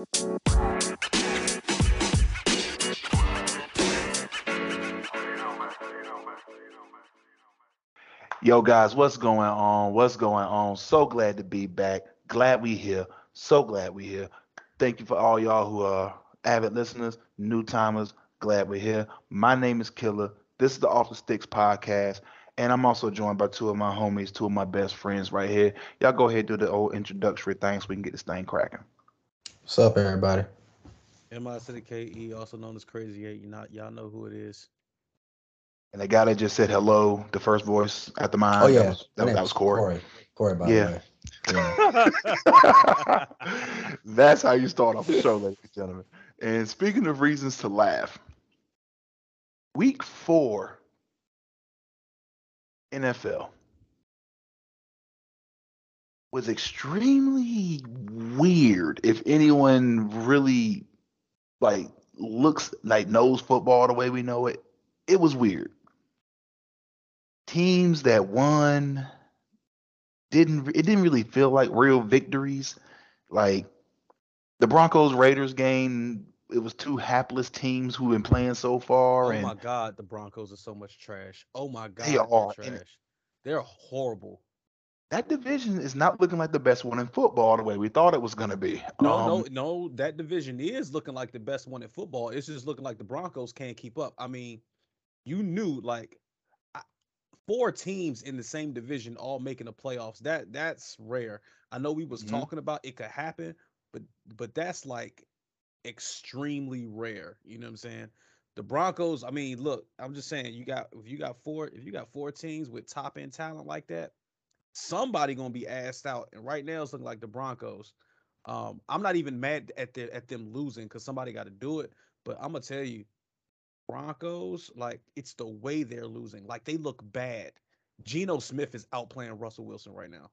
Yo, guys, what's going on? What's going on? So glad to be back. Glad we here. So glad we here. Thank you for all y'all who are avid listeners, new timers. Glad we're here. My name is Killer. This is the Off the Sticks podcast, and I'm also joined by two of my homies, two of my best friends right here. Y'all go ahead do the old introductory thing so we can get this thing cracking. What's up, everybody? MI to the KE, also known as Crazy Eight. You not y'all know who it is. And the guy that just said hello, the first voice after mine. Oh yeah, that was, that, that was Corey. Corey. Corey, by Yeah. the way. Yeah. That's how you start off the show, ladies and gentlemen. And speaking of reasons to laugh, week four, NFL, was extremely weird. If anyone really like looks like knows football the way we know it, it was weird. Teams that won didn't it didn't really feel like real victories. Like the Broncos Raiders game, it was two hapless teams who've been playing so far, Oh and my God, the Broncos are so much trash. Oh my God, They they're are, trash. and- They're horrible. That division is not looking like the best one in football the way we thought it was going to be. No, Um, no, no. That division is looking like the best one in football. It's just looking like the Broncos can't keep up. I mean, you knew like I- four teams in the same division all making the playoffs. That that's rare. I know we was Mhm. talking about it could happen, but but that's like extremely rare. You know what I'm saying? The Broncos. I mean, look, I'm just saying, you got if you got four if you got four teams with top end talent like that, somebody gonna be asked out. And right now it's looking like the Broncos. Um, I'm not even mad at the, at them losing because somebody got to do it. But I'm gonna tell you, Broncos, like it's the way they're losing. Like they look bad. Geno Smith is outplaying Russell Wilson right now.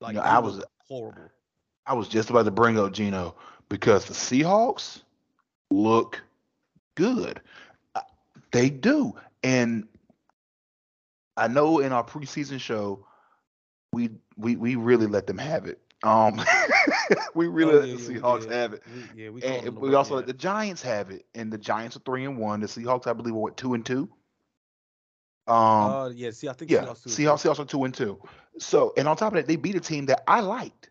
Like know, I was- horrible. I was just about to bring up Geno because the Seahawks look good. Uh, They do. And I know in our preseason show, we we we really let them have it. Um we really Oh, let the Seahawks did. have it. We, yeah, we And we also let the Giants have it. And the Giants are three and one. The Seahawks, I believe, are what two and two. Um uh, yeah. See, I think yeah, Seahawks, Seahawks, Seahawks are two and two. So, and on top of that, they beat a team that I liked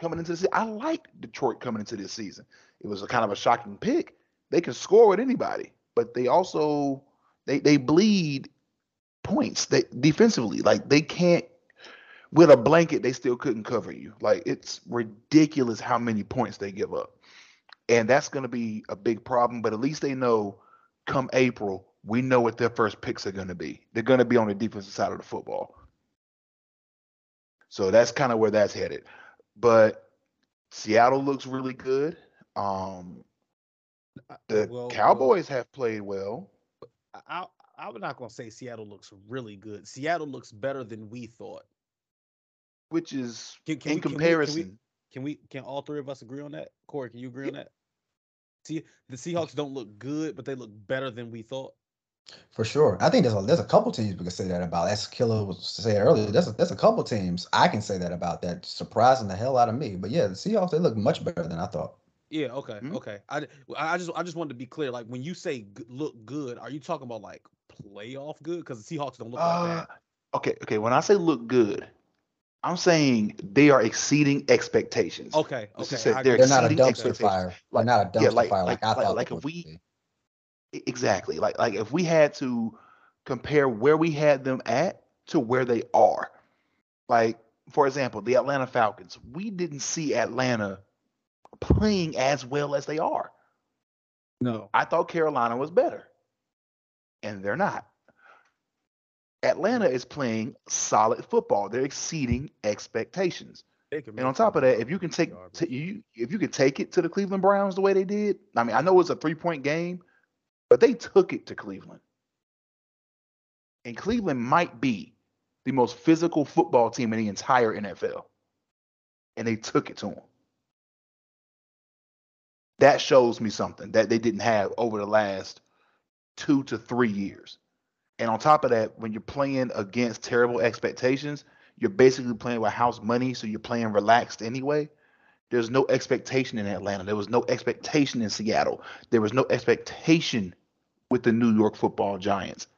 coming into this. I liked Detroit coming into this season. It was a kind of a shocking pick. They can score with anybody, but they also they they bleed points. They defensively, like they can't with a blanket. They still couldn't cover you. Like it's ridiculous how many points they give up, and that's going to be a big problem. But at least they know come April, we know what their first picks are going to be. They're going to be on the defensive side of the football. So that's kind of where that's headed. But Seattle looks really good. Um, Uh, the well- well, Cowboys have played well. I I'm not gonna say Seattle looks really good. Seattle looks better than we thought. which is Can, can in we, can we- comparison. Can we can all three of us agree on that? Corey, can you agree on that? See, the Seahawks don't look good, but they look better than we thought. For sure. I think there's a there's a couple teams we can say that about. As Killer was saying earlier, there's a, there's a couple teams I can say that about that surprising the hell out of me. But yeah, the Seahawks they look much better than I thought. Yeah, okay, Mhm. okay. I, I just I just wanted to be clear. Like when you say g- look good, are you talking about like playoff good? Because the Seahawks don't look like Uh, that. okay, okay. When I say look good, I'm saying they are exceeding expectations. Okay, okay. just they're. They're not a dumpster fire. Like- not a dumpster yeah, like- fire like- like, I thought. like they if we- be. Exactly. Like like if we had to compare where we had them at to where they are. Like for example, the Atlanta Falcons. We didn't see Atlanta playing as well as they are. No. I thought Carolina was better. And they're not. Atlanta is playing solid football. They're exceeding expectations. And on top of that, if you can take t- you if you can take it to the Cleveland Browns the way they did, I mean, I know it's a three point game, but they took it to Cleveland. And Cleveland might be the most physical football team in the entire NFL. And they took it to them. That shows me something that they didn't have over the last two to three years. And on top of that, when you're playing against terrible expectations, you're basically playing with house money, so you're playing relaxed anyway. There's no expectation in Atlanta. There was no expectation in Seattle. There was no expectation with the New York football giants.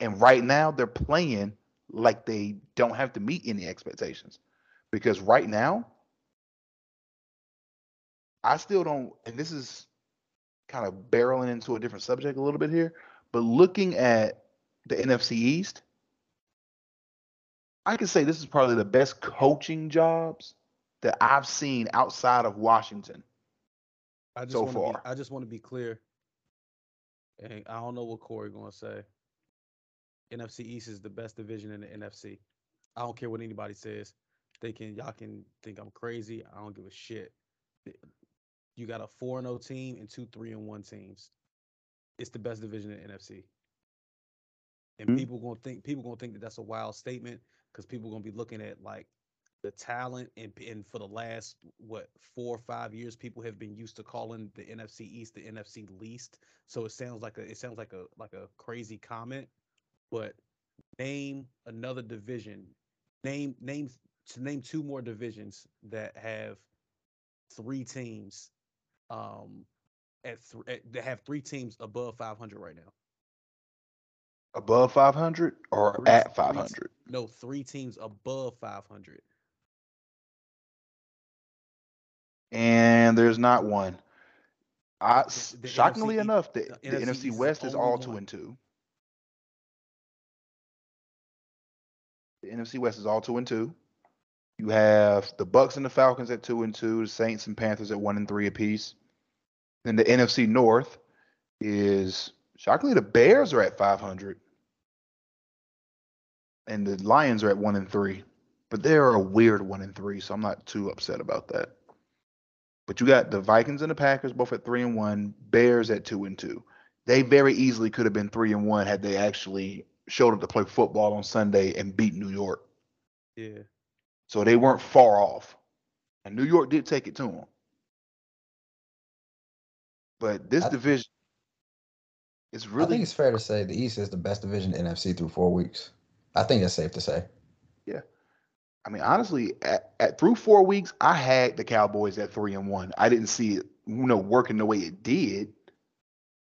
And right now they're playing like they don't have to meet any expectations. Because right now, I still don't, and this is kind of barreling into a different subject a little bit here, but looking at the NFC East, I can say this is probably the best coaching jobs that I've seen outside of Washington. I just so want to far. be, I just want to be clear. And I don't know what Corey gonna say. NFC East is the best division in the NFC. I don't care what anybody says. They can y'all can think I'm crazy. I don't give a shit. You got a four and 0 team and two three and one teams. It's the best division in the NFC. And Mhm. people gonna think people gonna think that that's a wild statement because people gonna be looking at like the talent and and for the last what four or five years people have been used to calling the NFC East the NFC least. So it sounds like a it sounds like a like a crazy comment, but name another division. Name name to name two more divisions that have three teams um at, th- at that have three teams above 500 right now. Above 500 or Three- at 500? No, three teams above 500. And there's not one. I, The- the shockingly NFC enough, the, the NFC West is all two and two. The NFC West is all two and two. You have the Bucks and the Falcons at two and two, the Saints and Panthers at one and three apiece. Then the NFC North is shockingly the Bears are at 500, and the Lions are at one and three. But they're a weird one and three, so I'm not too upset about that. But you got the Vikings and the Packers both at three and one, Bears at two and two. They very easily could have been three and one had they actually showed up to play football on Sunday and beat New York. Yeah. So they weren't far off. And New York did take it to them. But this I- division is really. I think it's fair to say the East is the best division in NFC through four weeks. I think that's safe to say. Yeah. I mean, honestly, at, at through four weeks, I had the Cowboys at three and one. I didn't see it, you know, working the way it did,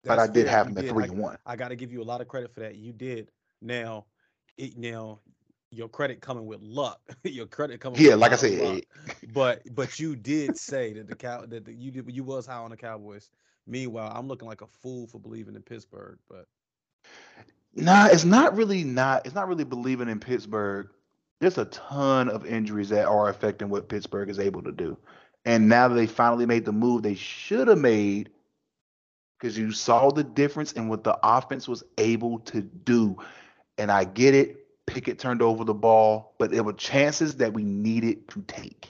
but I did fair, have you them at did. three I- and one. I got to give you a lot of credit for that. You did. Now, it now your credit coming with luck. your credit coming. Yeah, with like I said, luck. but but you did say that the cow that the, you did you was high on the Cowboys. Meanwhile, I'm looking like a fool for believing in Pittsburgh. But Nah, it's not really not. It's not really believing in Pittsburgh. There's a ton of injuries that are affecting what Pittsburgh is able to do. And now that they finally made the move they should have made, because you saw the difference in what the offense was able to do. And I get it. Pickett turned over the ball, but there were chances that we needed to take.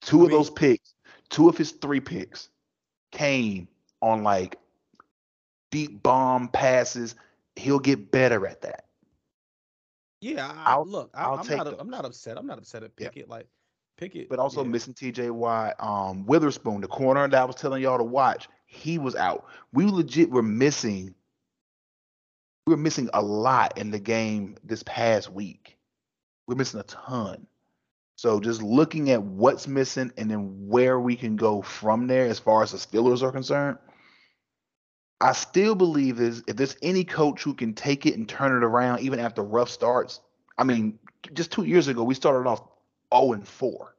Two I of those picks, two of his three picks, came on like deep bomb passes. He'll get better at that. yeah, I, I'll- look, I, take not I'm not upset. I'm not upset at Yeah. Pickett. Like Pickett, But also yeah. missing TJ Watt, um, Witherspoon, the corner that I was telling y'all to watch, he was out. We legit were missing. We were missing a lot in the game this past week. We're missing a ton. So just looking at what's missing and then where we can go from there as far as the Steelers are concerned, I still believe is if there's any coach who can take it and turn it around even after rough starts. I mean, just two years ago we started off 0 and 4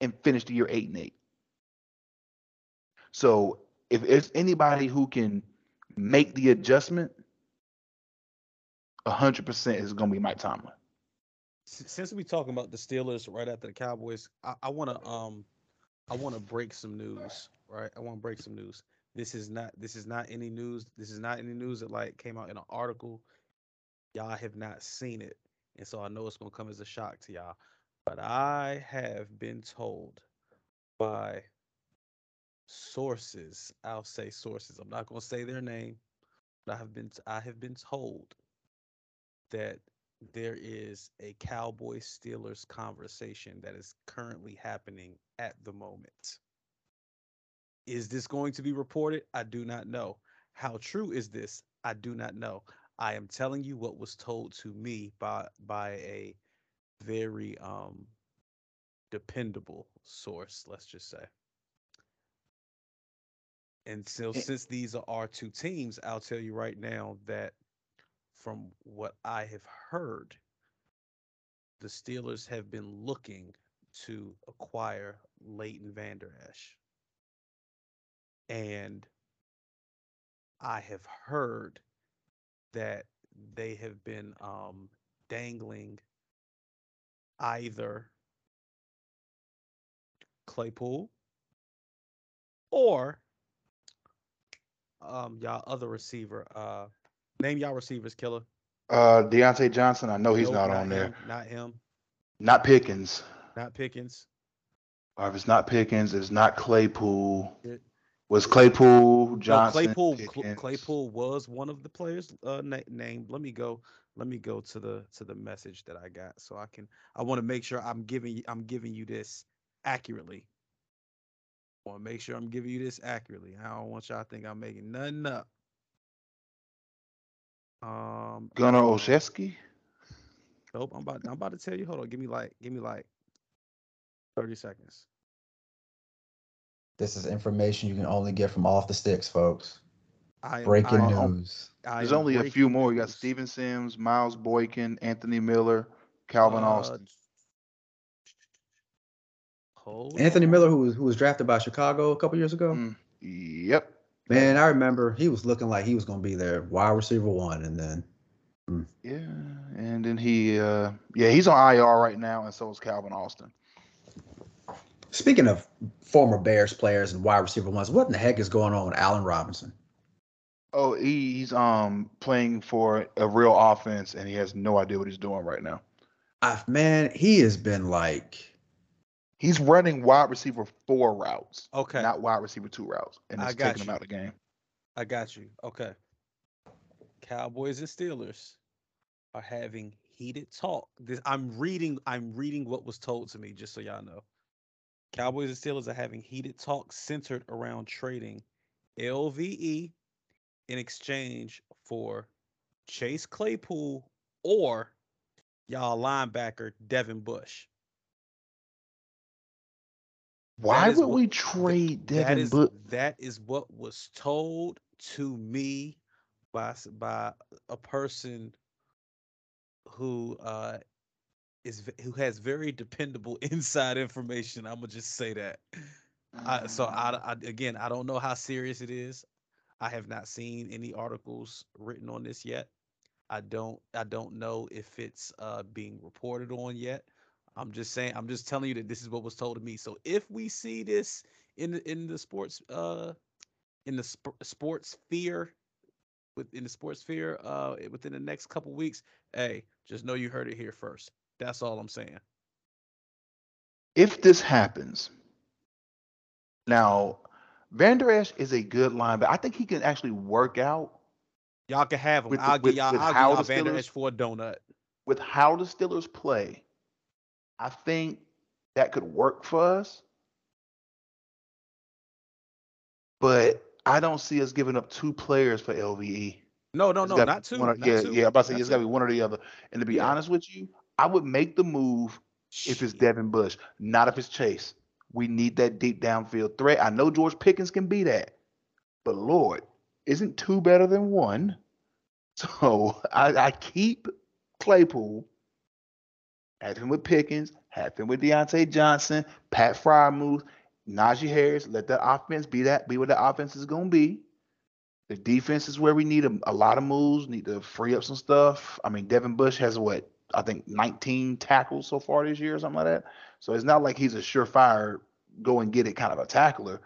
and finished the year 8 and 8. So if it's anybody who can make the adjustment, 100% is going to be Mike Tomlin. Since we talking about the Steelers right after the Cowboys, I, I want to um, I want to break some news. Right, I want to break some news. This is not this is not any news. This is not any news that like came out in an article. Y'all have not seen it, and so I know it's gonna come as a shock to y'all. But I have been told by sources. I'll say sources. I'm not gonna say their name, but I have been I have been told that there is a Cowboy Steelers conversation that is currently happening at the moment. Is this going to be reported? I do not know. How true is this? I do not know. I am telling you what was told to me by by a very um dependable source, let's just say. And so, Eh. since these are our two teams, I'll tell you right now that from what I have heard, the Steelers have been looking to acquire Leighton Vander Esch. And I have heard that they have been um, dangling either Claypool or um y'all other receiver. Uh name y'all receivers, killer. Uh, Diontae Johnson, I know he's Nope, not on there. Not him. Not Pickens. Not Pickens. Or if it's not Pickens, it's not Claypool. It- Was Claypool Johnson? no, Claypool. Pickens? Claypool was one of the players uh, na- named. Let me go. Let me go to the to the message that I got so I can. I want to make sure I'm giving. I'm giving you this accurately. I want to make sure I'm giving you this accurately. I don't want y'all to think I'm making nothing up. Um, Gunnar hold on. Olszewski. Nope. I'm about. I'm about to tell you. Hold on. Give me like. Give me like. Thirty seconds. This is information you can only get from off the sticks, folks. I Breaking I, news. I There's only a few more. You got. Steven Sims, Miles Boykin, Anthony Miller, Calvin Uh, Austin. Anthony on. Miller, who was who was drafted by Chicago a couple years ago. Mm, Yep. Man, I remember he was looking like he was going to be their wide receiver one, and then Yeah. And then he, uh, yeah, he's on IR right now, and so is Calvin Austin. speaking of former Bears players and wide receiver ones, what in the heck is going on with Allen Robinson? Oh, he, he's um playing for a real offense, and he has no idea what he's doing right now. I've, man, he has been like He's running wide receiver four routes, Okay. not wide receiver two routes, and I it's got taking him out of the game. I got you. Okay. Cowboys and Steelers are having heated talk. This I'm reading I'm reading what was told to me just so y'all know. Cowboys and Steelers are having heated talk centered around trading LVE in exchange for Chase Claypool or y'all linebacker Devin Bush. Why would what- we trade Devin is Bush? that is what was told to me by by a person who uh is who has very dependable inside information. I'm gonna just say that. I, so I, I again I don't know how serious it is. I have not seen any articles written on this yet. I don't I don't know if it's uh being reported on yet. I'm just saying I'm just telling you that this is what was told to me. So if we see this in the in the sports uh in the sp- sports sphere within the sports sphere uh within the next couple weeks, hey, just know you heard it here first. That's all I'm saying. if this happens, now Vander Esch is a good linebacker. I think he can actually work out Y'all can have him. With I'll with- give y'all I'll give y'all Vander Steelers- Esch for a donut. with how the Steelers play. I think that could work for us. But I don't see us giving up two players for LVE. No, no, It's no, not two. or- not yeah, two, yeah. I'm about to say not it's got to be one or the other. And to be Yeah. honest with you, I would make the move if it's Devin Bush, not if it's Chase. We need that deep downfield threat. I know George Pickens can be that, but Lord, isn't two better than one? So I, I keep Claypool, him with Pickens, him with Diontae Johnson, Pat Freiermuth, Najee Harris. Let that offense be that, be what the offense is gonna be. The defense is where we need a, a lot of moves. Need to free up some stuff. I mean, Devin Bush has what I think 19 tackles so far this year, or something like that. So it's not like he's a surefire go and get it kind of a tackler.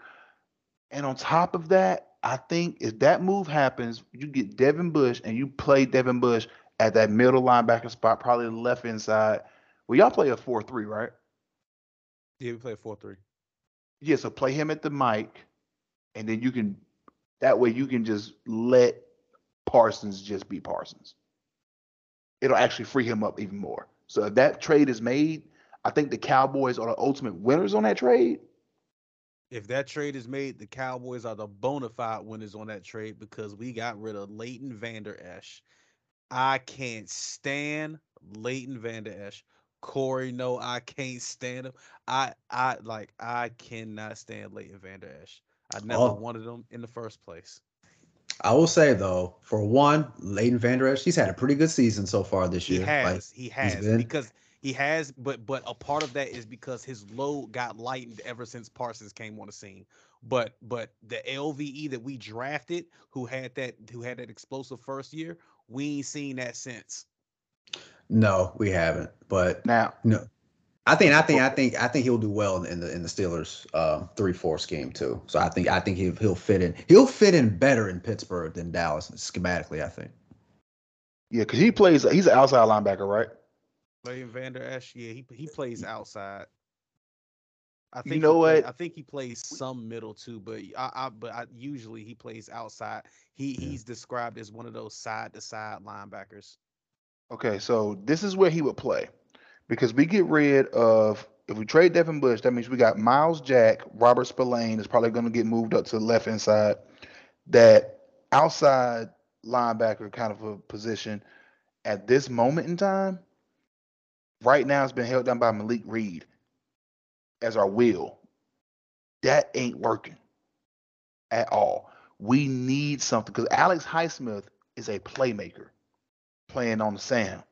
And on top of that, I think if that move happens, you get Devin Bush and you play Devin Bush at that middle linebacker spot, probably the left inside. Well, y'all play a 4-3, right? Yeah, we play a four three. Yeah, so play him at the mic, and then you can that way you can just let Parsons just be Parsons. It'll actually free him up even more. So if that trade is made, I think the Cowboys are the ultimate winners on that trade. If that trade is made, the Cowboys are the bona fide winners on that trade because we got rid of Leighton Vander Esch. I can't stand Leighton Vander Esch. Corey, no, I can't stand him. I I like I cannot stand Leighton Vander Esch. I never Oh. wanted him in the first place. I will say though, for one, Leighton Vander Esch, he's had a pretty good season so far this He year. has, Like, he has been- because he has, but but a part of that is because his load got lightened ever since Parsons came on the scene. But but the LVE that we drafted, who had that who had that explosive first year, we ain't seen that since. No, we haven't. But Now, no, I think I think I think I think he'll do well in the in the Steelers uh, three four scheme too. So I think I think he'll he'll fit in. He'll fit in better in Pittsburgh than Dallas schematically. I think. yeah, because he plays. He's an outside linebacker, right? Leighton Vander Esch, yeah, he he plays outside. I think he know play- what? I think he plays some middle too, but I, I but I, usually he plays outside. He Yeah. he's described as one of those side to side linebackers. Okay, so this is where he would play because we get rid of if we trade Devin Bush, that means we got Myles Jack, Robert Spillane is probably going to get moved up to the left inside. That outside linebacker kind of a position at this moment in time, right now it's been held down by Malik Reed as our will. That ain't working at all. We need something because Alex Highsmith is a playmaker playing on the Sam.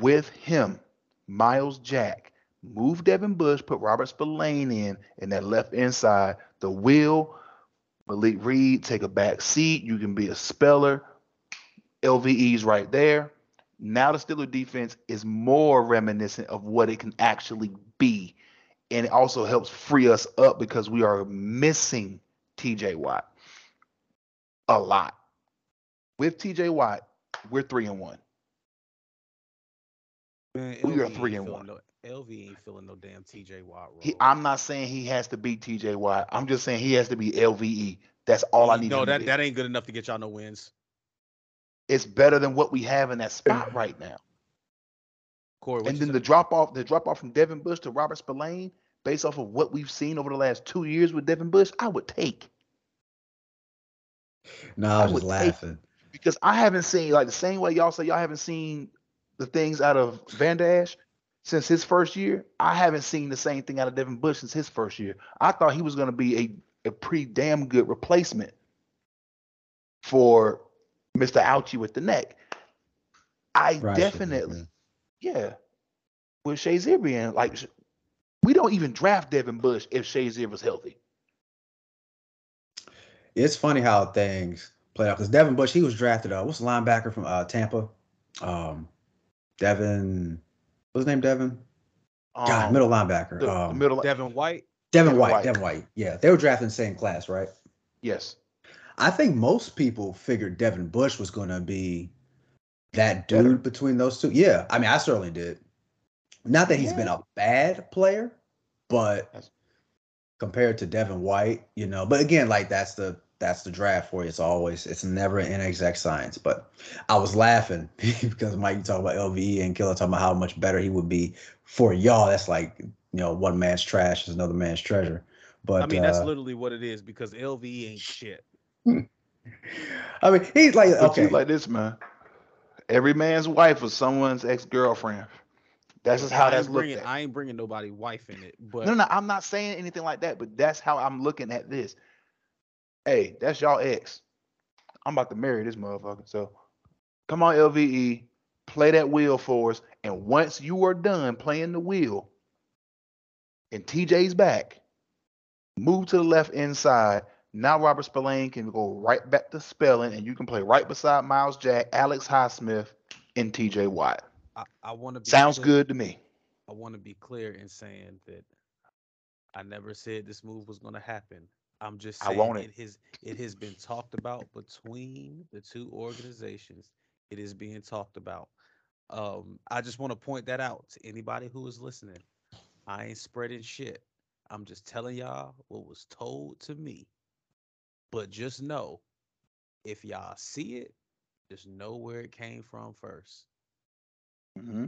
With him, Myles Jack, move Devin Bush, put Robert Spillane in, in that left inside. The will, Malik Reed, take a back seat. You can be a speller. LVE's right there. Now the Steeler defense is more reminiscent of what it can actually be. And it also helps free us up because we are missing TJ Watt a lot. With TJ Watt, we're three and one. Man, We are three ain't and feeling No, LV ain't feeling no damn TJ Watt role. He, I'm not saying he has to be TJ Watt. I'm just saying he has to be LVE. That's all I need. No, to that that ain't good enough to get y'all no wins. it's better than what we have in that spot right now. Corey, And then the drop off, the drop off from Devin Bush to Robert Spillane, based off of what we've seen over the last two years with Devin Bush, I would take No, I I was just would take- laughing. Because I haven't seen like the same way y'all say y'all haven't seen the things out of Vander Esch since his first year. I haven't seen the same thing out of Devin Bush since his first year. I thought he was going to be a, a pretty damn good replacement for Mr. Ouchie with the neck. I Right, definitely, yeah, with Shazier being like, we don't even draft Devin Bush if Shazier was healthy. It's funny how things play out because Devin Bush, he was drafted. Uh, what's the linebacker from uh, Tampa? Um, Devin, what's his name? Devin. God, Um, middle linebacker. the, the um, middle, Devin White. Devin, Devin White, White. Devin White. Yeah, they were drafted in the same class, right? yes, I think most people figured Devin Bush was going to be that dude Better. between those two. Yeah, I mean, I certainly did. Not that he's been a bad player, but That's- compared to Devin White, you know. But again, like that's the that's the draft for you. It's always it's never an inexact science. But I was laughing because Mike you talk about LVE and Killer talking about how much better he would be for y'all. That's like you know one man's trash is another man's treasure. But I mean, that's uh, literally what it is because LVE ain't shit. I mean he's like But okay. you like this, man. Every man's wife was someone's ex girlfriend. That's just how that's ain't looked at. I ain't bringing nobody wife in it, but No, no, I'm not saying anything like that, but that's how I'm looking at this. Hey, that's y'all ex. I'm about to marry this motherfucker. So come on, LVE, play that wheel for us. And once you are done playing the wheel and TJ's back, move to the left inside. Now Robert Spillane can go right back to spelling, and you can play right beside Myles Jack, Alex Highsmith, and TJ Watt. I, I want to Sounds clear- good to me. I want to be clear in saying that I never said this move was going to happen. I'm just I saying want it. it has it has been talked about between the two organizations. It is being talked about. Um, I just want to point that out to anybody who is listening. I ain't spreading shit. I'm just telling y'all what was told to me. But just know, if y'all see it, just know where it came from first. hmm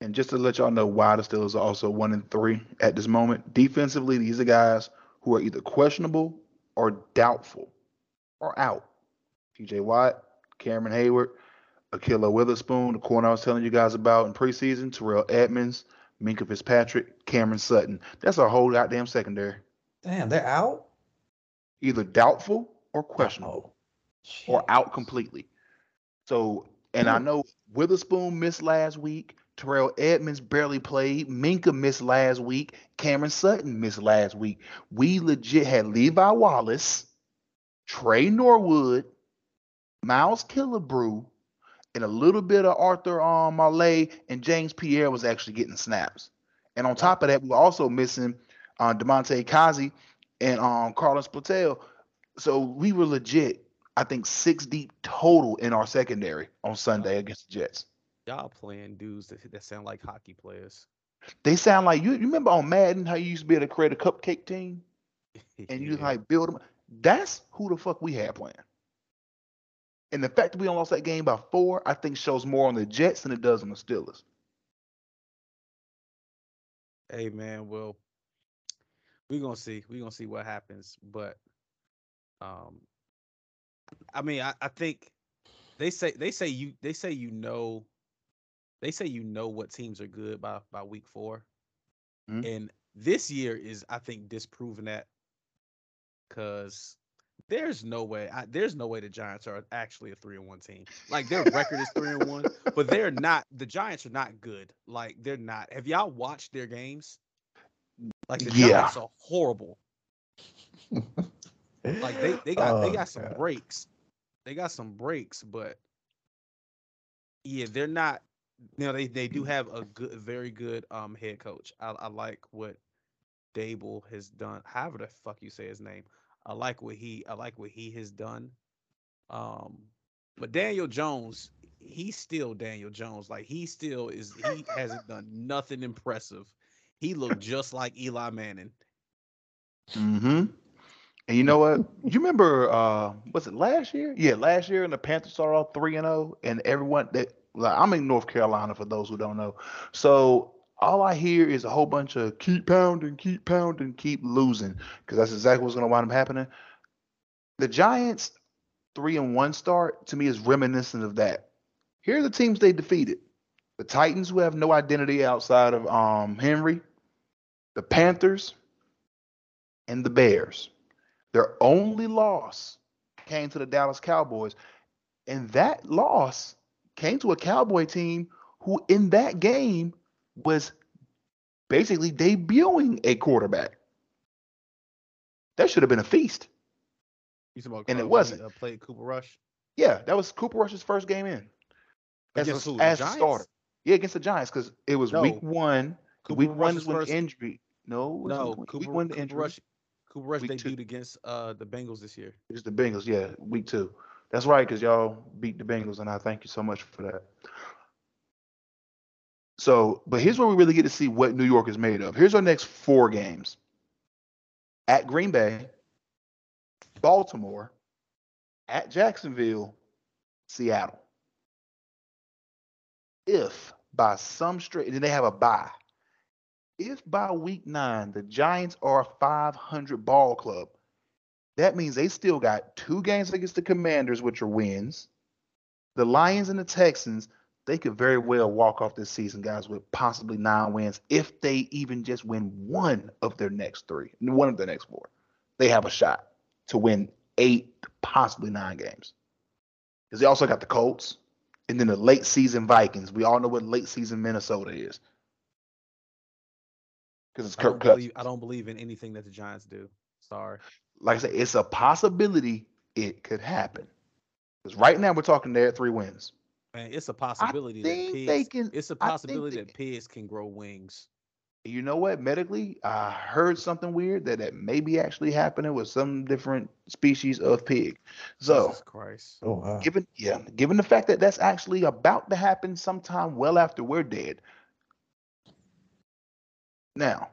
And just to let y'all know why the Steelers are also one and three at this moment. Defensively, these are guys who are either questionable or doubtful or out. TJ Watt, Cameron Heyward, Ahkello Witherspoon, the corner I was telling you guys about in preseason, Terrell Edmunds, Minkah Fitzpatrick, Cameron Sutton. That's our whole goddamn secondary. Damn, they're out. Either doubtful or questionable, Oh, or out completely. So, and I know Witherspoon missed last week. Terrell Edmunds barely played. Minkah missed last week. Cameron Sutton missed last week. We legit had Levi Wallace, Tre Norwood, Miles Killebrew, and a little bit of Arthur um, Marley and James Pierre was actually getting snaps. And on top of that, we were also missing uh, Damontae Kazee and um, Carlos Platel. So we were legit, I think, six deep total in our secondary on Sunday against the Jets. Y'all playing dudes that, that sound like hockey players. They sound like you. You remember on Madden how you used to be able to create a cupcake team and you Yeah. like build them. That's who the fuck we had playing. And the fact that we only lost that game by four, I think shows more on the Jets than it does on the Steelers. Hey man, well, we're gonna see. We're gonna see what happens. But um I mean I, I think they say they say you they say you know they say you know what teams are good by by week 4 Mhm. And this year is I think disproving that because there's no way I, there's no way the Giants are actually a three and one team. Like their record is three and one, but they're not. The Giants are not good. Like they're not. Have y'all watched their games? Like the Yeah. Giants are horrible. Like they they got they Oh, got some God. breaks. They got some breaks, but yeah, they're not. You know, they they do have a good, very good um head coach. I, I like what Daboll has done. However the fuck you say his name, I like what he I like what he has done. Um, but Daniel Jones, he's still Daniel Jones. Like he still is. He hasn't done nothing impressive. He looked just like Eli Manning. Mm-hmm. And you know what? You remember uh was it last year? Yeah, last year and the Panthers started off 3 and 0 and everyone that like I'm in North Carolina for those who don't know. So all I hear is a whole bunch of keep pounding, keep pounding, keep losing because that's exactly what's going to wind up happening. The Giants 3 and 1 start to me is reminiscent of that. Here are the teams they defeated. The Titans who have no identity outside of um Henry, the Panthers, and the Bears. Their only loss came to the Dallas Cowboys. And that loss came to a Cowboy team who, in that game, was basically debuting a quarterback. That should have been a feast. You talking about And it wasn't. uh, played Cooper Rush Yeah, that was Cooper Rush's first game in as, against a, who? As a starter. Yeah, against the Giants because it was week one. Cooper week one Rush's is when first- injury. No, No, week, Cooper, week one Cooper injury. Rush. Cooper Rush Week two. against uh the Bengals this year. It's the Bengals, yeah, week two. That's right, because y'all beat the Bengals, and I thank you so much for that. So, but here's where we really get to see what New York is made of. Here's our next four games at Green Bay, Baltimore, at Jacksonville, Seattle. If by some straight, and they have a bye. If by week nine the Giants are a 500 ball club, that means they still got two games against the Commanders, which are wins. The Lions and the Texans, they could very well walk off this season, guys, with possibly nine wins if they even just win one of their next three, one of their next four. They have a shot to win eight, possibly nine games. Because they also got the Colts and then the late season Vikings. We all know what late season Minnesota is. Because it's I don't believe I don't believe in anything that the Giants do. Sorry. Like I said, it's a possibility it could happen. Because right now we're talking there at three wins. Man, it's a possibility that think pigs. they can- it's a think possibility they that pigs can grow wings. You know what? Medically, I heard something weird that that may be actually happening with some different species of pig. So, Jesus Christ. Oh, wow. given yeah, given the fact that that's actually about to happen sometime well after we're dead. Now,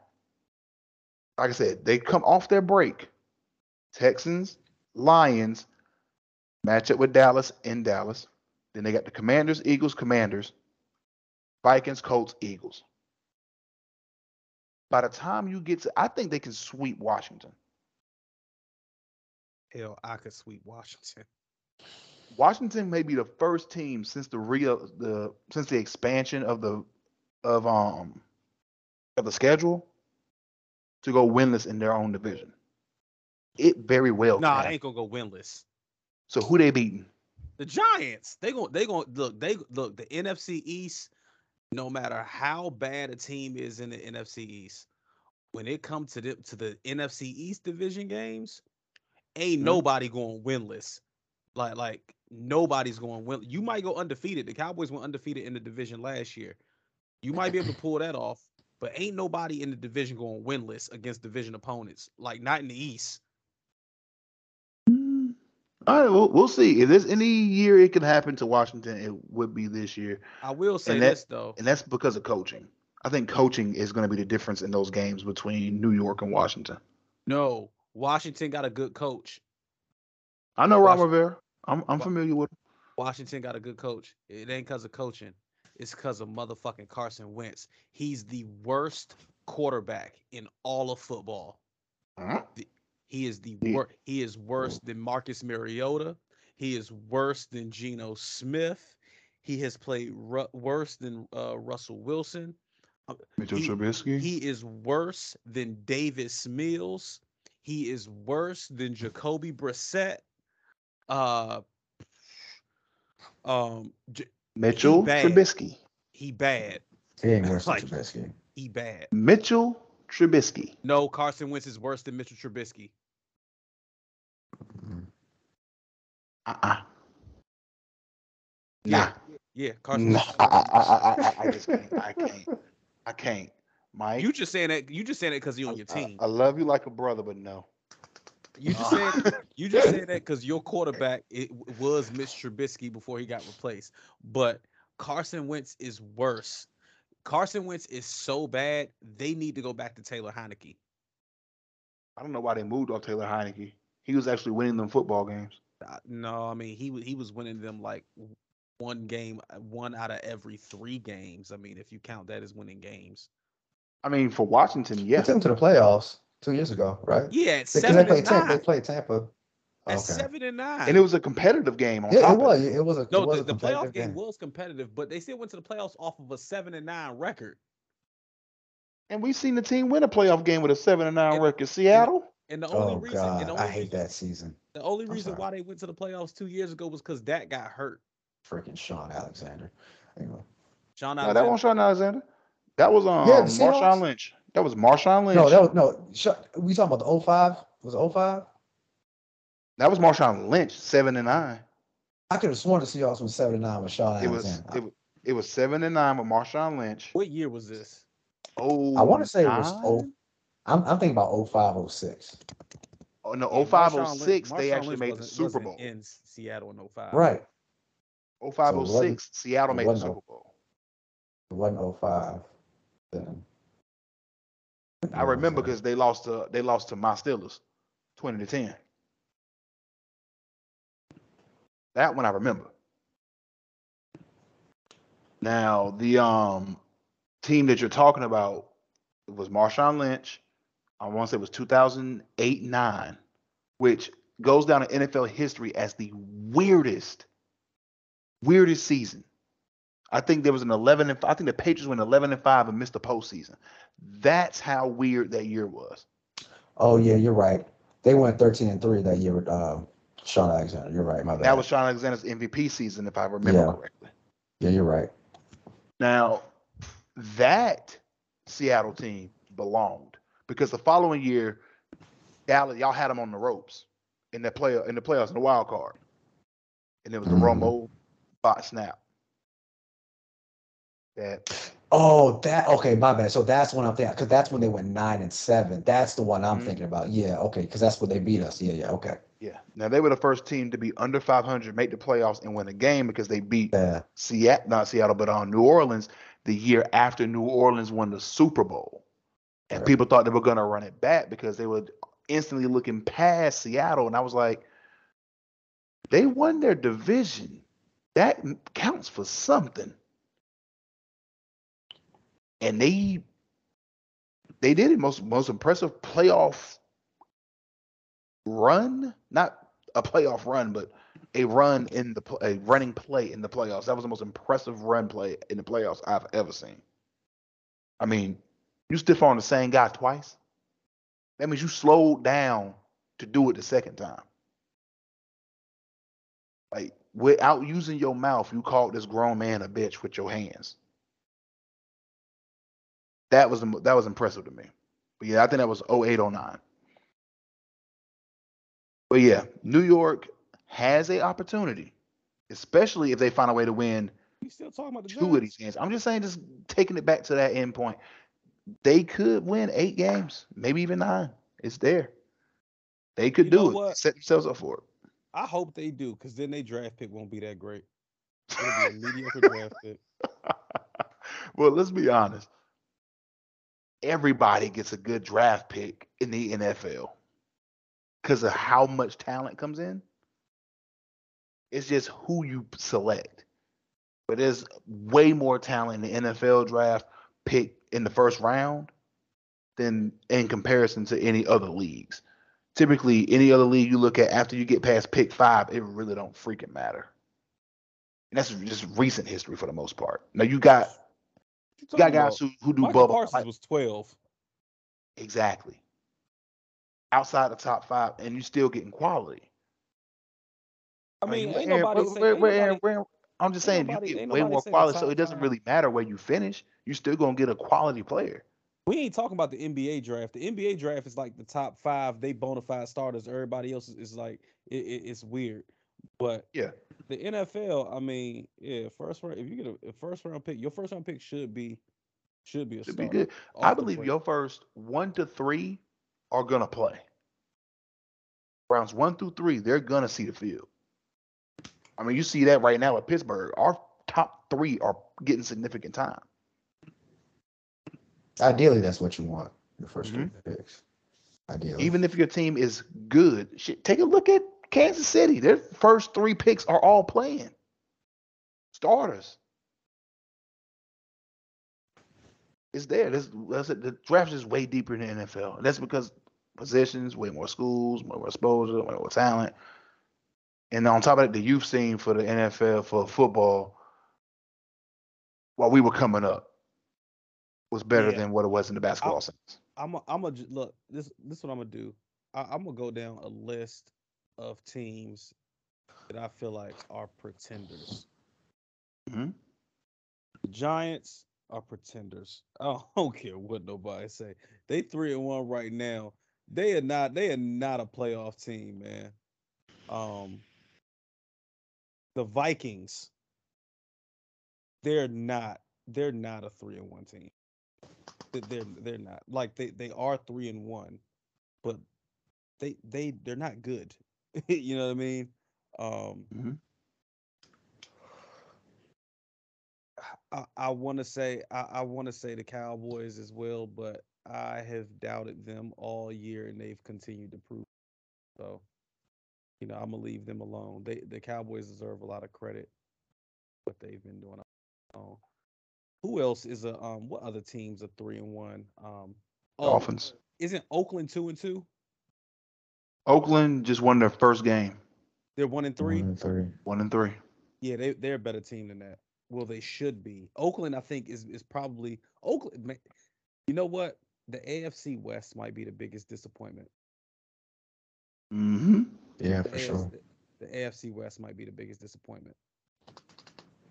like I said, they come off their break. Texans, Lions, match up with Dallas in Dallas. Then they got the Commanders, Eagles, Commanders, Vikings, Colts, Eagles. By the time you get to, I think they can sweep Washington. Hell, I could sweep Washington. Washington may be the first team since the real the since the expansion of the of um of the schedule to go winless in their own division. It very well. Nah, ain't gonna go winless. So who they beating? The Giants, they going they going look, they look the NFC East, no matter how bad a team is in the NFC East, when it comes to the to the NFC East division games, ain't Mhm. nobody going winless. Like like nobody's going win. You might go undefeated. The Cowboys went undefeated in the division last year. You might be able to pull that off, but ain't nobody in the division going winless against division opponents. Like not in the East. All right, we'll, we'll see. If there's any year it could happen to Washington, it would be this year, I will say And that- this though. and that's because of coaching. I think coaching is going to be the difference in those games between New York and Washington. No, Washington got a good coach. I know Ron Rivera. I'm I'm familiar with. him. Washington got a good coach. It ain't because of coaching. It's because of motherfucking Carson Wentz. He's the worst quarterback in all of football. Huh? He is the Yeah. worst. He is worse than Marcus Mariota. He is worse than Geno Smith. He has played ru- worse than uh, Russell Wilson. Mitchell He- Trubisky. He is worse than Davis Mills. He is worse than Jacoby Brissett. Uh, um, J- Mitchell bad. Trubisky. he bad. He ain't worse than Trubisky. He bad. Mitchell Trubisky. No, Carson Wentz is worse than Mitchell Trubisky. Uh-uh. Yeah. Nah. Yeah, Carson. Nah, I, I, I, I, I just can't. I can't. I can't. Mike. You just saying that. You just saying that because you're on your team. I, love you like a brother, but no. You just uh-uh. said you just said that because your quarterback it was Mitch Trubisky before he got replaced. But Carson Wentz is worse. Carson Wentz is so bad they need to go back to Taylor Heinicke. I don't know why they moved off Taylor Heinicke. He was actually winning them football games. Uh, No, I mean he he was winning them like one game, uh, one out of every three games. I mean, if you count that as winning games. I mean, for Washington, He yeah. took him to the playoffs two years ago, right? Yeah, at Because they seven played and Tampa. They played Tampa. At Okay. seven and nine. And it was a competitive game on Yeah, top it was. it. It was a no, was the, a the playoff competitive game game. was competitive, but they still went to the playoffs off of a seven and nine record. And we've seen the team win a playoff game with a seven and nine And- record. Seattle. And the only oh, reason, God. Only I hate reason, that season. The only reason why they went to the playoffs two years ago was because that got hurt. Freaking Shaun Alexander. Anyway. Shaun Alexander. No, that wasn't Shaun Alexander. That was um, yeah, Marshawn Lynch. That was Marshawn Lynch. No, that was, no. We talking about the 05? Was it 05? That was Marshawn Lynch, 7 and 9. I could have sworn the Seahawks was 7 and 9 with Sean it Alexander. Was, it was, it was 7 and 9 with Marshawn Lynch. What year was this? Oh, I want to say it was 09? I'm, I'm thinking about 05, 06. Oh no, Yeah, 05, Marshawn Lynch- they Marshawn actually Lynch made the Super Bowl. in Seattle in 05. Right. 05, So 06, Seattle made the Super Bowl. It wasn't 05. Then. I remember because they lost to they lost to my Steelers, twenty to ten. That one I remember. Now the um team that you're talking about was Marshawn Lynch. I want to say it was 2008 9, which goes down in NFL history as the weirdest, weirdest season. I think there was an 11 and I think the Patriots went 11 and 5 and missed the postseason. That's how weird that year was. Oh yeah, you're right. They went 13 and three that year with um, Shaun Alexander. You're right. My bad. That was Shaun Alexander's MVP season, if I remember Yeah. correctly. yeah, you're right. Now, that Seattle team belonged because the following year, Dallas, y'all had them on the ropes in the play in the playoffs in the wild card, and it was the Mhm. Romo bot snap. That Oh, that okay. My bad. So that's when I'm thinking because that's when they went nine and seven. That's the one I'm Mhm. thinking about. Yeah, okay, because that's what they beat us. Yeah, yeah, okay. yeah. Now they were the first team to be under 500, make the playoffs, and win a game because they beat Yeah, Seattle, not Seattle, but on New Orleans the year after New Orleans won the Super Bowl. And people thought they were going to run it back because they were instantly looking past Seattle. And I was like, they won their division. That counts for something. And they they did it most most impressive playoff run, not a playoff run, but a run in the a running play in the playoffs. That was the most impressive run play in the playoffs I've ever seen. I mean, you stiff on the same guy twice. That means you slowed down to do it the second time. Like without using your mouth, you called this grown man a bitch with your hands. That was that was impressive to me. But yeah, I think that was 0809. But yeah, New York has a opportunity, especially if they find a way to win You still talking about the two of these games. I'm just saying, just taking it back to that end point. They could win eight games, maybe even nine. It's there. They could You do it. what? Set themselves up for it. I hope they do, because then they draft pick won't be that great. It'll be a mediocre draft pick. well, let's be honest. Everybody gets a good draft pick in the NFL because of how much talent comes in. It's just who you select. But there's way more talent in the NFL draft pick in the first round than in comparison to any other leagues. Typically, any other league you look at after you get past pick five, it really don't freaking matter. And that's just recent history for the most part. Now you got You you got guys who, who do Micah bubble Parsons like- was 12. exactly outside the top five, and you still getting quality. I mean, ain't we're- nobody we're- say, we're- ain't we're- nobody- we're- I'm just saying nobody- you get way more quality, so it doesn't five. really matter where you finish. You're still gonna get a quality player. we ain't talking about the NBA draft. The NBA draft is like the top five. They bona fide starters. Everybody else is, is like it, it, it's weird. But Yeah. the NFL, I mean, yeah, first round. If you get a, a first round pick, your first round pick should be should be a Should be starter good. I believe your first one to three are gonna play. Rounds one through three, they're gonna see the field. I mean, you see that right now at Pittsburgh. Our top three are getting significant time. Ideally, that's what you want. The 1st Mhm. three picks. Ideally. Even if your team is good, shit, take a look at Kansas City. Their first three picks are all playing starters. It's there. This, that's it. the draft is way deeper in the NFL. And that's because positions, way more schools, more exposure, way more talent. And on top of that, the youth scene for the NFL for football, while we were coming up, was better Yeah. than what it was in the basketball sense. I'm a, I'm a look. This this is what I'm gonna do. I, I'm gonna go down a list of teams that I feel like are pretenders. Mhm. The Giants are pretenders. I don't care what nobody say. They three and one right now. They are not. They are not a playoff team, man. Um, the Vikings. They're not. They're not a three and one team. They- They're they're not like they they are three and one, but they they they're not good. you know what I mean? Um, Mhm. I, I want to say I, I want to say the Cowboys as well, but I have doubted them all year, and they've continued to prove. So, you know, I'm gonna leave them alone. They the Cowboys deserve a lot of credit what they've been doing. Um, who else is a um? What other teams are three and one? Um, oh, Dolphins. isn't Oakland two and two? Oakland just won their first game, They're one and three. One and three. one and three. Yeah, they they're a better team than that. Well, they should be. Oakland, I think, is is probably Oakland. You know what? The AFC West might be the biggest disappointment. Mm-hmm. Yeah, The for AFC, sure. the AFC West might be the biggest disappointment.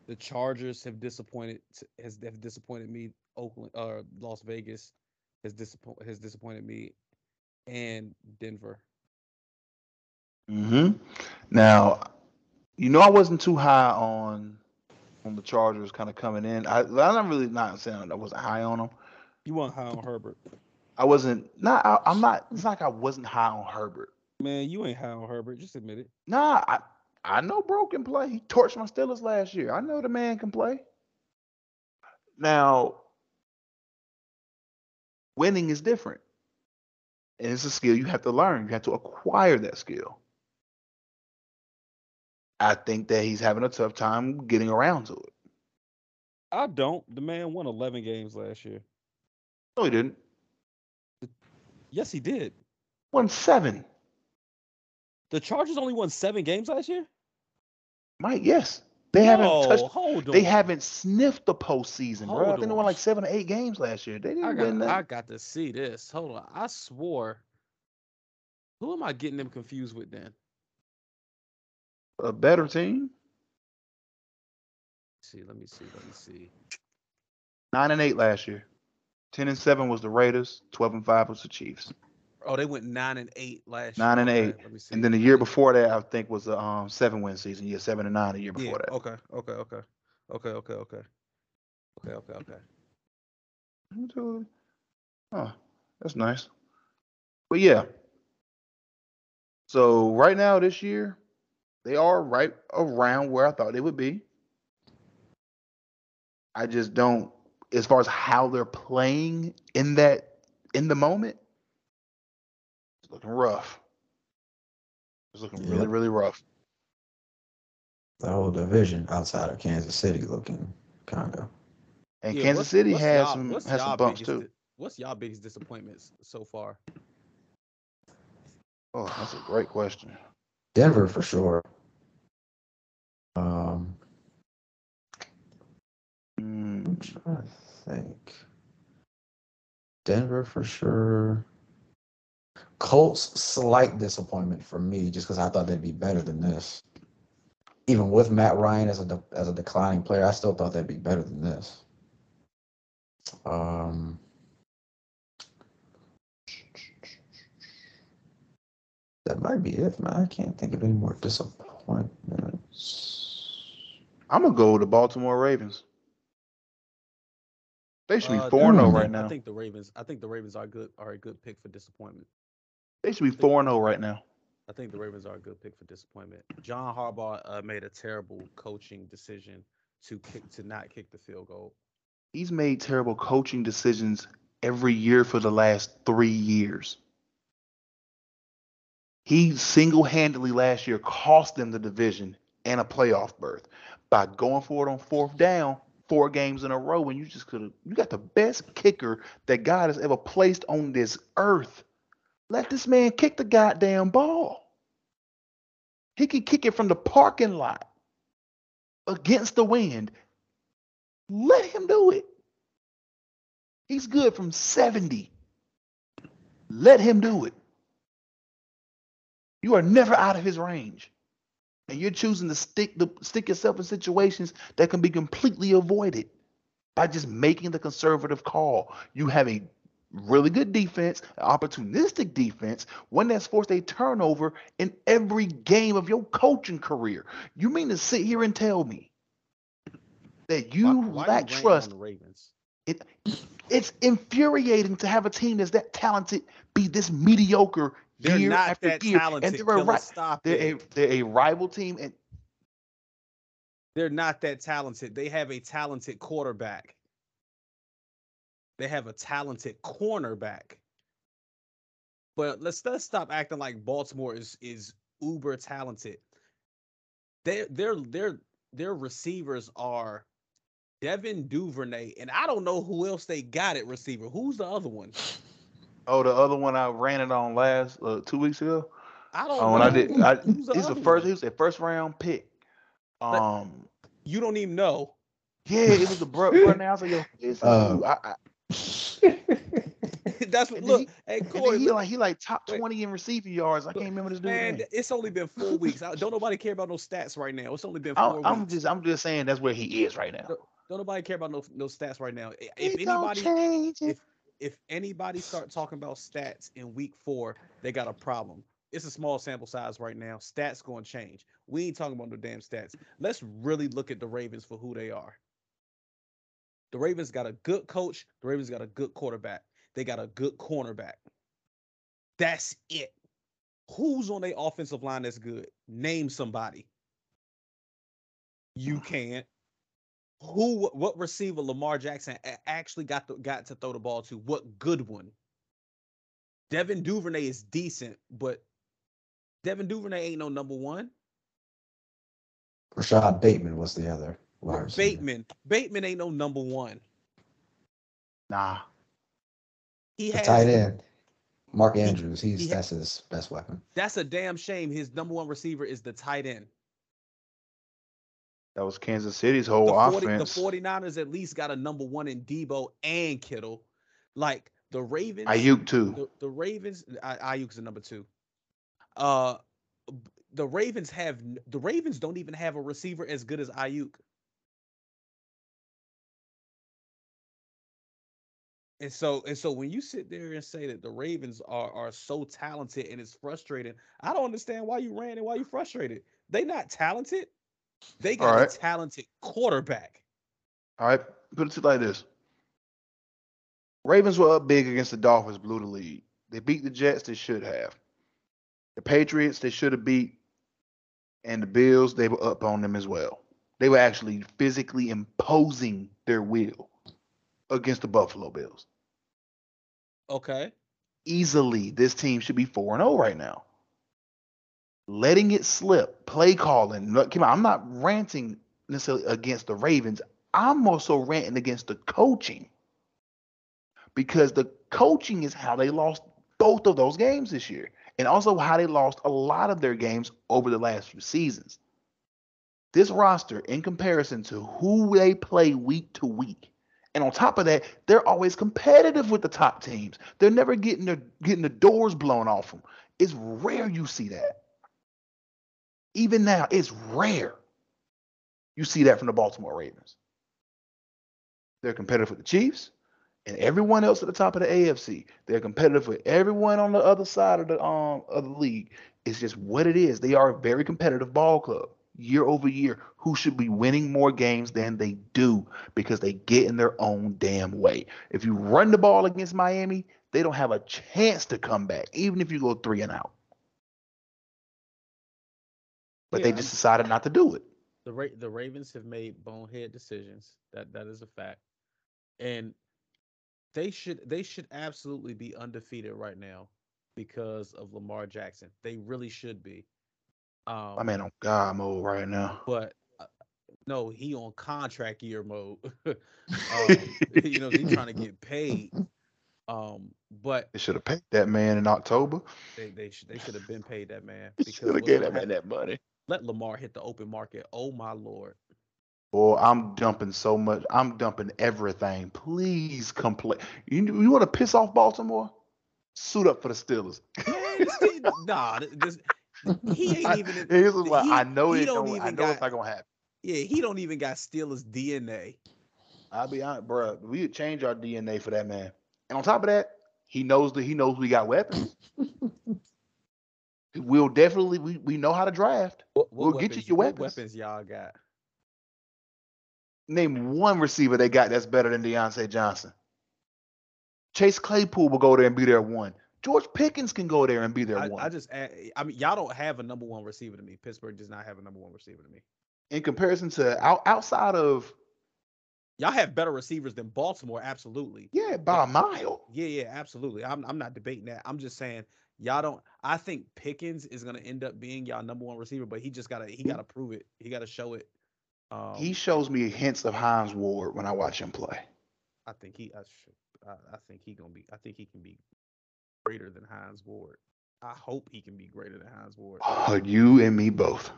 The Chargers have disappointed has have disappointed me. Oakland or Las Vegas has disappointed has disappointed me, and Denver. Mm-hmm. Now, you know, I wasn't too high on on the Chargers kind of coming in. I I'm not really not saying I wasn't high on them. You weren't high on Herbert, I wasn't. Not. I, I'm not. It's not like I wasn't high on Herbert. Man. You ain't high on Herbert. Just admit it. Nah, I I know Bro can play. He torched my Steelers last year. I know the man can play. Now, winning is different, and it's a skill you have to learn. You have to acquire that skill. I think that he's having a tough time getting around to it. I don't. The man won 11 games last year. No, he didn't. Yes, he did. Won seven. The Chargers only won seven games last year. Mike, yes. They haven't No, touched hold they haven't sniffed the postseason, bro. I think they on. won like seven or eight games last year. They didn't I win got, that. I got to see this. Hold on. I swore. Who am I getting them confused with then? A better team. see, let me see. Let me see. Nine and eight last year. Ten and seven was the Raiders. Twelve and five was the Chiefs. Oh, they went nine and eight last Nine year. and eight. Let me see. And then the year before that, I think was a um, seven win season. Yeah, seven and nine the year yeah. before that. Okay. Okay. Okay. Okay. Okay. Okay. Okay. Okay. Okay. Oh, that's nice. But yeah. So right now this year, they are right around where I thought they would be. I just don't as far as how they're playing in that in the moment, it's looking rough. It's looking really, Yep. really rough. The whole division outside of Kansas City looking kind of. And Yeah, Kansas what's- City what's has some has some bumps biggest too. di- what's y'all biggest disappointments so far? Oh, that's a great question. Denver for sure. Um, Mm, I'm trying to think. Denver for sure. Colts slight disappointment for me, just because I thought they'd be better than this. Even with Matt Ryan as a de- as a declining player, I still thought they'd be better than this. Um, that might be it, man. I can't think of any more disappointments. I'm gonna go with the Baltimore Ravens. They should Uh, be four and zero Hmm. right I now. think the Ravens. I think the Ravens are good. Are a good pick for disappointment. They should be four and zero right now. I think the Ravens are a good pick for disappointment. John Harbaugh uh, made a terrible coaching decision to kick to not kick the field goal. He's made terrible coaching decisions every year for the last three years. He single handedly last year cost them the division and a playoff berth by going for it on fourth down four games in a row when you just could have you got the best kicker that God has ever placed on this earth. Let this man kick the goddamn ball. He can kick it from the parking lot against the wind. Let him do it. He's good from 70. Let him do it. You are never out of his range. And you're choosing to stick the stick yourself in situations that can be completely avoided by just making the conservative call. You have a really good defense, opportunistic defense, one that's forced a turnover in every game of your coaching career. You mean to sit here and tell me that you Why- why lack on trust the Ravens. it it's infuriating to have a team that's that talented be this mediocre They're year not after that year, talented. and they're a, stop they're a they're a rival team, and They're not that talented. They have a talented quarterback. They have a talented cornerback. But let's let's stop acting like Baltimore is is uber talented. Their their their their receivers are Devin Duvernay, and I don't know who else they got at receiver. Who's the other one? oh, the other one I ran it on last uh, two weeks ago. I don't Oh, know. and I did. I, the he's the first. He was a first round pick. But- Um, You don't even know. yeah, it was the bro. bro now I was yo, this is Uh. I, I, That's what look. he- hey Corey, he look, like he like top Wait. twenty in receiving yards. I can't remember this dude's man, name. it's only been four weeks. I, don't nobody care about no stats right now. It's only been 4 I'm, weeks. I'm just I'm just saying that's where he is right now. Don't nobody care about no no stats right now. I- It If don't anybody if if anybody start talking about stats in week four, they got a problem. It's a small sample size right now. Stats going to change. We ain't talking about no damn stats. Let's really look at the Ravens for who they are. The Ravens got a good coach. The Ravens got a good quarterback. They got a good cornerback. That's it. Who's on their offensive line that's good? Name somebody. You can't. Who? What receiver Lamar Jackson actually got the, got to throw the ball to? What good one? Devin Duvernay is decent, but Devin Duvernay ain't no number one. Rashad Bateman was the other wide. Bateman, Bateman ain't no number one. Nah, He The has tight end. Mark Andrews. He's he ha- that's his best weapon. That's a damn shame. His number one receiver is the tight end. That was Kansas City's whole the, 40, offense. the 49ers at least got a number one in Debo and Kittle. Like the Ravens. Aiyuk too. The, the Ravens, I, Aiyuk's a number two. Uh, the Ravens have the Ravens don't even have a receiver as good as Aiyuk. And so and so when you sit there and say that the Ravens are are so talented and it's frustrating, I don't understand why you ran and why you frustrated. They not talented. They got Alright. a talented quarterback. All right, put it to like this: Ravens were up big against the Dolphins, blew the lead. They beat the Jets. They should have. The Patriots, they should have beat, and the Bills, they were up on them as well. They were actually physically imposing their will against the Buffalo Bills. Okay. Easily, this team should be four and zero right now. Letting it slip, play calling. Look, I'm not ranting necessarily against the Ravens. I'm also ranting against the coaching because the coaching is how they lost both of those games this year, and also how they lost a lot of their games over the last few seasons. This roster, in comparison to who they play week to week, and on top of that, they're always competitive with the top teams. They're never getting the getting the doors blown off them. It's rare you see that. Even now, it's rare. You see that from the Baltimore Ravens. They're competitive with the Chiefs and everyone else at the top of the AFC. They're competitive with everyone on the other side of the um of the league. It's just what it is. They are a very competitive ball club year over year who should be winning more games than they do because they get in their own damn way. If you run the ball against Miami, they don't have a chance to come back, even if you go three and out. But they just decided not to do it. The Ra- the Ravens have made bonehead decisions. That that is a fact, and they should they should absolutely be undefeated right now because of Lamar Jackson. They really should be. Um, My man on God mode right now. but uh, no, he on contract year mode. um, you know, he's trying to get paid. Um, but They should have paid that man in October. they they should they should have been paid that man Should have gave that man that money. let Lamar hit the open market. Oh my lord. Boy, I'm dumping so much. I'm dumping everything. Please come play. You, you want to piss off Baltimore? Suit up for the Steelers. Man, this thing- nah, th- this, he ain't even. in- Here's what he- I know he it don't don't. I know it's got- not gonna happen. Yeah, he don't even got Steelers DNA. I'll be honest, bro. We would change our DNA for that man. And on top of that, he knows that he knows we got weapons. we'll definitely we, we know how to draft. What, We'll get you weapons- your what weapons. weapons y'all got? Name one receiver they got that's better than Diontae Johnson. Chase Claypool will go there and be there one. George Pickens can go there and be their I, one. I just, a- I mean, y'all don't have a number one receiver to me. Pittsburgh does not have a number one receiver to me. in comparison to out, outside of Y'all have better receivers than Baltimore, absolutely. yeah by a mile. Yeah, yeah, absolutely. I'm, I'm not debating that. I'm just saying y'all don't. I think Pickens is gonna end up being y'all number one receiver, but he just gotta, he gotta prove it. He gotta show it. Um, he shows me hints of Hines Ward when I watch him play. I think he, I, should, I, I think he gonna be, I think he can be greater than Hines Ward. I hope he can be greater than Hines Ward. Oh, you and me both.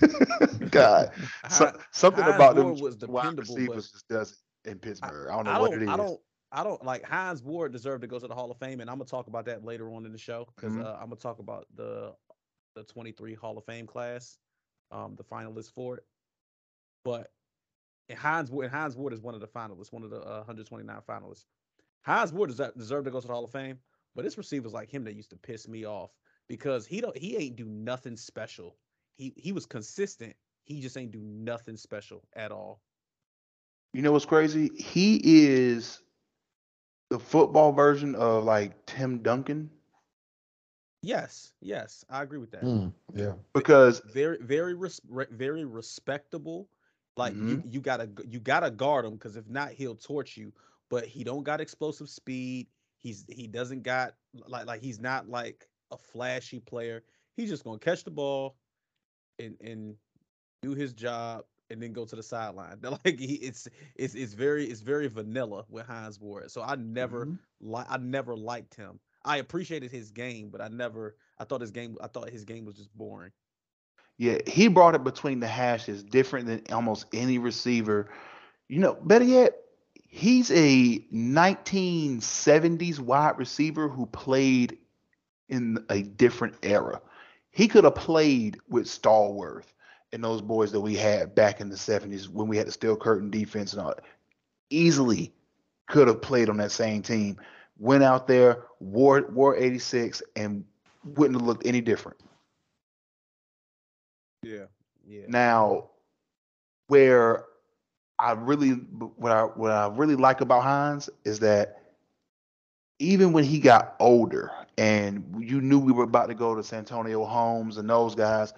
God, so, something Hines about them Ward was wide receivers just does in Pittsburgh. I don't know I what don't, it is. I don't, I don't like Hines Ward deserved to go to the Hall of Fame, and I'm gonna talk about that later on in the show because Mhm. uh, I'm gonna talk about the the 23 Hall of Fame class, um, the finalists for it. But and Hines Ward, and Hines Ward is one of the finalists, one of the uh, 129 finalists. Hines Ward deserved to go to the Hall of Fame, but it's receivers like him that used to piss me off because he don't, he ain't do nothing special. He he was consistent. He just ain't do nothing special at all. You know what's crazy? He is the football version of like Tim Duncan Yes, yes, I agree with that. Mm, yeah. because very very res- re- very respectable like you, you gotta you gotta guard him because if not he'll torch you but he don't got explosive speed he's he doesn't got like like he's not like a flashy player. He's just gonna catch the ball and and do his job and then go to the sideline. Like he it's it's it's very it's very vanilla with Hines Ward. So I never Mhm. li- I never liked him. I appreciated his game but I never I thought his game I thought his game was just boring. Yeah, he brought it between the hashes, different than almost any receiver. You know, better yet, he's a 1970s wide receiver who played in a different era. He could have played with Stallworth and those boys that we had back in the 70s when we had the steel curtain defense and all. Easily could have played on that same team. Went out there, wore wore 86, and wouldn't have looked any different. Yeah. Yeah. Now, where I really what I what I really like about Hines is that even when he got older and you knew we were about to go to Santonio Holmes and those guys,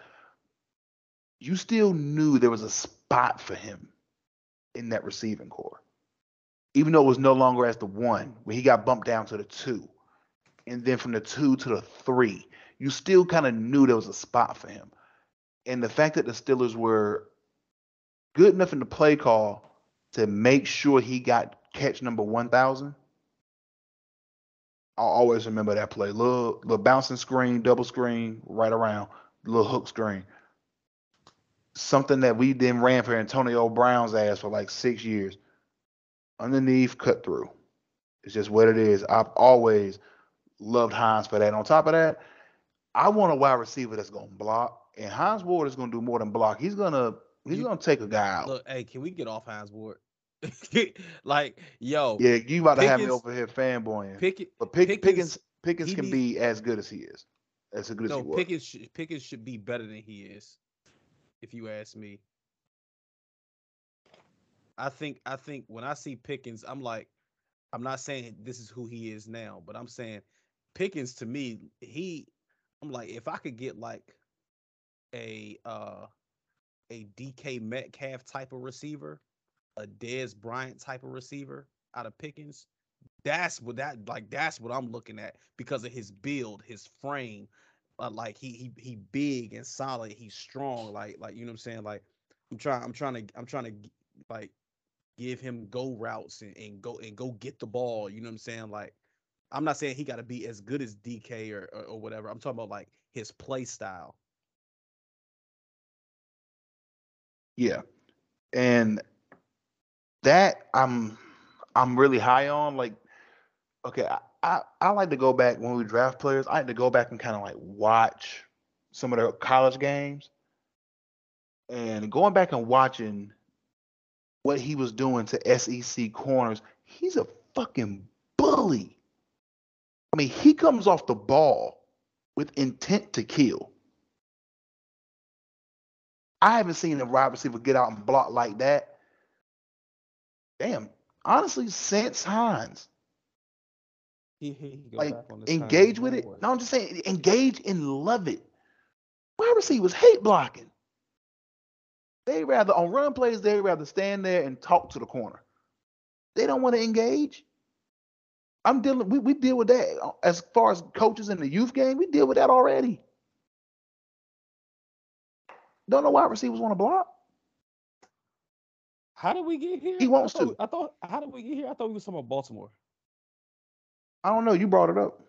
you still knew there was a spot for him in that receiving core. Even though it was no longer as the one, when he got bumped down to the two. And then from the two to the three, you still kind of knew there was a spot for him. And the fact that the Steelers were good enough in the play call to make sure he got catch number 1000 i'll always remember that play. Little, little bouncing screen double screen right around. Little hook screen. Something that we then ran for antonio brown's ass for like six years. Underneath cut through. It's just what it is. I've always loved hines for that. On top of that i want a wide receiver that's going to block and hines ward is going to do more than block. He's going to He's You- gonna take a guy out. Look, hey, can we get off Hines Ward? like, yo, yeah, you about to have me over here fanboying. Pickett. but Pick, Pickens- Pickens, Pickens can needs- be as good as he is. As good as No, he was. Pickens. Should, Pickens should be better than he is, if you ask me. I think. I think when I see Pickens, I'm like, I'm not saying this is who he is now, but I'm saying Pickens to me, he. I'm like, if I could get like a uh a DK Metcalf type of receiver, a Dez Bryant type of receiver out of Pickens, that's what that like that's what I'm looking at because of his build, his frame. Uh, like he he he big and solid, he's strong. Like like you know what I'm saying. Like I'm trying I'm trying to I'm trying to like give him go routes and, and go and go get the ball. You know what I'm saying. Like I'm not saying he got to be as good as DK or, or or whatever. I'm talking about like his play style. Yeah, and that I'm I'm really high on. Like, okay, I, I I like to go back when we draft players. I like to go back and kind of like watch some of their college games, and going back and watching what he was doing to SEC corners. He's a fucking bully. I mean, he comes off the ball with intent to kill. I haven't seen a wide receiver get out and block like that. Damn, honestly, since Hines, He, he, he like back on this engage with it. No, I'm just saying, engage and love it. Wide receivers hate blocking. They rather on run plays, they rather stand there and talk to the corner. They don't want to engage. I'm dealing. We, we deal with that uh, as far as coaches in the youth game. We deal with that already. Don't know why receivers want to block. How did we get here? He wants I thought, to. I thought. How did we get here? I thought we was talking about Baltimore. I don't know. You brought it up.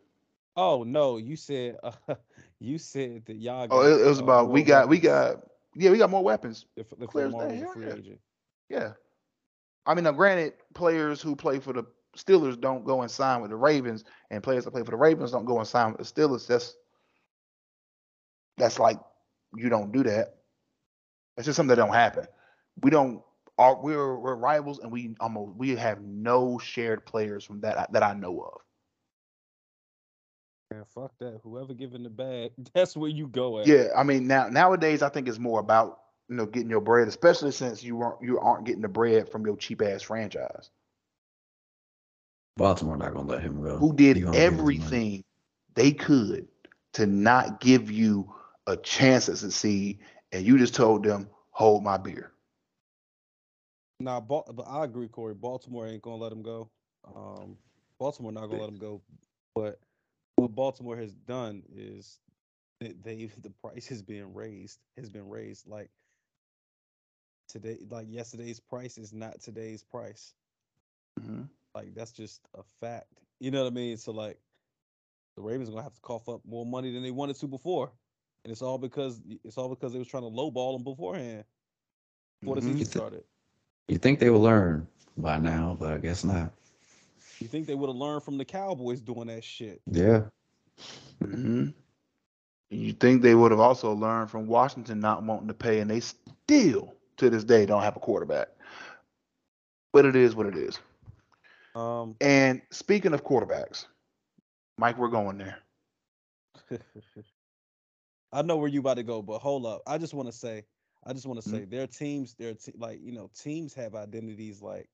Oh no, you said uh, you said that y'all. Oh, got, it, it was uh, about we got we got yeah we got more weapons. if, if clear as day, a free yeah. agent. Yeah. I mean, now granted, players who play for the Steelers don't go and sign with the Ravens, and players that play for the Ravens don't go and sign with the Steelers. That's that's like you don't do that. That's just something that don't happen. We don't. Are we're we're rivals, and we almost we have no shared players from that that I know of. Man, fuck that. Whoever giving the bag, that's where you go at. Yeah, I mean now nowadays I think it's more about you know getting your bread, especially since you aren't you aren't getting the bread from your cheap ass franchise. Baltimore not gonna let him go. who did gonna get his money. everything they could to not give you a chance to succeed, and you just told them, "Hold my beer." Nah, but I agree, Corey. Baltimore ain't gonna let him go. Um, Baltimore not gonna let him go. But what Baltimore has done is that they the price has been raised. Has been raised. Like today, like yesterday's price is not today's price. Mhm. Like that's just a fact. You know what I mean? So like, the Ravens gonna have to cough up more money than they wanted to before. And it's all because it's all because they was trying to lowball him beforehand before the Mhm. season started. You think they would learn by now, but I guess not. You think they would have learned from the Cowboys doing that shit? Yeah. hmm You think they would have also learned from Washington not wanting to pay, and they still to this day don't have a quarterback. But it is what it is. Um, And speaking of quarterbacks, Mike, we're going there. I know where you about to go, but hold up. I just want to say, I just want to Mhm. say, their teams, their te- like you know, teams have identities like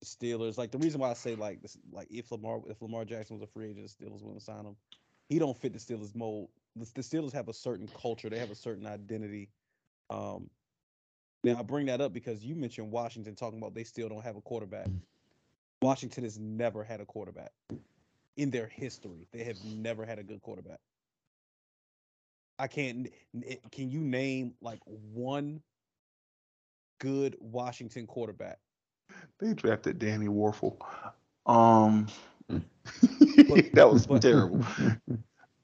the Steelers. Like the reason why I say like this, like if Lamar, if Lamar Jackson was a free agent, the Steelers wouldn't sign him. He don't fit the Steelers mold. The, the Steelers have a certain culture. They have a certain identity. Um, now I bring that up because you mentioned Washington talking about they still don't have a quarterback. Washington has never had a quarterback in their history. They have never had a good quarterback. I can't. n- n- Can you name like one good Washington quarterback? They drafted Danny Wuerffel. Um, Mm. that was but- terrible.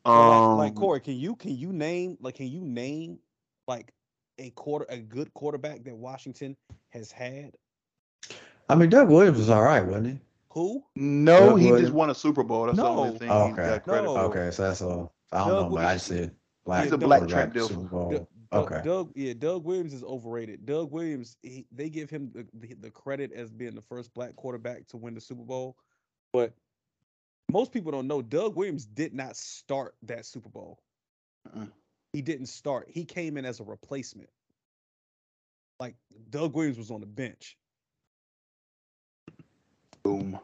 So, like, like Um, Corey, can you can you name like can you name like a quarter a good quarterback that Washington has had? I mean, Doug Williams was all right, wasn't he? Who? no, Doug he just won a Super Bowl. That's the only No. thing Oh, he okay. got credit No. for. Okay, so that's all. I don't Doug know, but I Williams- just said black He's a black quarterback, Trent Dilfer. Super Bowl. Doug- Doug- Oh, okay. Doug, yeah, Doug Williams is overrated. Doug Williams, he, they give him the, the, the credit as being the first black quarterback to win the Super Bowl, but most people don't know Doug Williams did not start that Super Bowl. Mm-mm. He didn't start. He came in as a replacement. Like Doug Williams was on the bench. Boom.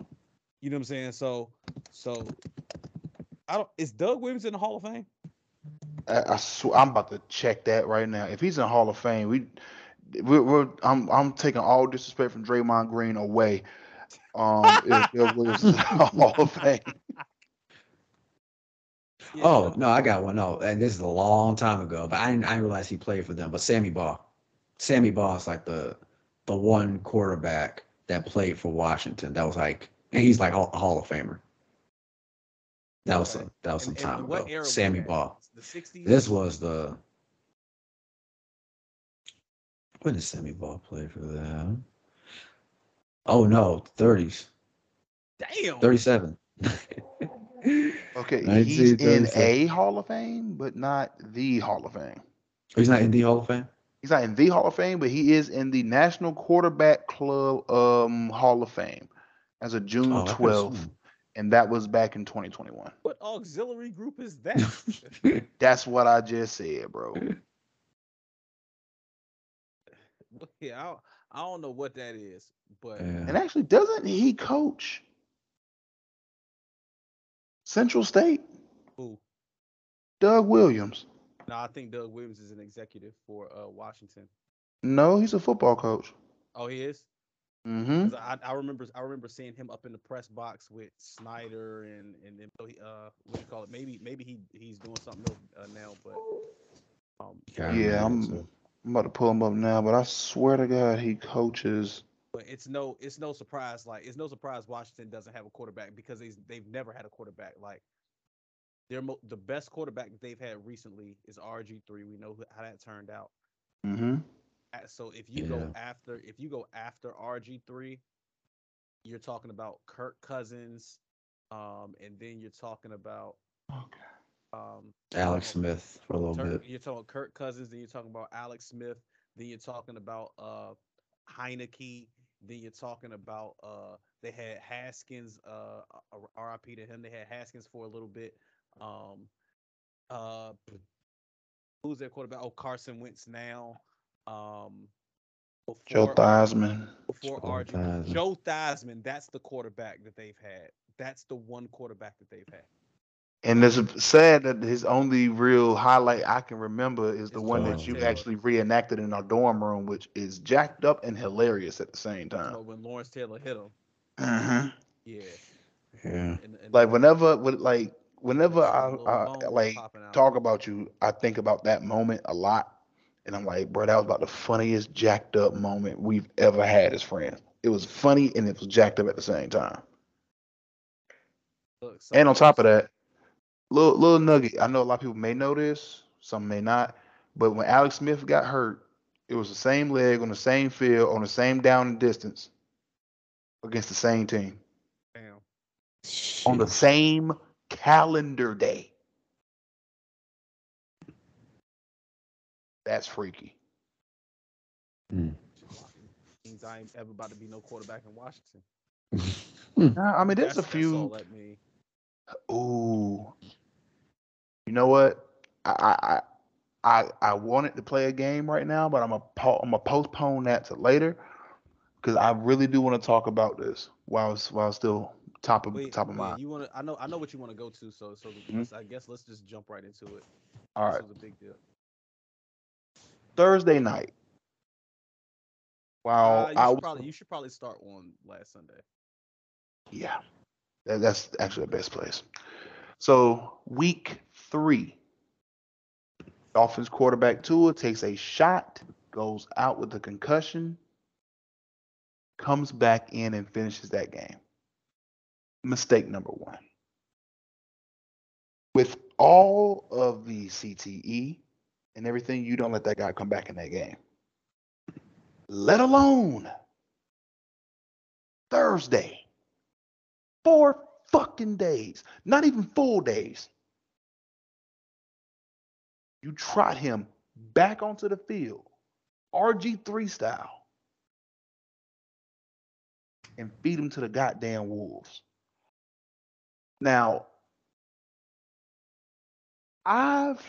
You know what I'm saying? So, so I don't. Is Doug Williams in the Hall of Fame? I, I swear, I'm about to check that right now. If he's in Hall of Fame, we, we're, we're I'm I'm taking all disrespect from Draymond Green away. Um, if Doug Williams is Hall of Fame. Yeah, Oh no, I got one. No, and this is a long time ago, but I didn't, I didn't realize he played for them. But Sammy Baugh, Sammy Baugh is like the the one quarterback that played for Washington. That was like, and he's like a Hall of Famer. That was Okay. some, that was some And- and time what ago. era Sammy? Baugh. The 60s. This was the when did Sammy Baugh play for them? Oh no, thirties, Damn. thirty-seven. Okay, he's in a Hall of Fame, but not the Hall of Fame. He's not in the Hall of Fame. He's not in the Hall of Fame, but he is in the National Quarterback Club um, Hall of Fame as of June Oh, I could've 12th, sworn. and that was back in 2021. What auxiliary group is that? That's what I just said, bro. yeah, I, don't- I don't know what that is, but Yeah. And actually, doesn't he coach Central State? who? Doug Williams. No, I think Doug Williams is an executive for uh, Washington. No, he's a football coach. Oh, he is. Mm-hmm. 'Cause I, I remember I remember seeing him up in the press box with Snyder and and then he, uh what do you call it? Maybe maybe he he's doing something else uh, now, but um Yeah, I remember Yeah, that I'm, too. I'm about to pull him up now, but I swear to God, he coaches. but it's no it's no surprise like it's no surprise Washington doesn't have a quarterback because they they've never had a quarterback like they're mo- the best quarterback they've had recently is RG three. We know how that turned out. Mm-hmm. So if you go after if you go after RG three, you're talking about Kirk Cousins, um, and then you're talking about Okay. um, Alex Smith for a little Tur- bit. You're talking about Kirk Cousins, then you're talking about Alex Smith, then you're talking about uh Heinicke, then you're talking about uh they had Haskins, uh uh, RIP to him. They had Haskins for a little bit. Um uh who's their quarterback? Oh, Carson Wentz now. Um Joe before- Theismann. before Joe RG. Theismann. Joe Theismann, that's the quarterback that they've had. That's the one quarterback that they've had. And it's sad that his only real highlight I can remember is the It's one that you Taylor. actually reenacted in our dorm room, which is jacked up and hilarious at the same time. about when Lawrence Taylor hit him. hmm Yeah. Yeah. And, and Like whenever, with like whenever I, I like talk about you, I think about that moment a lot, and I'm like, bro, that was about the funniest jacked up moment we've ever had as friends. It was funny and it was jacked up at the same time. Look, And on top of that, little little nugget. I know a lot of people may know this, some may not. But when Alex Smith got hurt, it was the same leg on the same field on the same down and distance against the same team Damn. on the same calendar day. That's freaky. Means I ain't ever about to be no quarterback in Washington. Nah, I mean, there's That's, a few. all that. Ooh. You know what? I I I I wanted to play a game right now, but I'm a po- I'm gonna postpone that to later because I really do want to talk about this while it's while it's still top of Wait, top of wait, mind. you want to? I know, I know what you want to go to. So, so Mhm. I guess let's just jump right into it. All this right, was a big deal. Thursday night. Wow, Uh, you I should was probably, you should probably start on last Sunday. yeah, that, that's actually the best place. So week three, Dolphins quarterback Tua takes a shot, goes out with a concussion, comes back in and finishes that game. Mistake number one. With all of the CTE and everything, you don't let that guy come back in that game. Let alone Thursday. Four fucking days, not even full days. You trot him back onto the field, RG3 style, and feed him to the goddamn wolves. Now, I've,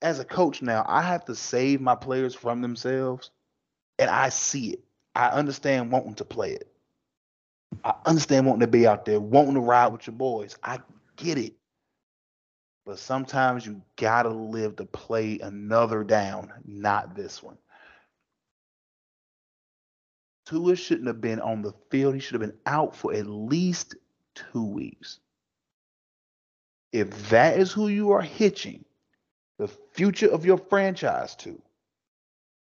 as a coach now, I have to save my players from themselves, and I see it. I understand wanting to play it. I understand wanting to be out there, wanting to ride with your boys. I get it. But sometimes you gotta live to play another down, not this one. Tua shouldn't have been on the field. He should have been out for at least two weeks. If that is who you are hitching the future of your franchise to,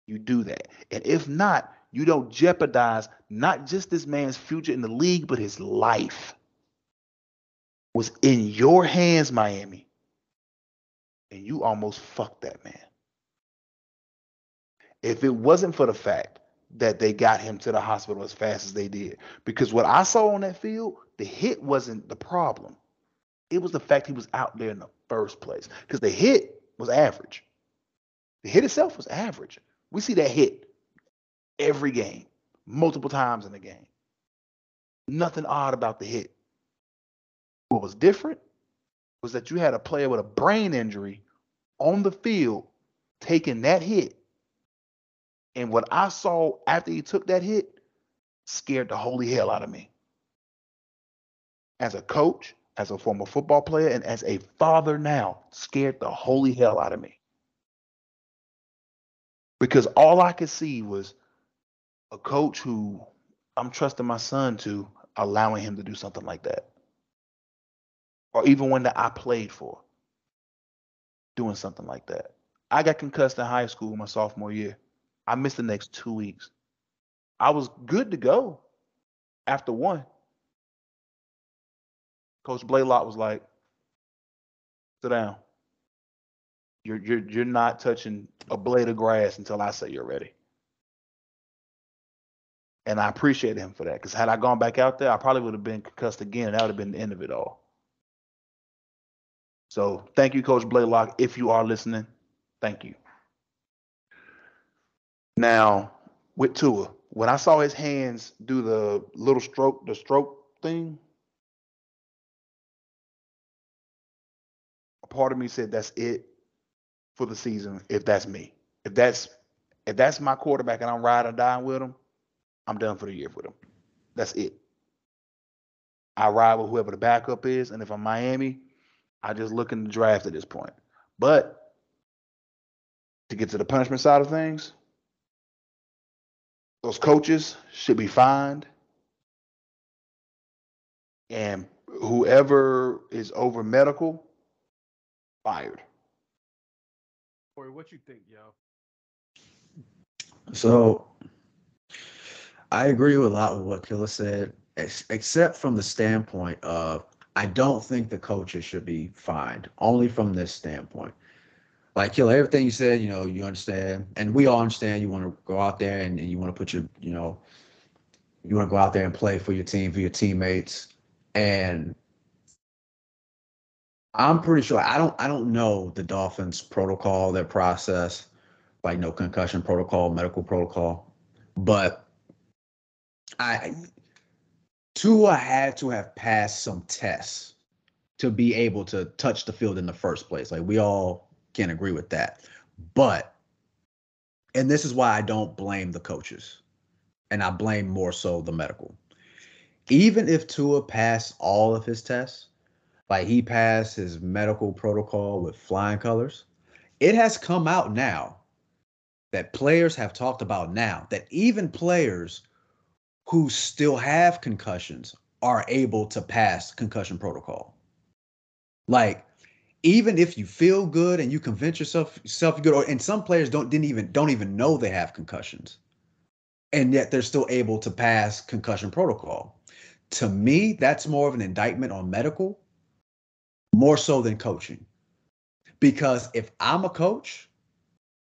you do that. And if not, you don't jeopardize not just this man's future in the league, but his life. Was in your hands, Miami. And you almost fucked that man. If it wasn't for the fact that they got him to the hospital as fast as they did, because what I saw on that field, the hit wasn't the problem. It was the fact he was out there in the first place. Because the hit was average. The hit itself was average. We see that hit every game, multiple times in the game. Nothing odd about the hit. What was different was that you had a player with a brain injury on the field taking that hit. And what I saw after he took that hit scared the holy hell out of me. As a coach, as a former football player, and as a father now, scared the holy hell out of me. Because all I could see was a coach who I'm trusting my son to allowing him to do something like that. Or even one that I played for doing something like that. I got concussed in high school my sophomore year. I missed the next two weeks. I was good to go after one. Coach Blaylock was like, sit down. You're you're you're not touching a blade of grass until I say you're ready. And I appreciate him for that. Because had I gone back out there, I probably would have been concussed again, and that would have been the end of it all. So thank you, Coach Blaylock. If you are listening, thank you. Now, with Tua, when I saw his hands do the little stroke, the stroke thing, part of me said that's it for the season. If that's me, if that's if that's my quarterback and I'm riding or dying with him, I'm done for the year with him. That's it. I ride with whoever the backup is, and if I'm Miami, I just look in the draft at this point. But to get to the punishment side of things, those coaches should be fined. And whoever is over medical, fired. Corey, what you think, yo? So I agree with a lot with what Killa said, ex- except from the standpoint of I don't think the coaches should be fined, only from this standpoint. Like, kill everything you said, you know, you understand, and we all understand you want to go out there and, and you want to put your, you know, you want to go out there and play for your team, for your teammates. And I'm pretty sure I don't I don't know the Dolphins protocol, their process, like no concussion protocol, medical protocol. But I Tua had to have passed some tests to be able to touch the field in the first place. Like we all can agree with that. But and this is why I don't blame the coaches. And I blame more so the medical. Even if Tua passed all of his tests, like he passed his medical protocol with flying colors, it has come out now that players have talked about now that even players who still have concussions are able to pass concussion protocol. Like even if you feel good and you convince yourself you're good, or and some players don't didn't even don't even know they have concussions, and yet they're still able to pass concussion protocol. To me, that's more of an indictment on medical, more so than coaching. Because if I'm a coach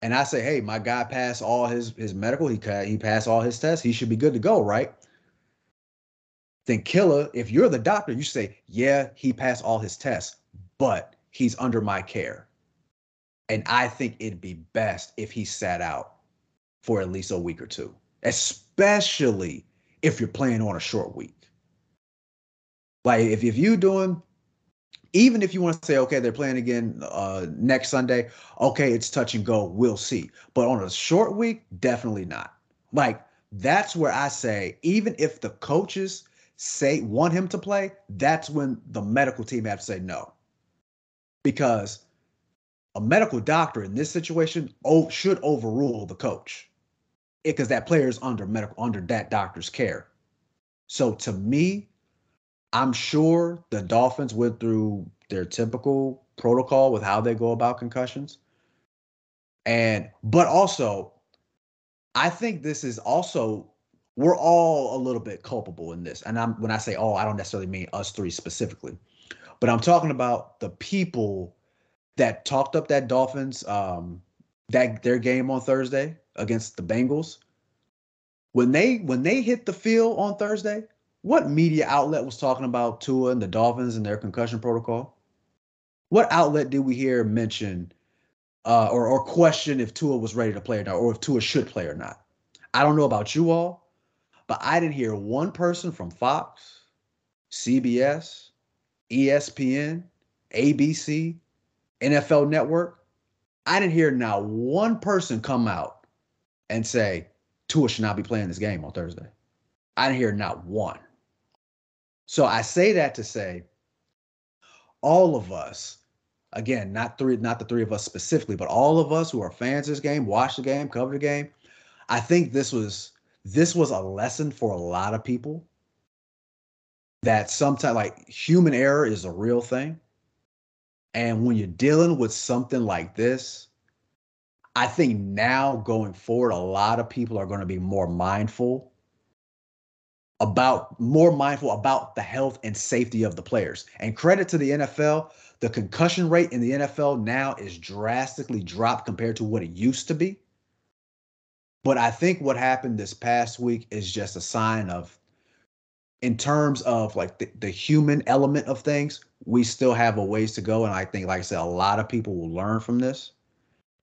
and I say, "Hey, my guy passed all his his medical, he he passed all his tests, he should be good to go," right? Then killer, if you're the doctor, you say, "Yeah, he passed all his tests, but he's under my care." And I think it'd be best if he sat out for at least a week or two, especially if you're playing on a short week. Like if if you doing even if you want to say, okay, they're playing again uh, next Sunday, okay, it's touch and go, we'll see. But on a short week, definitely not. Like that's where I say, even if the coaches say want him to play, that's when the medical team have to say no. Because a medical doctor in this situation oh, should overrule the coach because that player is under medical under that doctor's care. So to me, I'm sure the Dolphins went through their typical protocol with how they go about concussions. And but also I think this is also we're all a little bit culpable in this. And I'm when I say all, I don't necessarily mean us three specifically. But I'm talking about the people that talked up that Dolphins um that their game on Thursday against the Bengals. When they when they hit the field on Thursday, what media outlet was talking about Tua and the Dolphins and their concussion protocol? What outlet did we hear mention uh, or, or question if Tua was ready to play or not, or if Tua should play or not? I don't know about you all, but I didn't hear one person from Fox, CBS, ESPN, ABC, NFL Network. I didn't hear not one person come out and say Tua should not be playing this game on Thursday. I didn't hear not one. So I say that to say all of us, again, not three, not the three of us specifically, but all of us who are fans of this game, watch the game, cover the game. I think this was this was a lesson for a lot of people that sometimes like human error is a real thing. And when you're dealing with something like this, I think now going forward, a lot of people are going to be more mindful about more mindful about the health and safety of the players. And credit to the NFL, the concussion rate in the NFL now is drastically dropped compared to what it used to be. But I think what happened this past week is just a sign of, in terms of like the, the human element of things, we still have a ways to go. And I think, like I said, a lot of people will learn from this.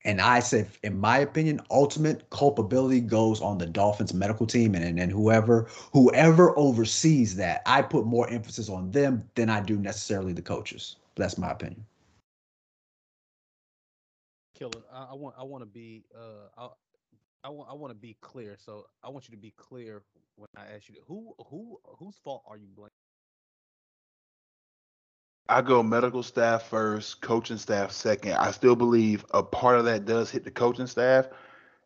And I said, in my opinion, ultimate culpability goes on the Dolphins medical team and, and, and whoever whoever oversees that. I put more emphasis on them than I do necessarily the coaches. That's my opinion. Killer, I, I want I want to be uh I I want I want to be clear. So I want you to be clear when I ask you who who whose fault are you blaming? I go medical staff first, coaching staff second. I still believe a part of that does hit the coaching staff,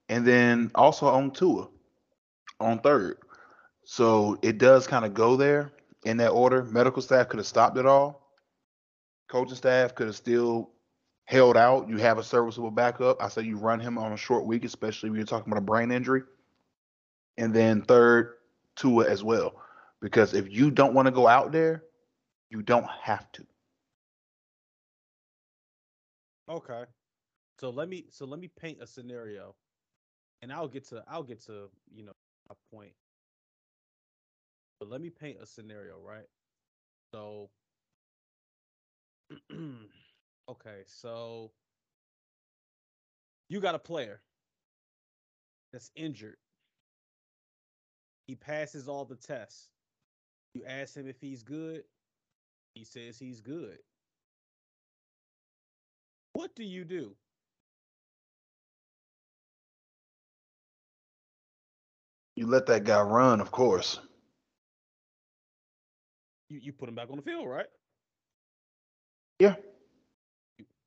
and then also on Tua on third. So it does kind of go there in that order. Medical staff could have stopped it all. Coaching staff could have still held out. You have a serviceable backup. I say you run him on a short week, especially when you're talking about a brain injury. And then third, Tua as well. Because if you don't want to go out there, You don't have to. Okay. So let me so let me paint a scenario, and I'll get to I'll get to you know a point. But let me paint a scenario, right? So, okay, so you got a player that's injured. He passes all the tests. You ask him if he's good. He says he's good. What do you do? You let that guy run, of course. You you put him back on the field, right? Yeah.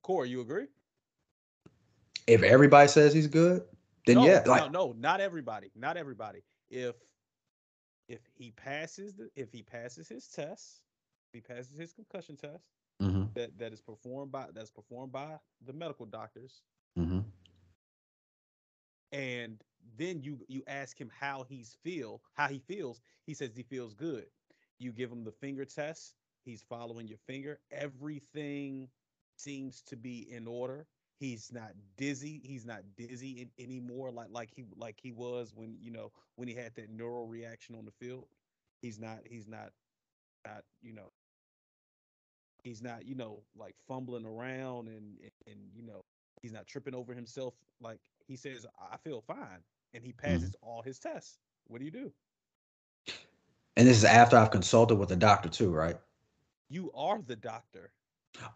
Corey, you agree? If everybody says he's good, then no, yeah, no, like no, not everybody, not everybody. If if he passes the if he passes his test, if he passes his concussion test Mhm, that that is performed by that's performed by the medical doctors, mhm. and then you you ask him how he's feel how he feels. He says he feels good. You give him the finger test. He's following your finger. Everything seems to be in order. He's not dizzy. He's not dizzy in, anymore like like he like he was when you know when he had that neural reaction on the field. He's not he's not not you know he's not you know like fumbling around and and, you know he's not tripping over himself like he says i feel fine and he passes all his tests. What do you do? And this is after I've consulted with the doctor too, right? you are the doctor.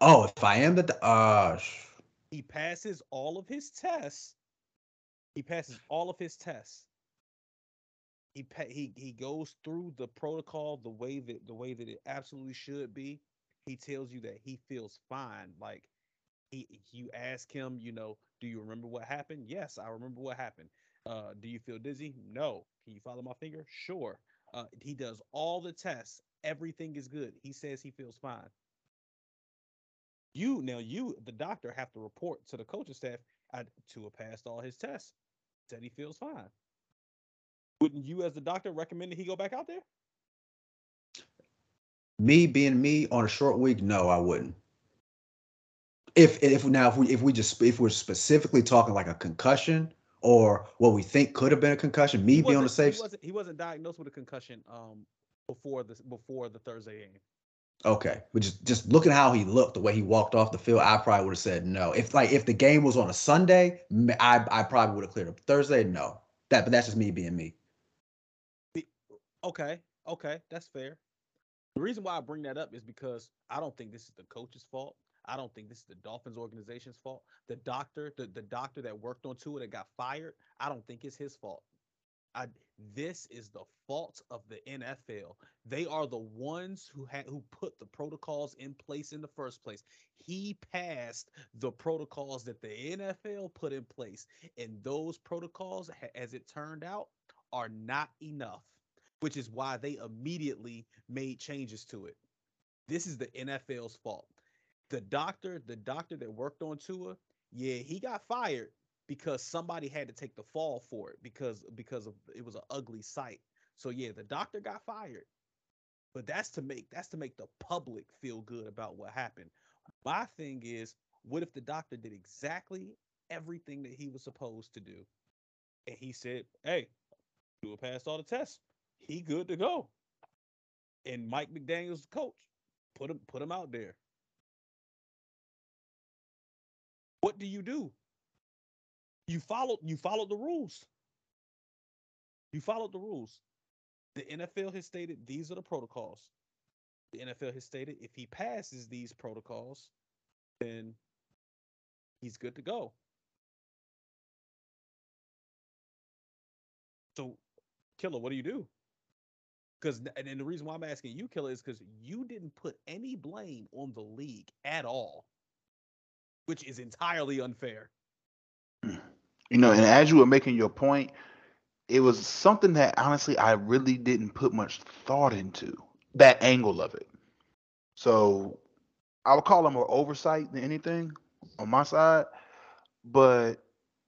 Oh, if I am the do- uh, sh- he passes all of his tests. He passes all of his tests. He pa- he he goes through the protocol the way that the way that it absolutely should be he tells you that he feels fine like he you ask him you know do you remember what happened? Yes i remember what happened. Uh do you feel dizzy? No. Can you follow my finger? Sure. Uh he does all the tests. Everything is good. He says he feels fine. You now you the doctor have to report to the coaching staff I, Tua passed all his tests. Said he feels fine. Wouldn't you as the doctor recommend that he go back out there me being me on a short week, no, I wouldn't. If if now if we if we just if we're specifically talking like a concussion or what we think could have been a concussion, me being on the safe. he wasn't, he wasn't diagnosed with a concussion um before this before the thursday game Okay, but just just looking how he looked, the way he walked off the field, I probably would have said no. If like if the game was on a Sunday, I I probably would have cleared up. Thursday, no. That but that's just me being me. Okay, okay, that's fair. The reason why I bring that up is because I don't think this is the coach's fault. I don't think this is the Dolphins organization's fault. The doctor, the, the doctor that worked on Tua that got fired, I don't think it's his fault. I this is the fault of the NFL. They are the ones who had who put the protocols in place in the first place. He passed the protocols that the NFL put in place, and those protocols, as it turned out, are not enough which is why they immediately made changes to it. This is the NFL's fault. The doctor, the doctor that worked on Tua, yeah, he got fired because somebody had to take the fall for it because because of it was an ugly sight. So yeah, the doctor got fired. But that's to make that's to make the public feel good about what happened. My thing is, what if the doctor did exactly everything that he was supposed to do? And he said, "Hey, Tua passed all the tests he good to go. And Mike McDaniel's coach. Put him put him out there. What do you do? You followed you followed the rules. You followed the rules. The NFL has stated these are the protocols. The NFL has stated if he passes these protocols, then he's good to go. So, Killer, what do you do? Because and, the reason why I'm asking you, Killer, is because you didn't put any blame on the league at all, which is entirely unfair. Mm. You know, and as you were making your point, it was something that honestly I really didn't put much thought into that angle of it. So I would call it more oversight than anything on my side. But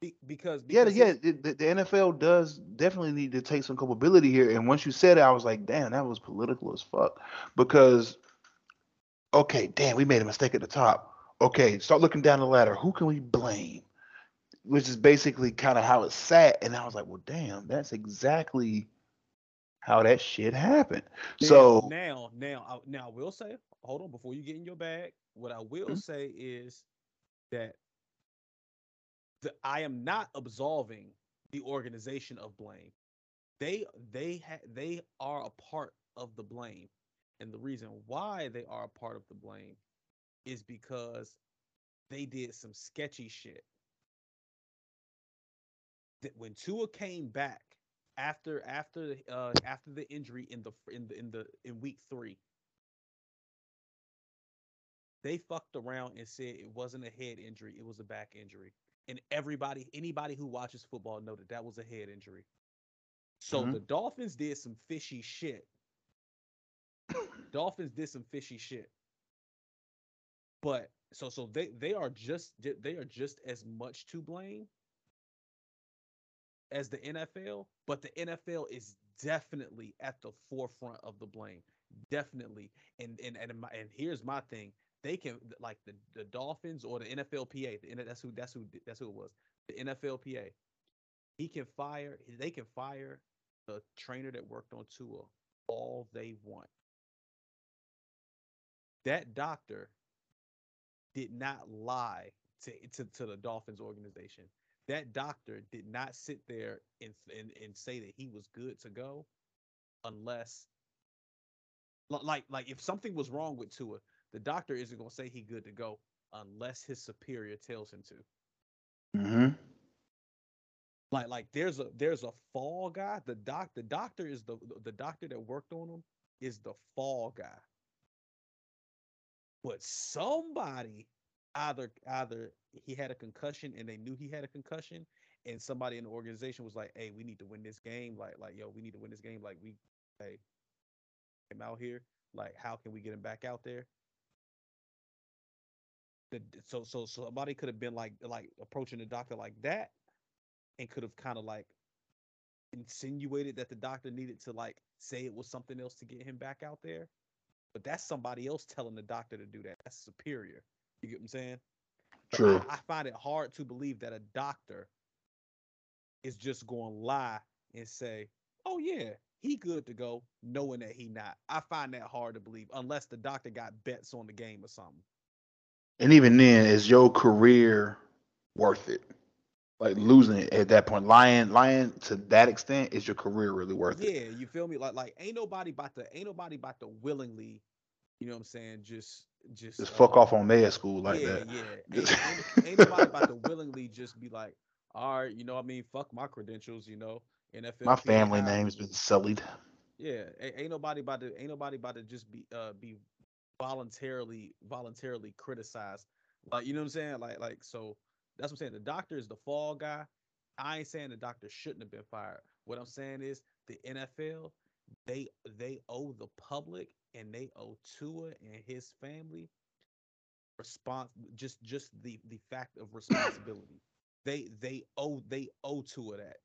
Be- because, yeah, yeah, the, the NFL does definitely need to take some culpability here. And once you said it, I was like, damn, that was political as fuck. Because okay, damn, we made a mistake at the top. Okay, start looking down the ladder. Who can we blame? Which is basically kind of how it sat. And I was like, well, damn, that's exactly how that shit happened. Now- So now, now, I, now, I will say, hold on, before you get in your bag, what I will Mhm. say is that the, I am not absolving the organization of blame. They, they, ha, they are a part of the blame, and the reason why they are a part of the blame is because they did some sketchy shit. That when Tua came back after after uh after the injury in the in the in the in week three, they fucked around and said it wasn't a head injury, it was a back injury. And everybody, anybody who watches football know that that was a head injury. So Mhm. the Dolphins did some fishy shit. Dolphins did some fishy shit. But so so they they are just ju- they are just as much to blame as the NFL, but the NFL is definitely at the forefront of the blame. Definitely. And and and my, and here's my thing. They can like the, the Dolphins or the NFLPA. The, that's who that's who that's who it was. The NFLPA. He can fire. They can fire the trainer that worked on Tua all they want. That doctor did not lie to, to, to the Dolphins organization. That doctor did not sit there and, and, and say that he was good to go unless like like if something was wrong with Tua, the doctor isn't gonna say he good to go unless his superior tells him to. mhm. Like like there's a there's a fall guy. The doc the doctor is the the doctor that worked on him is the fall guy. But somebody either either he had a concussion and they knew he had a concussion, and somebody in the organization was like, "Hey, we need to win this game. Like like yo, we need to win this game. Like we, hey, him out here. Like how can we get him back out there?" The, so so so somebody could have been like like approaching the doctor like that, and could have kind of like insinuated that the doctor needed to like say it was something else to get him back out there. But that's somebody else telling the doctor to do that. That's superior. You get what I'm saying? True. I, I find it hard to believe that a doctor is just going to lie and say, "Oh yeah, he good to go," knowing that he not. I find that hard to believe unless the doctor got bets on the game or something. And even then, is your career worth it? Like losing it at that point, lying, lying to that extent, is your career really worth it? Yeah, you feel me? Like like ain't nobody about to ain't nobody about to willingly, you know what I'm saying? Just just Just fuck uh, off on med school like yeah, that. yeah. Ain't, ain't, nobody about to willingly just be like, all right, you know, what I mean, fuck my credentials, you know. NFL. My family name's been sullied. Yeah, ain't, ain't nobody about to ain't nobody about to just be uh be voluntarily voluntarily criticized. Like you know what I'm saying? Like like so that's what I'm saying. The doctor is the fall guy. I ain't saying the doctor shouldn't have been fired. What I'm saying is the NFL they they owe the public and they owe Tua and his family response just just the the fact of responsibility. they they owe they owe Tua that.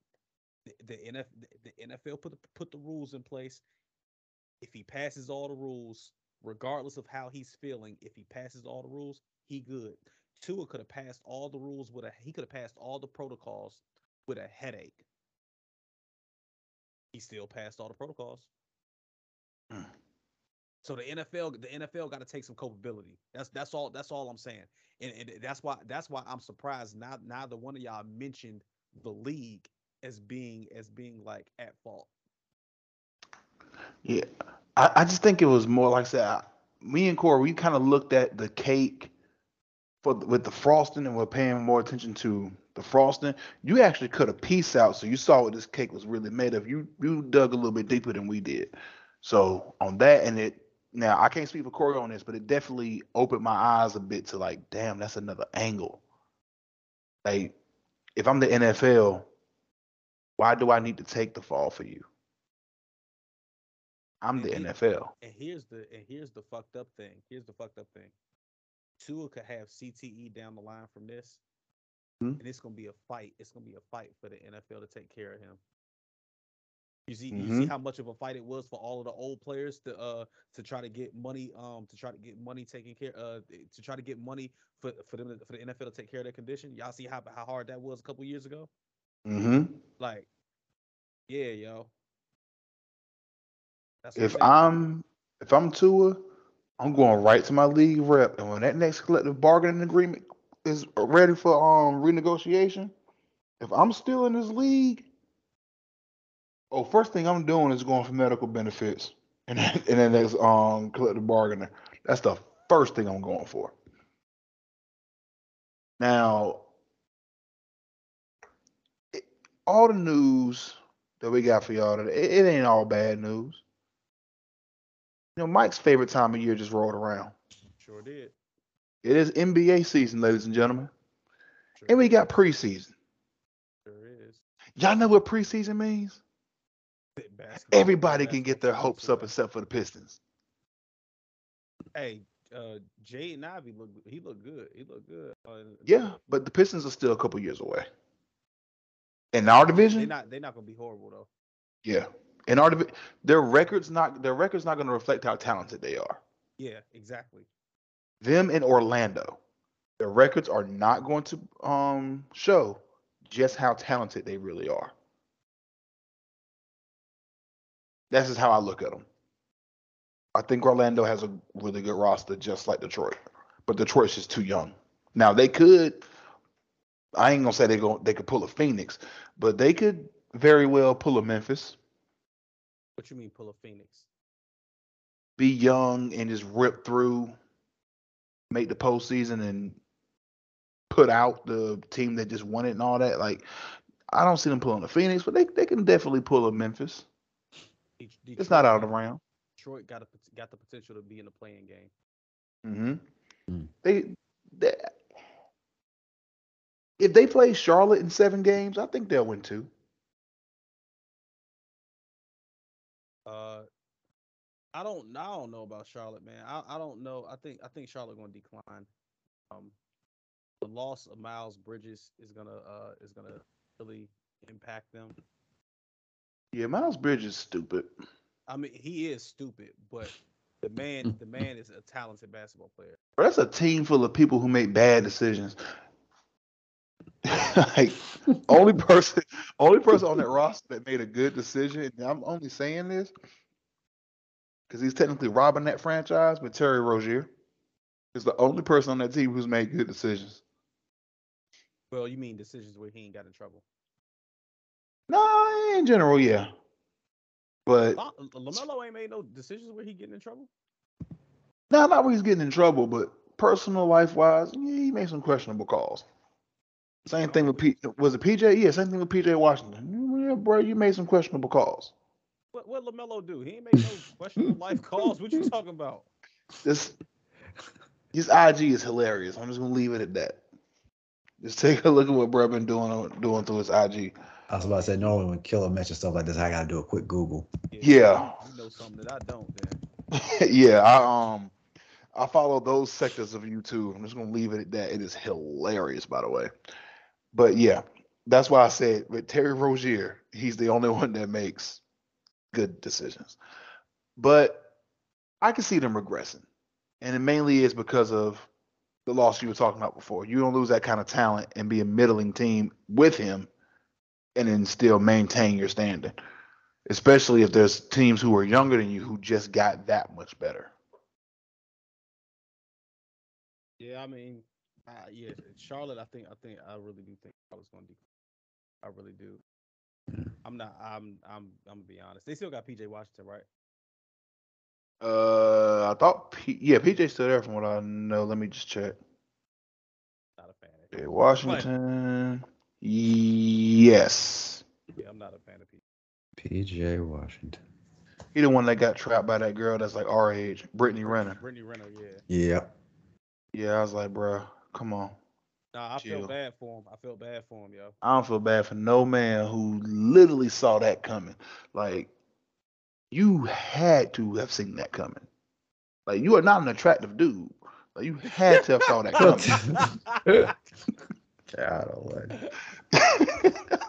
The, the, NF, the NFL put the, put the rules in place. If he passes all the rules, regardless of how he's feeling, if he passes all the rules, he good. Tua could have passed all the rules with a he could have passed all the protocols with a headache. He still passed all the protocols. Mm. So the NFL, the NFL got to take some culpability. That's that's all. That's all I'm saying, and, and that's why that's why I'm surprised. Now neither one of y'all mentioned the league as being as being like at fault. Yeah, I, I just think it was more like I said. I- Me and Corey, we kind of looked at the cake for with the frosting, and we're paying more attention to the frosting. You actually cut a piece out, so you saw what this cake was really made of. You you dug a little bit deeper than we did. So on that, and it now I can't speak for Corey on this, but it definitely opened my eyes a bit to like, damn, that's another angle. Like, if I'm the NFL, why do I need to take the fall for you? I'm the And it- NFL. And here's the and here's the fucked up thing. Here's the fucked up thing. Tua could have CTE down the line from this, Mhm. and it's gonna be a fight. It's gonna be a fight for the NFL to take care of him. You see, you see Mhm. how much of a fight it was for all of the old players to uh to try to get money um to try to get money taken care uh to try to get money for for them to- for the NFL to take care of their condition. Y'all see how how hard that was a couple years ago. Mm-hmm. Like, yeah, yo. That's If. I'm if I'm Tua, I'm going right to my league rep, and when that next collective bargaining agreement is ready for um renegotiation, if I'm still in this league, oh, first thing I'm doing is going for medical benefits, and then, and then there's um collective bargaining. That's the first thing I'm going for. Now, it- all the news that we got for y'all today, it, it ain't all bad news. You know, Mike's favorite time of year just rolled around. sure did. It is NBA season, ladies and gentlemen. Sure And we got preseason. sure is. Y'all know what preseason means? Basketball- Everybody can get their basketball hopes up except for the Pistons. Hey, uh, Jaden Ivey look. He looked good. He looked good. Uh, Yeah, but the Pistons are still a couple years away. In our division, They're not. they're not gonna be horrible though. yeah. In our division, their records not their records not going to reflect how talented they are. Yeah, exactly. Them in Orlando, their records are not going to um show just how talented they really are. That's just how I look at them. I think Orlando has a really good roster, just like Detroit, but Detroit's just too young. Now they could. I ain't gonna say they go. They could pull a Phoenix, but they could very well pull a Memphis. What you mean pull a Phoenix? Be young and just rip through, make the postseason, and put out the team that just won it and all that. Like, I don't see them pulling a Phoenix, but they they can definitely pull a Memphis. Det- It's not out of the got- round. Detroit got a, got the potential to be in the playing game. Mm-hmm. Mm. They, they, if they play Charlotte in seven games, I think they'll win two. I don't. I don't know about Charlotte, man. I, I don't know. I think I think Charlotte going to decline. Um, the loss of Miles Bridges is gonna uh is gonna really impact them. Yeah, Miles Bridges is stupid. I mean, he is stupid, but the man the man is a talented basketball player. That's a team full of people who make bad decisions. like only person, only person on that roster that made a good decision. I'm only saying this because he's technically robbing that franchise. But Terry Rozier is the only person on that team who's made good decisions. Well, you mean decisions where he ain't got in trouble? No, in general, yeah. But La- Lamelo ain't made no decisions where he getting in trouble. no, not where he's getting in trouble, but personal life wise, yeah, he made some questionable calls. Same thing with P. Was it PJ? Yeah, same thing with PJ Washington. Yeah, bro, you made some questionable calls. What what Lamelo do? He ain't make no questionable life calls. What you talking about? This his IG is hilarious. I'm just gonna leave it at that. Just take a look at what bro been doing on- doing through his IG. I was about to say normally when Killer mentions stuff like this, I gotta do a quick Google. Yeah. You know something that I don't. Then yeah, I um I follow those sectors of YouTube. I'm just gonna leave it at that. It is hilarious, by the way. But yeah, that's why I said with Terry Rozier, he's the only one that makes good decisions. But I can see them regressing. And it mainly is because of the loss you were talking about before. You don't lose that kind of talent and be a middling team with him and then still maintain your standing. Especially if there's teams who are younger than you who just got that much better. yeah, I mean, uh, yeah, Charlotte. I think I think I really do think I was gonna be. I really do. Mm. I'm not. I'm. I'm. I'm gonna be honest. They still got PJ Washington, right? Uh, I thought, P- yeah, PJ's still there from what I know. Let me just check. Not a fan. Of Okay, him. Washington. Yes. Yeah, I'm not a fan of PJ. PJ Washington. He the one that got trapped by that girl that's like our age, Brittany Renner. Brittany Renner. Yeah. Yeah. Yeah, I was like, bro, come on. Nah, I Chill. felt bad for him. I feel bad for him, yo. I don't feel bad for no man who literally saw that coming. Like, you had to have seen that coming. Like, you are not an attractive dude. Like, you had to have saw that coming. God, oh, what?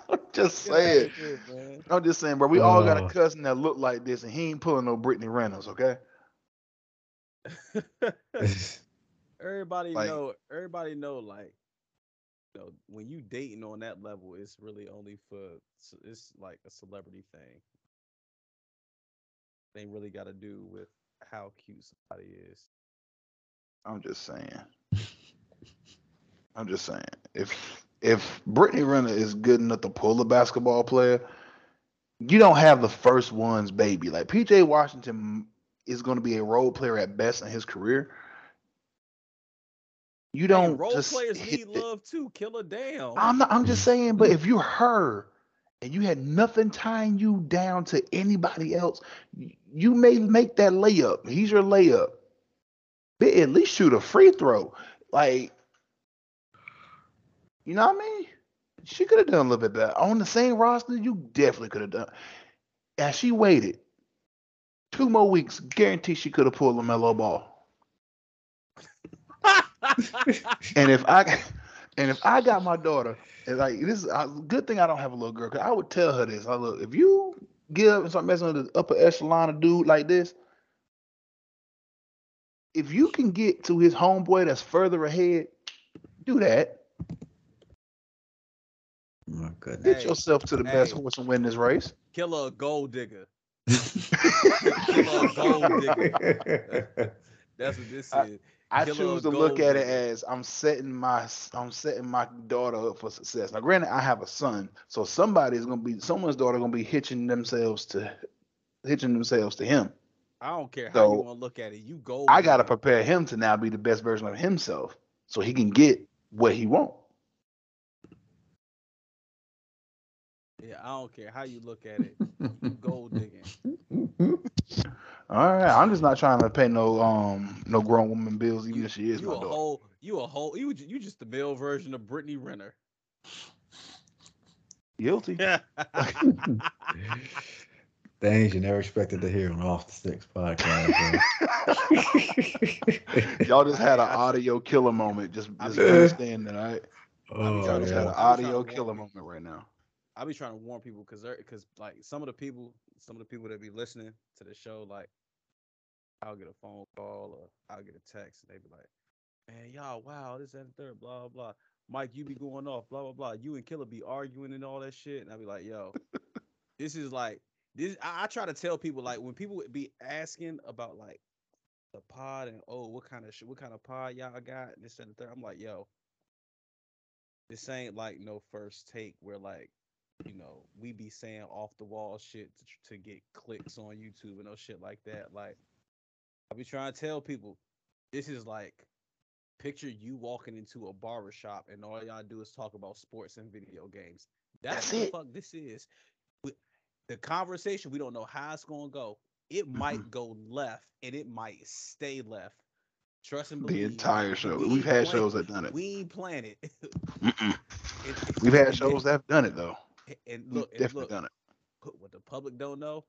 I'm just saying. Good. I'm just saying, bro. We all got a Oh. cousin that look like this, and he ain't pulling no Brittany Reynolds, okay? everybody Like- know. Everybody know. Like, know, when you dating on that level, it's really only for. It's like a celebrity thing. They ain't really got to do with how cute somebody is. I'm just saying. I'm just saying. If if Brittany Renner is good enough to pull a basketball player, you don't have the first one's baby. Like PJ Washington is going to be a role player at best in his career. You don't role just players hit need it. love too. Killer damn. I'm not. I'm just saying. But mm. if you're her and you had nothing tying you down to anybody else, you may make that layup. He's your layup. But at least shoot a free throw. Like, you know what I mean? She could have done a little bit better. On the same roster, you definitely could have done. And she waited two more weeks, guarantee she could have pulled a Melo Ball. And if I and if I got my daughter, and like this is a good thing I don't have a little girl, cause I would tell her this. I look, if you give up and start messing with the upper echelon of dude like this, if you can get to his homeboy that's further ahead, do that. My goodness. Get Hey, yourself to the best horse and win this race. Killer a gold digger. Killer a gold digger. That's what this is. I Killer choose to look at it as I'm setting my I'm setting my daughter up for success. Now, granted, I have a son, so somebody's gonna be someone's daughter gonna be hitching themselves to hitching themselves to him. I don't care how you want to look at it. You gold. I gotta prepare him to now be the best version of himself, so he can get what he wants. Yeah, I don't care how you look at it. You gold digging. All right, I'm just not trying to pay no um no grown woman bills, even You, if she is you my a daughter. whole, you a whole, you you just the male version of Brittany Renner. Guilty. Things you never expected to hear on Off the Six podcast. Y'all just had an I- I- audio killer moment. Just I just mean- understand that. All right, oh, y'all just yeah. had an I'm trying to audio killer moment right now. I be trying to warn people because because like some of the people, some of the people that be listening to the show, like I'll get a phone call or I'll get a text and they be like, "Man, y'all, wow, this and third, blah blah blah." Mike, you be going off, blah blah blah. You and Killer be arguing and all that shit, and I be like, "Yo, this is like this." I, I try to tell people like when people would be asking about like the pod and oh, what kind of shit, what kind of pod y'all got, and this and the third. I'm like, "Yo, this ain't like no first take where like." you know, we be saying off the wall shit to, to get clicks on YouTube and no shit like that. Like, I be trying to tell people, this is like, picture you walking into a barber shop and all y'all do is talk about sports and video games. That's, That's what the it. fuck this is. The conversation, we don't know how it's gonna go. It might go left and it might stay left. Trust and The entire show. we We've had shows that done it. We ain't plan it. And- We've had and shows that have done it though. and We've look, and definitely look, done it. what the public don't know,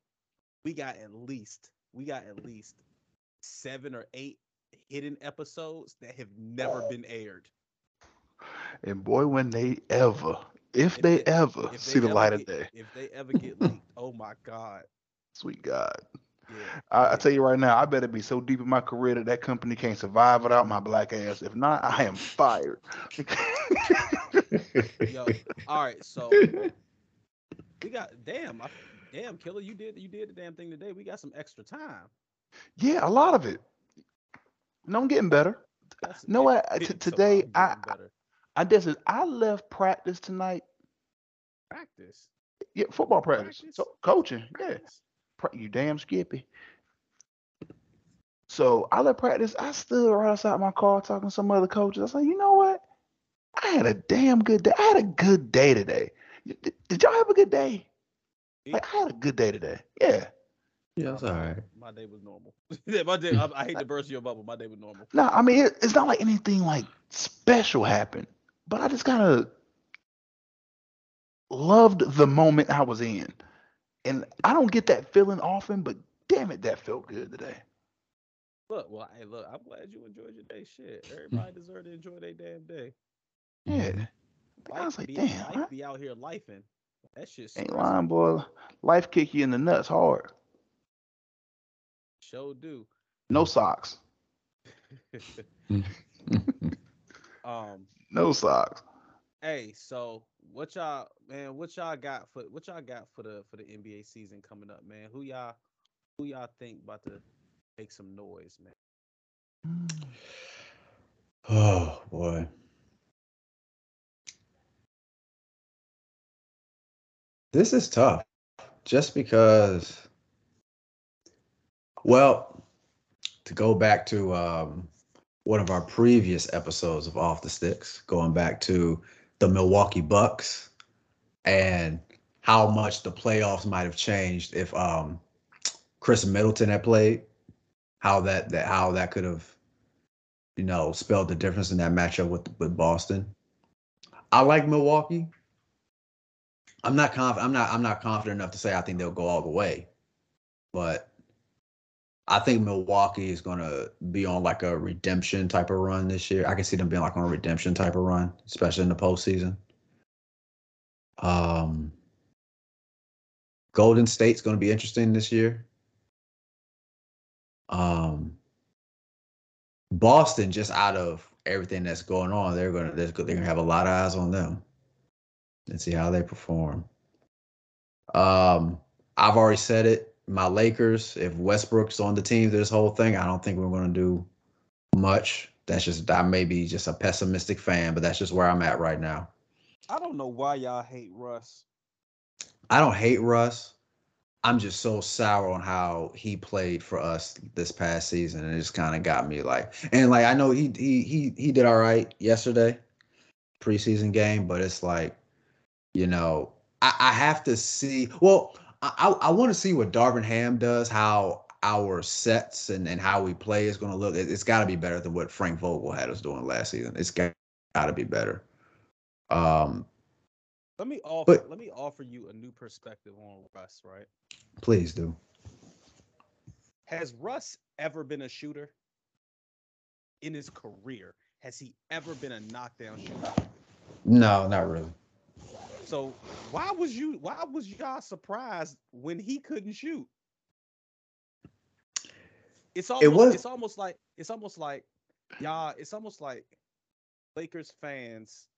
we got at least we got at least seven or eight hidden episodes that have never oh. been aired. And boy, when they ever, if If they they- ever If see the ever light of day, if they ever get leaked, oh my god, sweet God. yeah. I, I tell you right now, I better be so deep in my career that that company can't survive without my black ass. If not, I am fired. Yo, all right, so we got damn, I, damn killer, you did you did the damn thing today. We got some extra time. Yeah, a lot of it. No, I'm getting better. That's know what? Today, about I- better. I just I left practice tonight. practice. Yeah, football practice. Practice? So coaching. Yeah. Practice. Pra- You damn skippy. So I left practice. I stood right outside my car talking to some other coaches. I said, like, you know what? I had a damn good day. I had a good day today. Did, did y'all have a good day? Like I had a good day today. Yeah. Yeah, it's all right. My day was normal. yeah, my day. I, I hate to burst your bubble. My day was normal. No, I mean it, it's not like anything like special happened, but I just kind of loved the moment I was in, and I don't get that feeling often. But damn it, that felt good today. Look, well, hey, look, I'm glad you enjoyed your day. Shit, hmm. everybody deserves to enjoy their damn day. Yeah. I Life was like, be, damn. life I- be out here lifing. That shit Ain't lying, boy. Life kick you in the nuts hard. Sure do. No socks. um. No socks. Hey, so what y'all, man? What y'all got for what y'all got for the for the NBA season coming up, man? Who y'all who y'all think about to make some noise, man? Oh boy. This is tough. Just because well, to go back to um one of our previous episodes of Off the Sticks, going back to the Milwaukee Bucks and how much the playoffs might have changed if um Khris Middleton had played, how that that how that could have you know, spelled the difference in that matchup with with Boston. I like Milwaukee. I'm not confident. I'm not. I'm not confident enough to say I think they'll go all the way, but I think Milwaukee is going to be on like a redemption type of run this year. I can see them being like on a redemption type of run, especially in the postseason. Um, Golden State's going to be interesting this year. Um, Boston, just out of everything that's going on, they're gonna they're gonna have a lot of eyes on them and see how they perform. Um, I've already said it. My Lakers, if Westbrook's on the team this whole thing, I don't think we're gonna do much. That's just I may be just a pessimistic fan, but that's just where I'm at right now. I don't know why y'all hate Russ. I don't hate Russ. I'm just so sour on how he played for us this past season, and it just kind of got me like, and like I know he he he he did all right yesterday, preseason game, but it's like, you know, I, I have to see. Well, I I, want to see what Darvin Ham does, how our sets and and how we play is going to look. It, it's got to be better than what Frank Vogel had us doing last season. It's got to be better. Um, Let me offer But- let me offer you a new perspective on Russ, right? please do. Has Russ ever been a shooter in his career? Has he ever been a knockdown shooter? No, not really. So why was you why was y'all surprised when he couldn't shoot? It's almost was- it's almost like it's almost like y'all it's almost like Lakers fans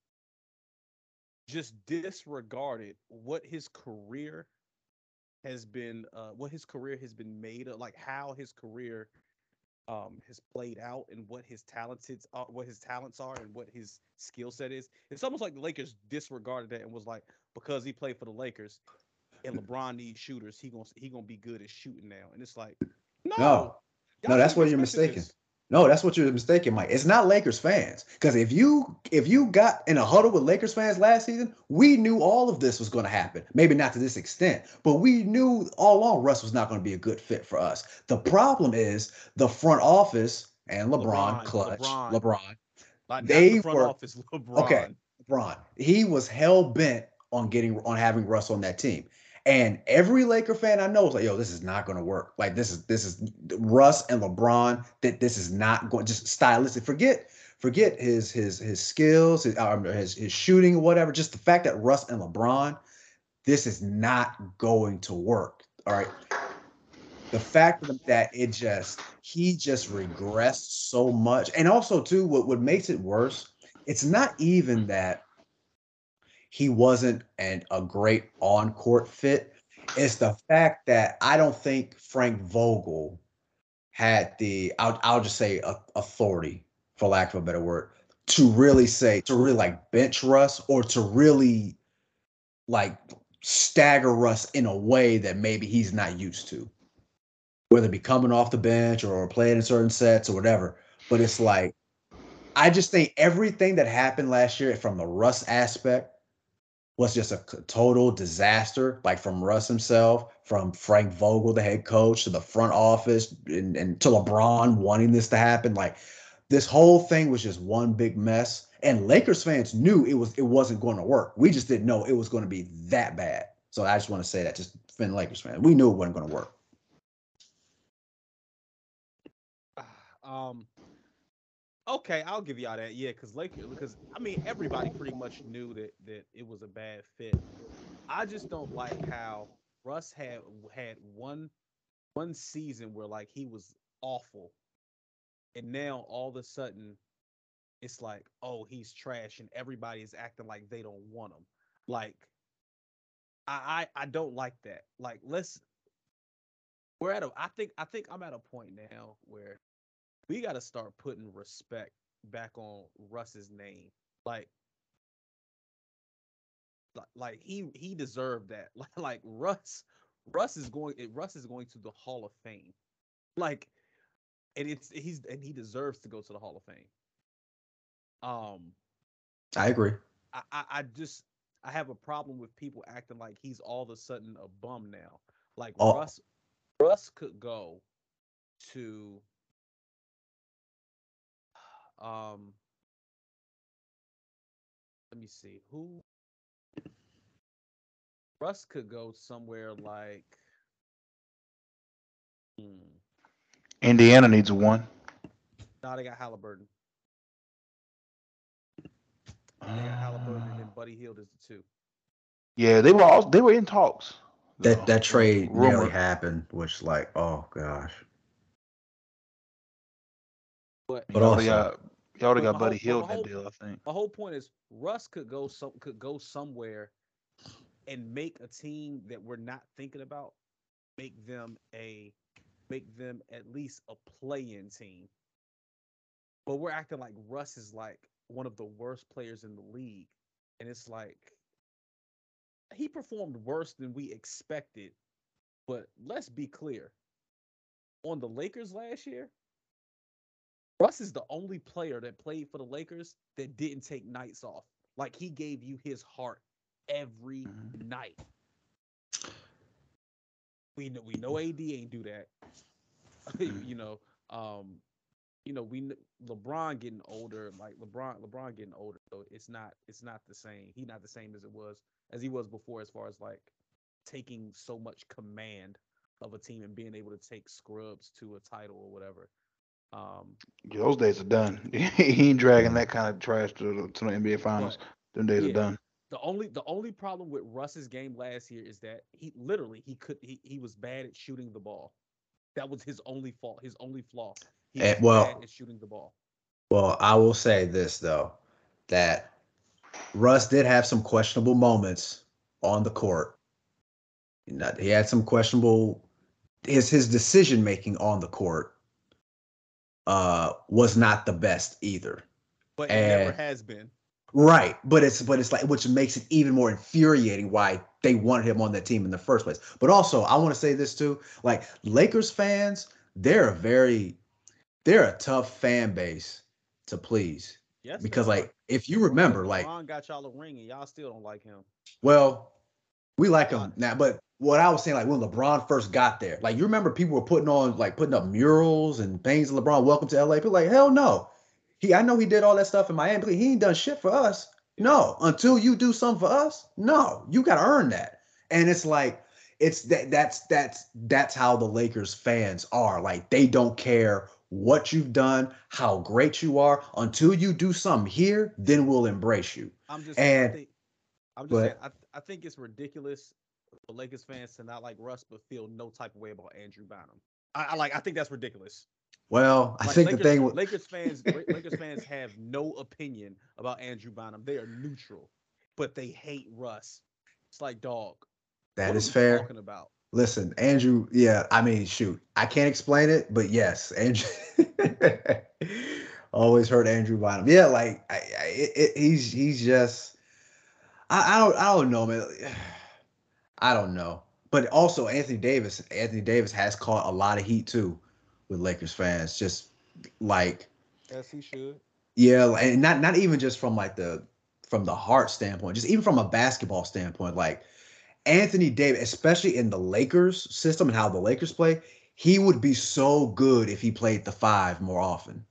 just disregarded what his career has been uh what his career has been made of like how his career um has played out and what his talented uh, what his talents are and what his skill set is it's almost like the lakers disregarded that and was like because he played for the lakers and lebron needs shooters he gonna he gonna be good at shooting now and it's like no No. No, that's where you're mistaken. this. No, that's what you're mistaken, Mike. It's not Lakers fans. Because if you if you got in a huddle with Lakers fans last season, we knew all of this was going to happen. Maybe not to this extent, but we knew all along Russ was not going to be a good fit for us. The problem is the front office and LeBron, LeBron, clutch, LeBron. LeBron, like they the front were- office lebron Okay. LeBron. He was hell bent on getting on having Russ on that team. And every Laker fan I know is like, yo, this is not going to work. Like this is this is Russ and LeBron. That this is not going just stylistic. Forget forget his his his skills, his um, his, his shooting, whatever. Just the fact that Russ and LeBron, this is not going to work. All right. The fact that it just he just regressed so much, and also too, what what makes it worse, it's not even that he wasn't an, a great on court fit. It's the fact that I don't think Frank Vogel had the, I'll, I'll just say authority, for lack of a better word, to really say, to really like bench Russ or to really like stagger Russ in a way that maybe he's not used to. Whether it be coming off the bench or playing in certain sets or whatever. But it's like, I just think everything that happened last year from the Russ aspect was just a total disaster. Like from Russ himself, from Frank Vogel, the head coach, to the front office, and, and to LeBron wanting this to happen. Like this whole thing was just one big mess. And Lakers fans knew it was it wasn't going to work. We just didn't know it was going to be that bad. So I just want to say that just Finn Lakers fans, we knew it wasn't going to work. Um. Okay, I'll give y'all that. Yeah, because Lakers, because uh, I mean everybody pretty much knew that that it was a bad fit. I just don't like how Russ had had one one season where like he was awful, and now all of a sudden, it's like, oh, he's trash, and everybody is acting like they don't want him. Like, I I, I don't like that. Like, let's we're at a. I think I think I'm at a point now where we got to start putting respect back on Russ's name. Like li- like he he deserved that. Like Russ Russ is going Russ is going to the Hall of Fame. Like and it's he's and he deserves to go to the Hall of Fame. Um I agree. I, I, I just I have a problem with people acting like he's all of a sudden a bum now. Like Oh. Russ Russ could go to um let me see who Russ could go somewhere like hmm, Indiana needs one. nah, they got Halliburton. They got Halliburton and then Buddy Hield is the two. Yeah, they were all they were in talks. That that trade rumor. nearly happened, which like, oh gosh. But But Y'all also- got y'all already got Buddy whole- Hield in that deal, I think. my whole point is Russ could go some could go somewhere and make a team that we're not thinking about, make them a make them at least a play-in team. But we're acting like Russ is like one of the worst players in the league. And it's like he performed worse than we expected. But let's be clear. On the Lakers last year, Russ is the only player that played for the Lakers that didn't take nights off. Like he gave you his heart every Mhm. night. We know we know AD ain't do that. you know, um, you know we LeBron getting older, like LeBron LeBron getting older, so it's not it's not the same. He not the same as it was as he was before, as far as like taking so much command of a team and being able to take scrubs to a title or whatever. Um, Yeah, those days are done. he ain't dragging that kind of trash to the, to the NBA finals. Them days yeah. are done. The only the only problem with Russ's game last year is that he literally he could he, he was bad at shooting the ball. That was his only fault, his only flaw. He Eh, was well- bad at shooting the ball. Well, I will say this though, that Russ did have some questionable moments on the court. He had some questionable his his decision making on the court uh was not the best either. But it never has been. Right, but it's but it's like which makes it even more infuriating why they wanted him on that team in the first place. But also, I want to say this too, like Lakers fans, they're a very they're a tough fan base to please Yes. because like if you remember like LeBron got y'all a ring and y'all still don't like him. well we like him now but what i was saying like when lebron first got there like you remember people were putting on like putting up murals and things lebron welcome to la people like hell no. He i know he did all that stuff in miami but he ain't done shit for us. No. Until you do something for us? No. You gotta earn that. And it's like it's that that's that's that's how the lakers fans are. Like they don't care what you've done how great you are. Until you do something here then we'll embrace you. I'm just I And- think I'm just go saying. I, I think it's ridiculous for Lakers fans to not like Russ but feel no type of way about Andrew Bynum. I, I like I think that's ridiculous. Well, I Like, think Lakers, the thing with Lakers fans Lakers fans have no opinion about Andrew Bynum. They are neutral, but they hate Russ. It's like dog. that is fair. Talking about Listen, Andrew, yeah, I mean, shoot, I can't explain it, but yes, Andrew always heard Andrew Bynum. Yeah, like I, I it, it, he's he's just I, I don't I don't know, man. I don't know. But also Anthony Davis, Anthony Davis has caught a lot of heat too with Lakers fans. Just like as he should. Yeah, and not not even just from like the from the heart standpoint, just even from a basketball standpoint. Like Anthony Davis, especially in the Lakers system and how the Lakers play, he would be so good if he played the five more often.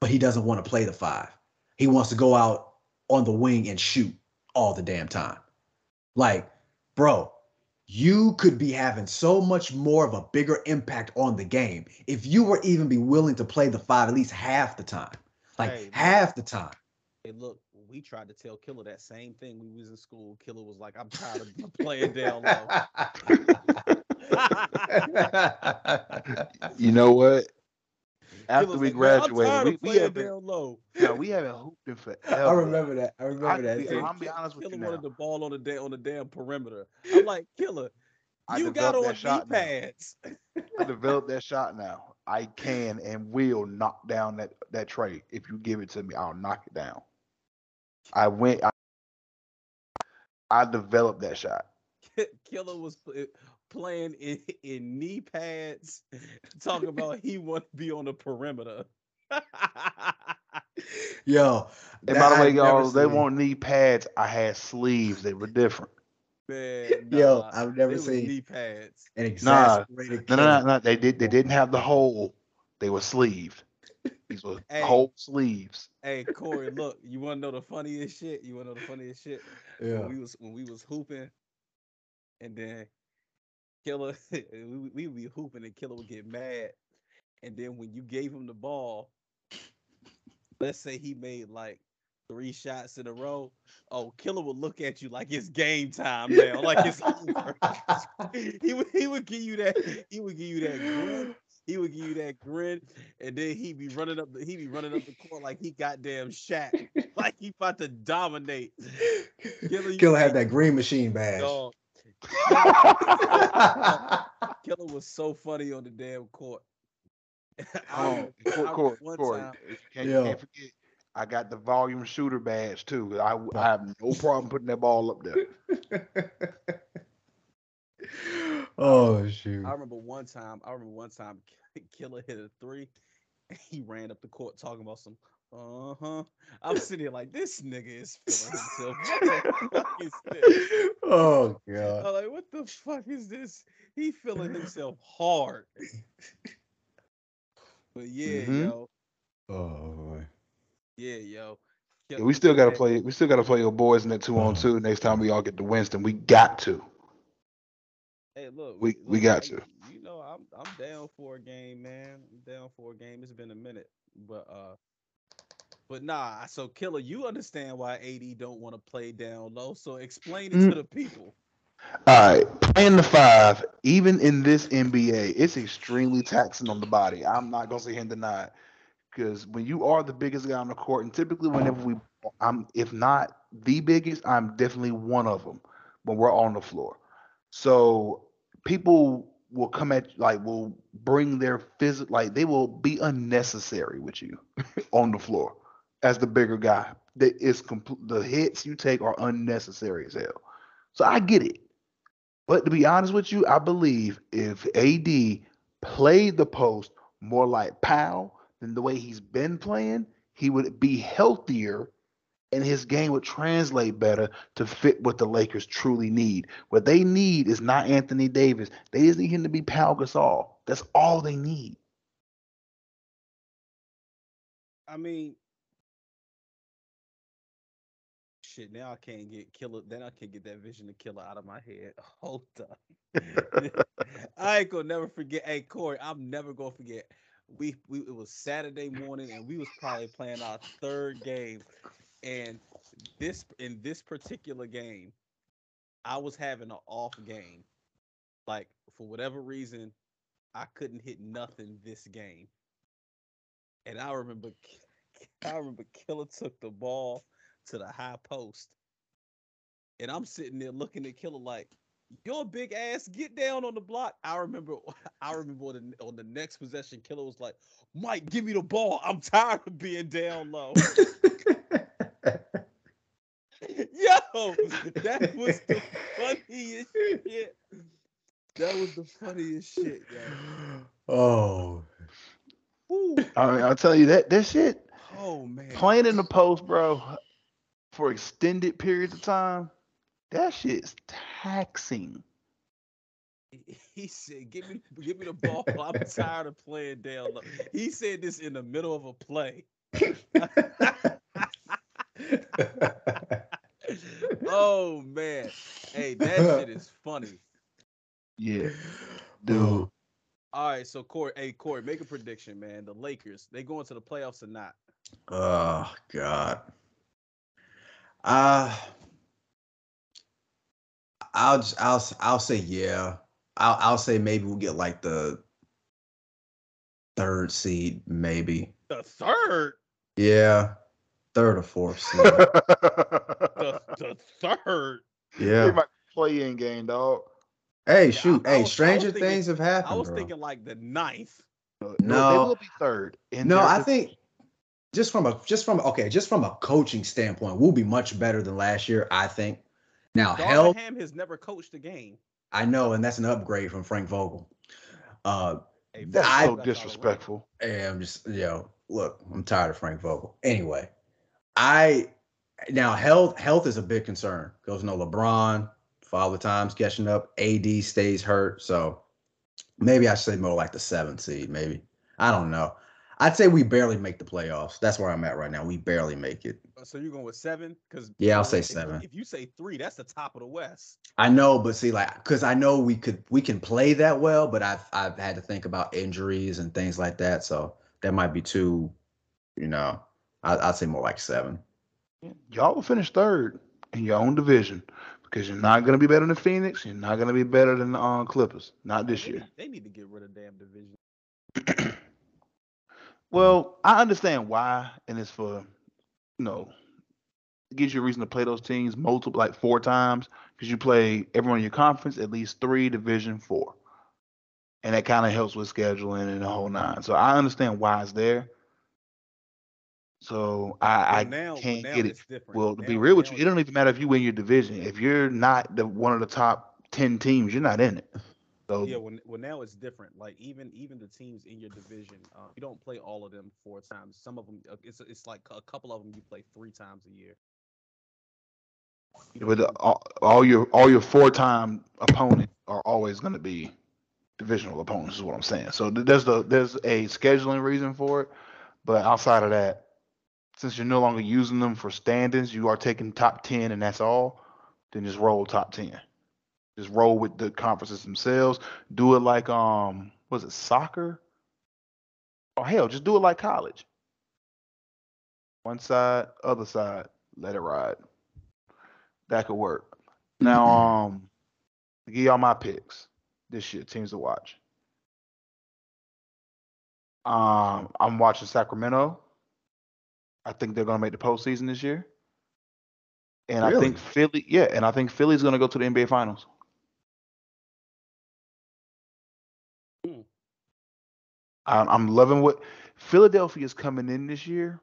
But he doesn't want to play the five. He wants to go out on the wing and shoot all the damn time. Like, bro, you could be having so much more of a bigger impact on the game if you were even be willing to play the five at least half the time. Like Hey, man. half the time. Hey, look, we tried to tell Killer that same thing. We was in school. Killer was like, "I'm tired of playing down low." You know what? After we like, "Man, I'm graduated, we, we haven't down low. no, we haven't hooped in forever. I remember that. I remember I- that. too. I'm be honest with Killer you wanted now. the ball on the on the damn perimeter. I'm like, Killer, I you got on knee pads. I developed that shot now. I can and will knock down that that tray. If you give it to me, I'll knock it down. I went. I, I developed that shot. Killer was playing in, in knee pads, talking about he want to be on the perimeter. Yo, And by the way, y'all, they seen. want knee pads. I had sleeves. They were different. Man, Yo, nah, I've never was seen knee pads. an Nah, No, no, no, no. They did. They didn't have the hole. They were sleeved. These were Hey. whole sleeves. Hey Corey, look, you want to know the funniest shit? You want to know the funniest shit? Yeah. When we was when we was hooping, and then Killer, we we would be hooping, and Killer would get mad, and then when you gave him the ball, let's say he made like three shots in a row, oh, Killer would look at you like it's game time now, like it's over. he would he would give you that he would give you that grin. He would give you that grin, and then he'd be running up. The, he'd be running up the court like he goddamn Shaq, like he about to dominate. Killer, Killer had that green machine badge. Dog, Killer was so funny on the damn court. I Oh, remember- I Cor- remember Corey, one Corey, time- you can't, Yeah. can't forget. I got the volume shooter badge too. I, I have no problem putting that ball up there. oh shoot. I remember one time. I remember one time. Killer hit a three. And he ran up the court talking about some. Uh huh. I'm sitting here like this nigga is feeling himself. What the fuck is oh god. I'm like, what the fuck is this? He feeling himself hard. But yeah, Mhm. yo, Oh boy. yeah, yo. Yeah, we still got to Hey, play. We still got to play your boys in that two on Mhm. two. Next time we all get to Winston, we got to. Hey, look, We- we look, got hey, to. You know, I'm I'm down for a game, man. I'm down for a game. It's been a minute, but uh, but nah. So, killer, you understand why AD don't want to play down low? So explain it Mm. to the people. All right, playing the five, even in this NBA, it's extremely taxing on the body. I'm not gonna sit here and deny it, because when you are the biggest guy on the court, and typically whenever we, I'm if not the biggest, I'm definitely one of them when we're on the floor. So people will come at like will bring their physical, like they will be unnecessary with you on the floor as the bigger guy. That is complete. The hits you take are unnecessary as hell. So I get it. But to be honest with you, I believe if AD played the post more like Powell than the way he's been playing, he would be healthier and his game would translate better to fit what the Lakers truly need. What they need is not Anthony Davis. They just need him to be Pau Gasol. That's all they need. I mean, shit. Now I can't get killer. Then I can't get that vision of killer out of my head. Hold up. I ain't gonna never forget. Hey Corey, I'm never gonna forget. We we it was Saturday morning and we was probably playing our third game. And this in this particular game, I was having an off game. Like for whatever reason, I couldn't hit nothing this game. And I remember I remember Killer took the ball to the high post. And I'm sitting there looking at Killer like, your big ass, get down on the block. I remember I remember on the, on the next possession, Killer was like, Mike, give me the ball. I'm tired of being down low. Yo, that was the funniest shit. That was the funniest shit, yo. oh. Woo. I mean, I'll tell you that that shit Oh man. playing in the post, bro, for extended periods of time, that shit's taxing. He- said, "Give me, give me the ball. I'm tired of playing down low." He said this in the middle of a play. Oh man, hey, that shit is funny. Yeah, Dude. dude. All right, so Corey, hey Corey, make a prediction, man. The Lakers, they going to the playoffs or not? Oh God. Uh I'll just, I'll I'll say yeah. I'll I'll say maybe we'll get like the third seed, maybe. The third, Yeah, third or fourth seed. the, the third. yeah. They might play in game, dog. Hey, shoot. I hey, I was stranger thinking- things have happened. I was bro. thinking like the ninth. No, No. they will be third. in No, I think just from a just from okay, just from a coaching standpoint, we'll be much better than last year. I think. Now, hell, Darvin Ham has never coached a game. I know, and that's an upgrade from Frank Vogel. Uh, Hey, that's I- so that's all around. disrespectful. and I'm just yo, know, look, I'm tired of Frank Vogel. Anyway, I now health health is a big concern because no LeBron, Father Time's catching up, AD stays hurt, so maybe I should say more like the seventh seed. Maybe I don't know. I'd say we barely make the playoffs. That's where I'm at right now. We barely make it. Uh, So you're going with seven? Because Yeah, I'll say seven. If you say three, that's the top of the West. I know, but see, like, because I know we could we can play that well, but I've I've had to think about injuries and things like that, so that might be too, you know, I, I'd say more like seven. Y'all will finish third in your own division because you're not going to be better than Phoenix. You're not going to be better than the uh, Clippers. Not this They year. need- They need to get rid of damn division. Well, I understand why, and it's for, you know, it gives you a reason to play those teams multiple, like four times, because you play everyone in your conference at least three Division Four, and that kind of helps with scheduling and the whole nine. So I understand why it's there. So I, I now, but can't now get it. different. Well, to be real with you, it don't even matter if you win your division. If you're not the one of the top ten teams, you're not in it. So Yeah, well, well, now it's different. Like even even the teams in your division, uh, you don't play all of them four times. Some of them, uh, it's it's like a couple of them you play three times a year. You But the, all, all your all your four time opponents are always going to be divisional opponents. Is what I'm saying. So there's the there's a scheduling reason for it, but outside of that, since you're no longer using them for standings, you are taking top ten and that's all. Then just roll top ten. Just roll with the conferences themselves. Do it like um was it soccer? Or hell, just do it like college. One side, other side, let it ride. That could work. Now, um, to give y'all my picks this year, teams to watch. Um, I'm watching Sacramento. I think they're gonna make the postseason this year. And I think Philly, yeah, and I think Philly's gonna go to the NBA Finals. I'm, I'm loving what Philadelphia is coming in this year.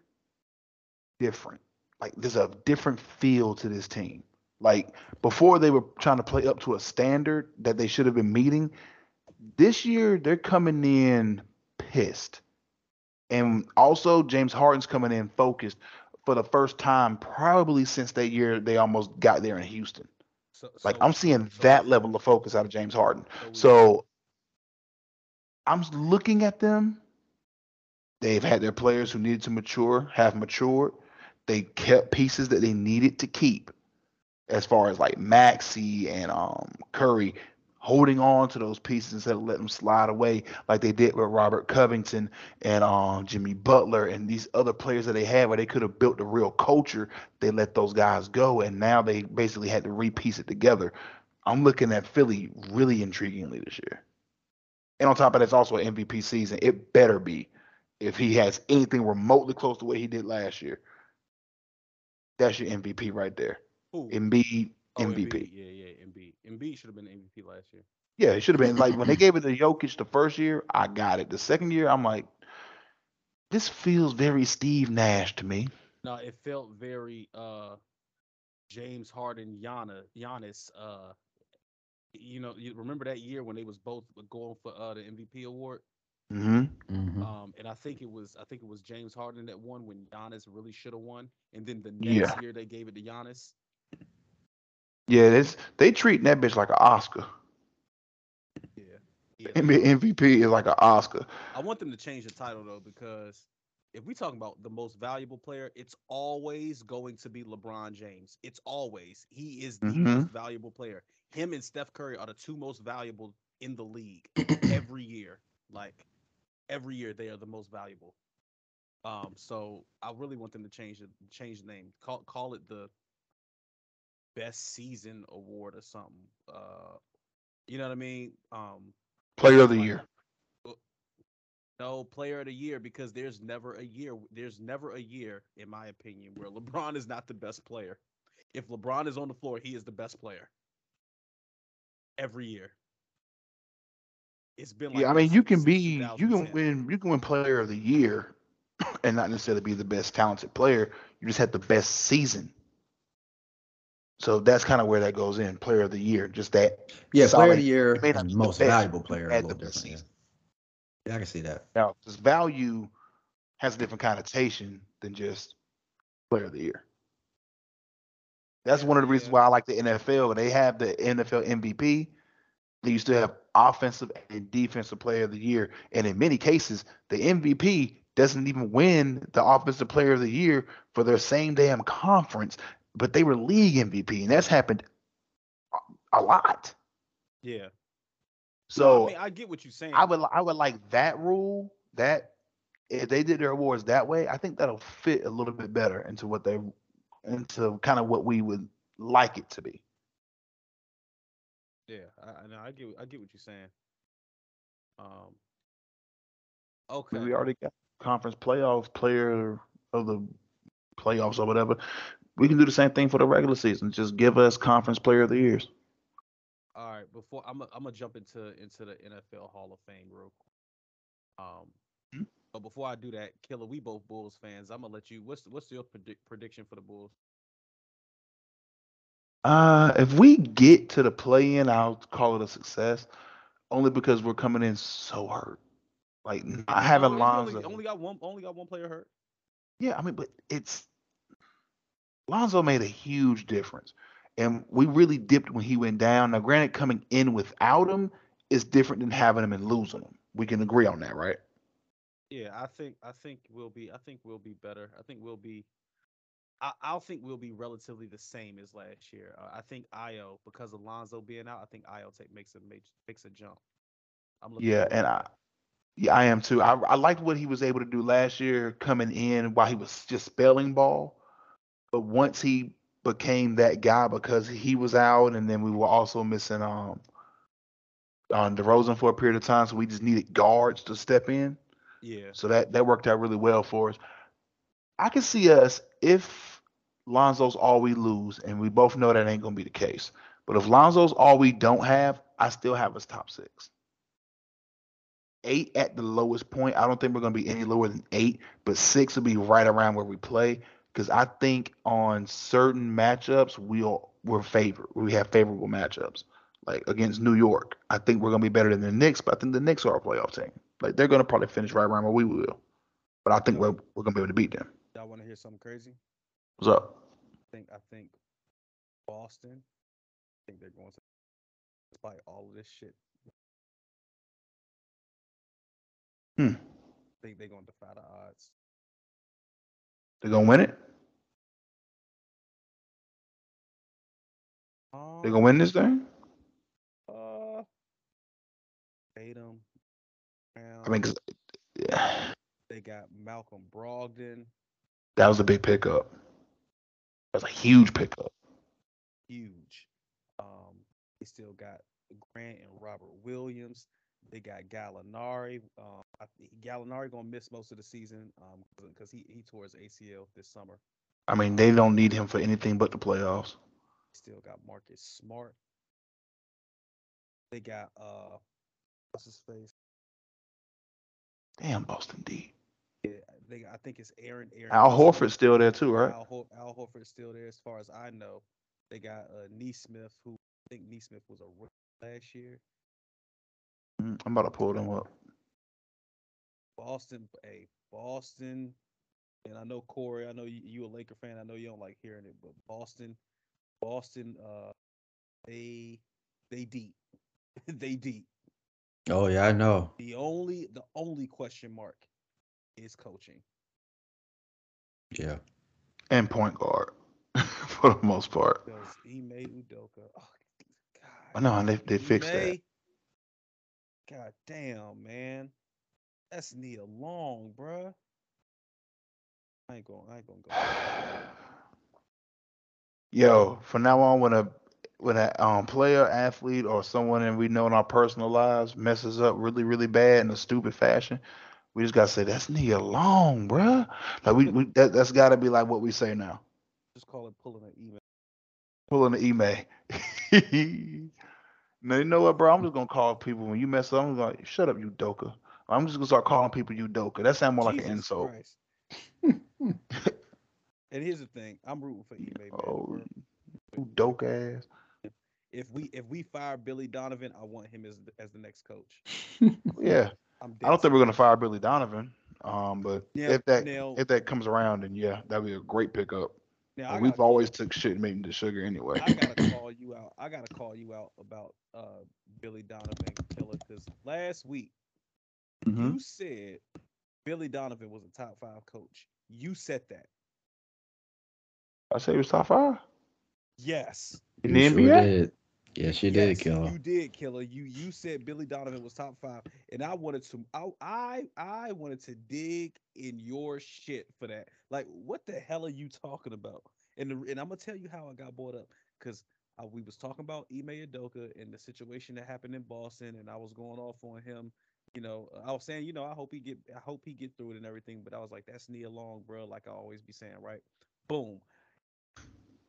Different, like there's a different feel to this team. Like before, they were trying to play up to a standard that they should have been meeting. This year, they're coming in pissed, and also James Harden's coming in focused for the first time probably since that year they almost got there in Houston. so, Like I'm seeing so- that level of focus out of James Harden. So I'm looking at them. They've had their players who needed to mature, have matured. They kept pieces that they needed to keep, as far as like Maxey and um, Curry, holding on to those pieces instead of letting them slide away like they did with Robert Covington and um, Jimmy Butler and these other players that they had where they could have built a real culture. They let those guys go, and now they basically had to repiece it together. I'm looking at Philly really intriguingly this year. And on top of that, it's also an MVP season. It better be if he has anything remotely close to what he did last year. That's your MVP right there. Who? Embiid, Oh, MVP. Yeah, yeah, Embiid. Embiid should have been MVP last year. Yeah, it should have been like when they gave it to Jokic the first year, I got it. The second year, I'm like, this feels very Steve Nash to me. No, it felt very uh James Harden, Gianna, Giannis. Uh, you know, you remember that year when they was both going for uh the MVP award. hmm Mhm. Um, and I think it was I think it was James Harden that won when Giannis really should have won. And then the next Yeah. year they gave it to Giannis. Yeah, this they treating that bitch like an Oscar. Yeah. Yeah. MVP is like an Oscar. I want them to change the title though because if we talk about the most valuable player, it's always going to be LeBron James. It's always he is the Mhm. most valuable player. Him and Steph Curry are the two most valuable in the league every year. Like every year they are the most valuable. Um, so I really want them to change the change the name. Call call it the best season award or something. Uh, you know what I mean? Um, Player of the like- year. no player of the year because there's never a year. There's never a year, in my opinion, where LeBron is not the best player. If LeBron is on the floor, he is the best player. Every year. It's been like Yeah, I mean you can be you can win you can win player of the year and not necessarily be the best talented player. You just had the best season. So that's kind of where that goes in, player of the year. Just that Yeah, solid. player of the year may not and be the most best, valuable player. had is a the best different, yeah. season. Yeah, I can see that. Now, this value has a different connotation than just player of the year. That's one of the reasons why I like the NFL. They have the NFL MVP. They used to have offensive and defensive player of the year. And in many cases, the MVP doesn't even win the offensive player of the year for their same damn conference, but they were league MVP. And that's happened a- a lot. Yeah. So I, mean, I get what you're saying. I would I would like that rule that if they did their awards that way, I think that'll fit a little bit better into what they into kind of what we would like it to be. Yeah, I, I know. I get. I get what you're saying. Um. Okay. We already got conference playoffs player of the playoffs or whatever. We can do the same thing for the regular season. Just give us conference player of the years. All right. Before I'm, i I'm gonna jump into into the NFL Hall of Fame real quick. Um. Mhm. But before I do that, Killer, we both Bulls fans. I'm gonna let you. What's what's your predict, prediction for the Bulls? Uh, if we get to the play in, I'll call it a success. Only because we're coming in so hurt. Like not having Oh, Lonzo. Only, only got one. Only got one player hurt. Yeah, I mean, but it's Lonzo made a huge difference. And we really dipped when he went down. Now, granted, coming in without him is different than having him and losing him. We can agree on that, right? Yeah, I think I think we'll be I think we'll be better. I think we'll be I I'll think we'll be relatively the same as last year. Uh, I think Ayo because of Lonzo being out, I think Ayo take makes a makes a jump. I'm looking Yeah, and I yeah, I am too. I, I liked what he was able to do last year coming in while he was just spelling ball. But once he became that guy because he was out and then we were also missing um on DeRozan for a period of time, so we just needed guards to step in. Yeah. So that that worked out really well for us. I can see us if Lonzo's all we lose, and we both know that ain't gonna be the case. But if Lonzo's all we don't have, I still have us top six. Eight at the lowest point. I don't think we're gonna be any lower than eight, but six will be right around where we play. Because I think on certain matchups we'll we're favored. We have favorable matchups. Like against New York. I think we're gonna be better than the Knicks, but I think the Knicks are a playoff team. Like they're gonna probably finish right around where we will. But I think we're we're gonna be able to beat them. Y'all want to hear something crazy? What's up? I think I think Boston. I think they're going to despite all of this shit. Hmm. I think they're going to defy the odds. They're gonna win it? They're gonna win this thing? Uh, Tatum. I mean, yeah, they got Malcolm Brogdon, that was a big pickup. That's a huge pickup. huge. Um, they still got Grant and Robert Williams. They got Gallinari. Um, I Gallinari gonna miss most of the season um because he he tore his ACL this summer. I mean, they don't need him for anything but the playoffs. Still got Marcus Smart. They got uh, what's his face? Damn, Boston D. Yeah, they I think it's Aaron. Aaron Al. Horford's still there too, right? Al, Hor- Al Horford's still there, as far as I know. They got uh, Nesmith, who I think Nesmith was a rookie last year. Mm, I'm about to pull them up. Boston, hey, Boston, and I know Corey. I know you, you a Laker fan. I know you don't like hearing it, but Boston, Boston, uh, they they deep, they deep. Oh yeah, I know. The only the only question mark is coaching. Yeah. And point guard for the most part. Because Ime Udoka, oh God, I know, and they they fixed that. God damn, man, that's Nia Long, bruh. I ain't going. I ain't gonna go. Yo, from now on, when a when a um player, athlete, or someone that we know in our personal lives messes up really, really bad in a stupid fashion, we just gotta say that's Nia Long, bro. Like we, we that, that's gotta be like what we say now. Just call it pulling an email. Pulling an email. now you know what, bro? I'm just gonna call people when you mess up. I'm like, shut up, you doka. I'm just gonna start calling people you doka. That sounds more like an insult. And here's the thing, I'm rooting for eBay, man. Oh, you doke ass. If we if we fire Billy Donovan, I want him as the, as the next coach. Yeah. I'm I don't think we're gonna fire Billy Donovan. Um, but Now- if that now- if that comes around, then yeah, that'd be a great pickup. Now, we've always took shit and made into sugar anyway. I gotta call you out. I gotta call you out about uh Billy Donovan killer because last week Mhm. you said Billy Donovan was a top five coach. You said that. I say he was top five Yes. In the You sure NBA. did. Yes, you did, Yes, killer. You did, killer. You you said Billy Donovan was top five, and I wanted to. I I, I wanted to dig in your shit for that. Like, what the hell are you talking about? And the, and I'm gonna tell you how I got brought up because uh, we was talking about Ime Udoka and the situation that happened in Boston, and I was going off on him. You know, I was saying, you know, I hope he get, I hope he get through it and everything. But I was like, that's Nia Long, bro. Like I always be saying, right? Boom.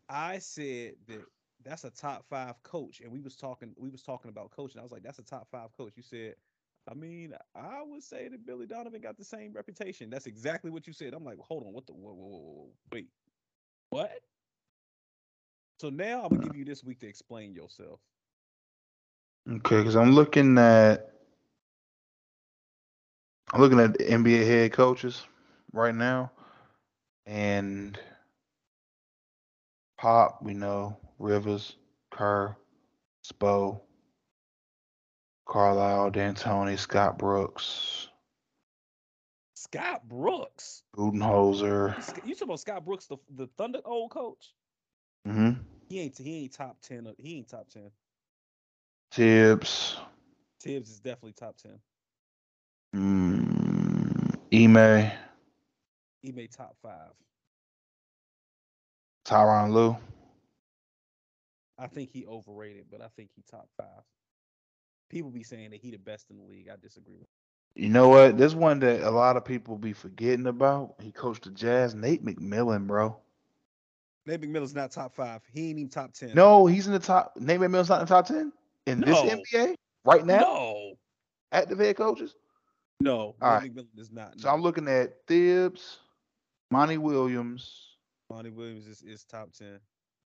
I said that that's a top five coach, and we was talking, we was talking about coaching. I was like, that's a top five coach. You said, I mean, I would say that Billy Donovan got the same reputation. That's exactly what you said. I'm like, hold on, what the, whoa, whoa, whoa, whoa, wait, what? So now I'm gonna give you this week to explain yourself. Okay, because I'm looking at I'm looking at the NBA head coaches right now, and Pop, we know Rivers, Kerr, Spo, Carlisle, D'Antoni, Scott Brooks, Scott Brooks. Budenholzer. You talking about Scott Brooks, the the Thunder old coach? hmm He ain't he ain't top ten. of- He ain't top ten. Thibs, Thibs is definitely top ten. mm, Ime, made top five. Tyronn Lue. I think he overrated, but I think he top five. People be saying that he the best in the league. I disagree. with You know what? There's one that a lot of people be forgetting about. He coached the Jazz. Nate McMillan, bro. Nate McMillan's not top five. He ain't even top ten. No, he's in the top. Nate McMillan's not in the top ten in this NBA right now. no, Active head coaches. no. All Nate right. McMillan is not. So I'm looking at Thibs, Monty Williams, Monty Williams is, is top ten.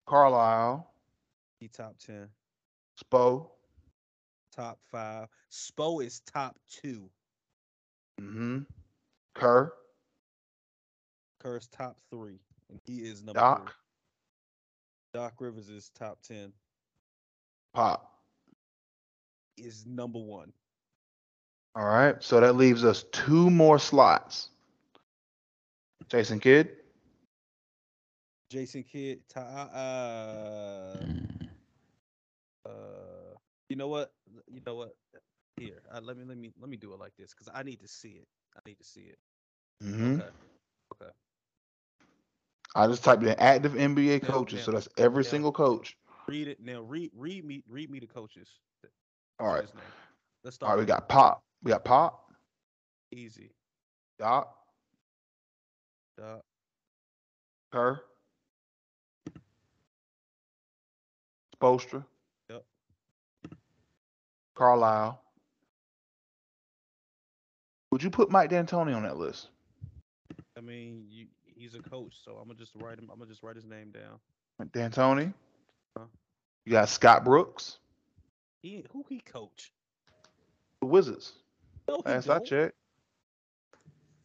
Carlisle, He top ten. Spo. Top five. Spo is top two. Mm-hmm. Kerr, Kerr's top three, and he is number Doc, three. Doc Rivers is top ten. Pop. Is number one. All right. So that leaves us two more slots. Jason Kidd. Jason Kidd. Uh. Uh, you know what? You know what? Here, uh, let me let me let me do it like this because I need to see it. I need to see it. hmm Okay. Okay. I just typed in active NBA Now- coaches, now- so that's every now- single coach. Read it now. Read read me read me the coaches. All right. Let's All start. right. We got Pop. We got Pop, easy. Doc, Doc. Kerr, Spoelstra. Carlisle. Would you put Mike D'Antoni on that list? I mean, you, he's a coach, so I'm gonna just write him. I'm gonna just write his name down. D'Antoni. Huh? You got Scott Brooks, He who he coach? the Wizards. No, Last I don't. checked.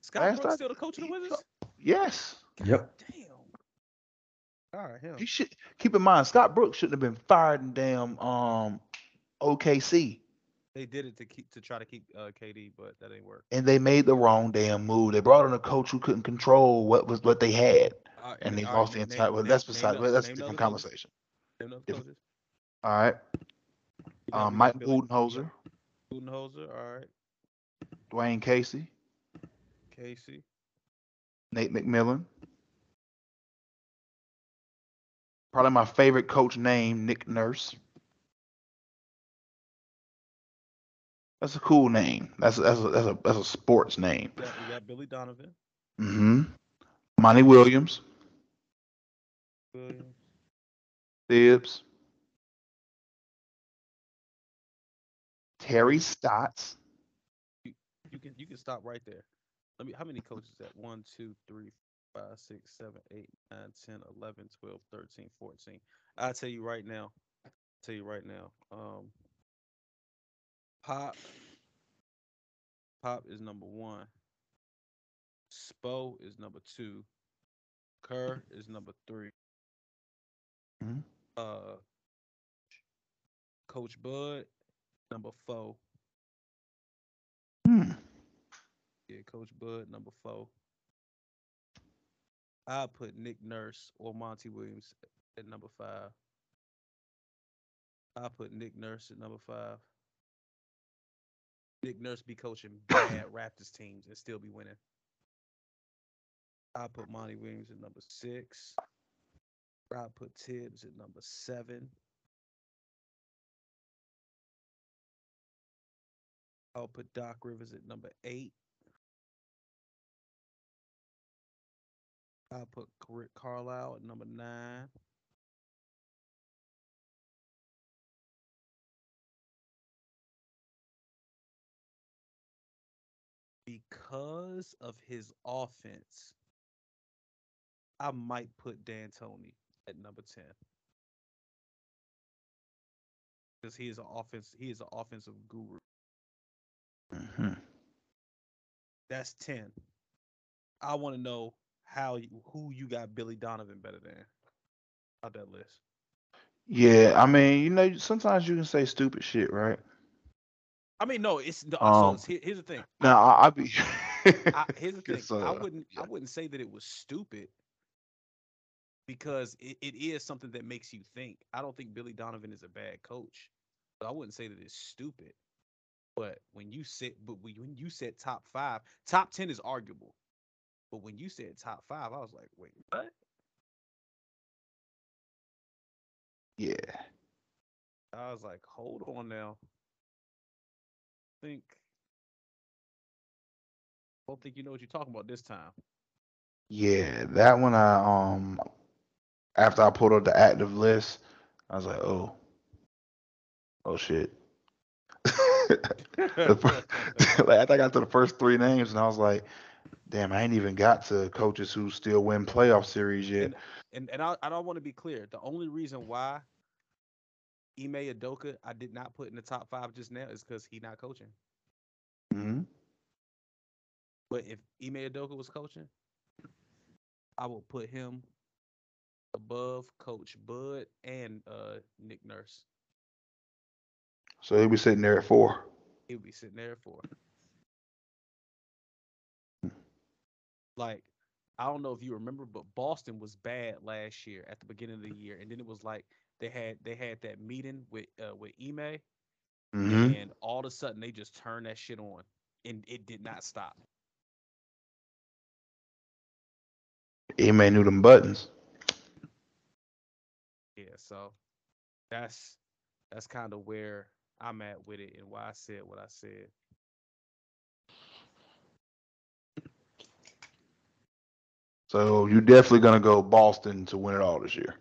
Scott last Brooks I- still the coach of the he- Wizards. Yes. Yep. Damn. All right, him. He should keep in mind Scott Brooks shouldn't have been fired in damn um OKC. They did it to keep to try to keep uh, KD, but that ain't work. And they made the wrong damn move. They brought in a coach who couldn't control what was what they had. Right, And they right, lost the name- entire well that's beside well, that's a different conversation. Name All right. Um Mike Budenholzer, Budenholzer. All right. Dwane Casey, Casey. Nate McMillan, Probably my favorite coach name, Nick Nurse. That's a cool name. That's that's a, that's a, that's a sports name. You got, you got Billy Donovan, Mm-hmm. Monty Williams, Williams. Thibs, Terry Stotts. You can you can stop right there. Let me. How many coaches is that? One, two, three, five, six, seven, eight, nine, 10, 11, 12, 13, 14. I'll tell you right now. I'll tell you right now. Um, Pop. Pop is number one. Spo is number two. Kerr is number 3 Mhm. Uh, Coach Bud, number four. Hmm. Yeah, Coach Bud, number four. I put Nick Nurse or Monty Williams at number five. I put Nick Nurse at number five. Nick Nurse be coaching bad Raptors teams and still be winning. I put Monty Williams at number six. I put Thibs at number seven. I'll put Doc Rivers at number eight. I'll put Rick Carlisle at number nine. Because of his offense, I might put D'Antoni at number 10. Because he is an offense, he is an offensive guru. Mhm. That's 10. I want to know how you, who you got Billy Donovan better than out that list. Yeah, I mean, you know, sometimes you can say stupid shit, right? I mean, no, it's no, Um, so here's the thing. Now, I, I be. I, here's the thing. Guess, I uh, wouldn't I wouldn't say that it was stupid because it, it is something that makes you think. I don't think Billy Donovan is a bad coach. So I wouldn't say that it's stupid. But when you said but when you said top five, top ten is arguable. But when you said top five, I was like, wait, what? yeah. I was like, hold on now. Think I don't think you know what you're talking about this time. Yeah, that one I um after I pulled up the active list, I was like, oh, oh shit. The fir- like after I got to the first three names, and I was like, damn, I ain't even got to coaches who still win playoff series yet. And and and I, I don't want to be clear. The only reason why Ime Udoka I did not put in the top five just now is because he not coaching. hmm But if Ime Udoka was coaching, I would put him above Coach Bud and uh, Nick Nurse. So he'll be sitting there at four. He would be sitting there for. Like, I don't know if you remember, but Boston was bad last year at the beginning of the year, and then it was like they had they had that meeting with uh, with Ime, hmm and all of a sudden they just turned that shit on, and it did not stop. May knew them buttons. Yeah, so that's that's kind of where I'm at with it, and why I said what I said. So you're definitely gonna go Boston to win it all this year.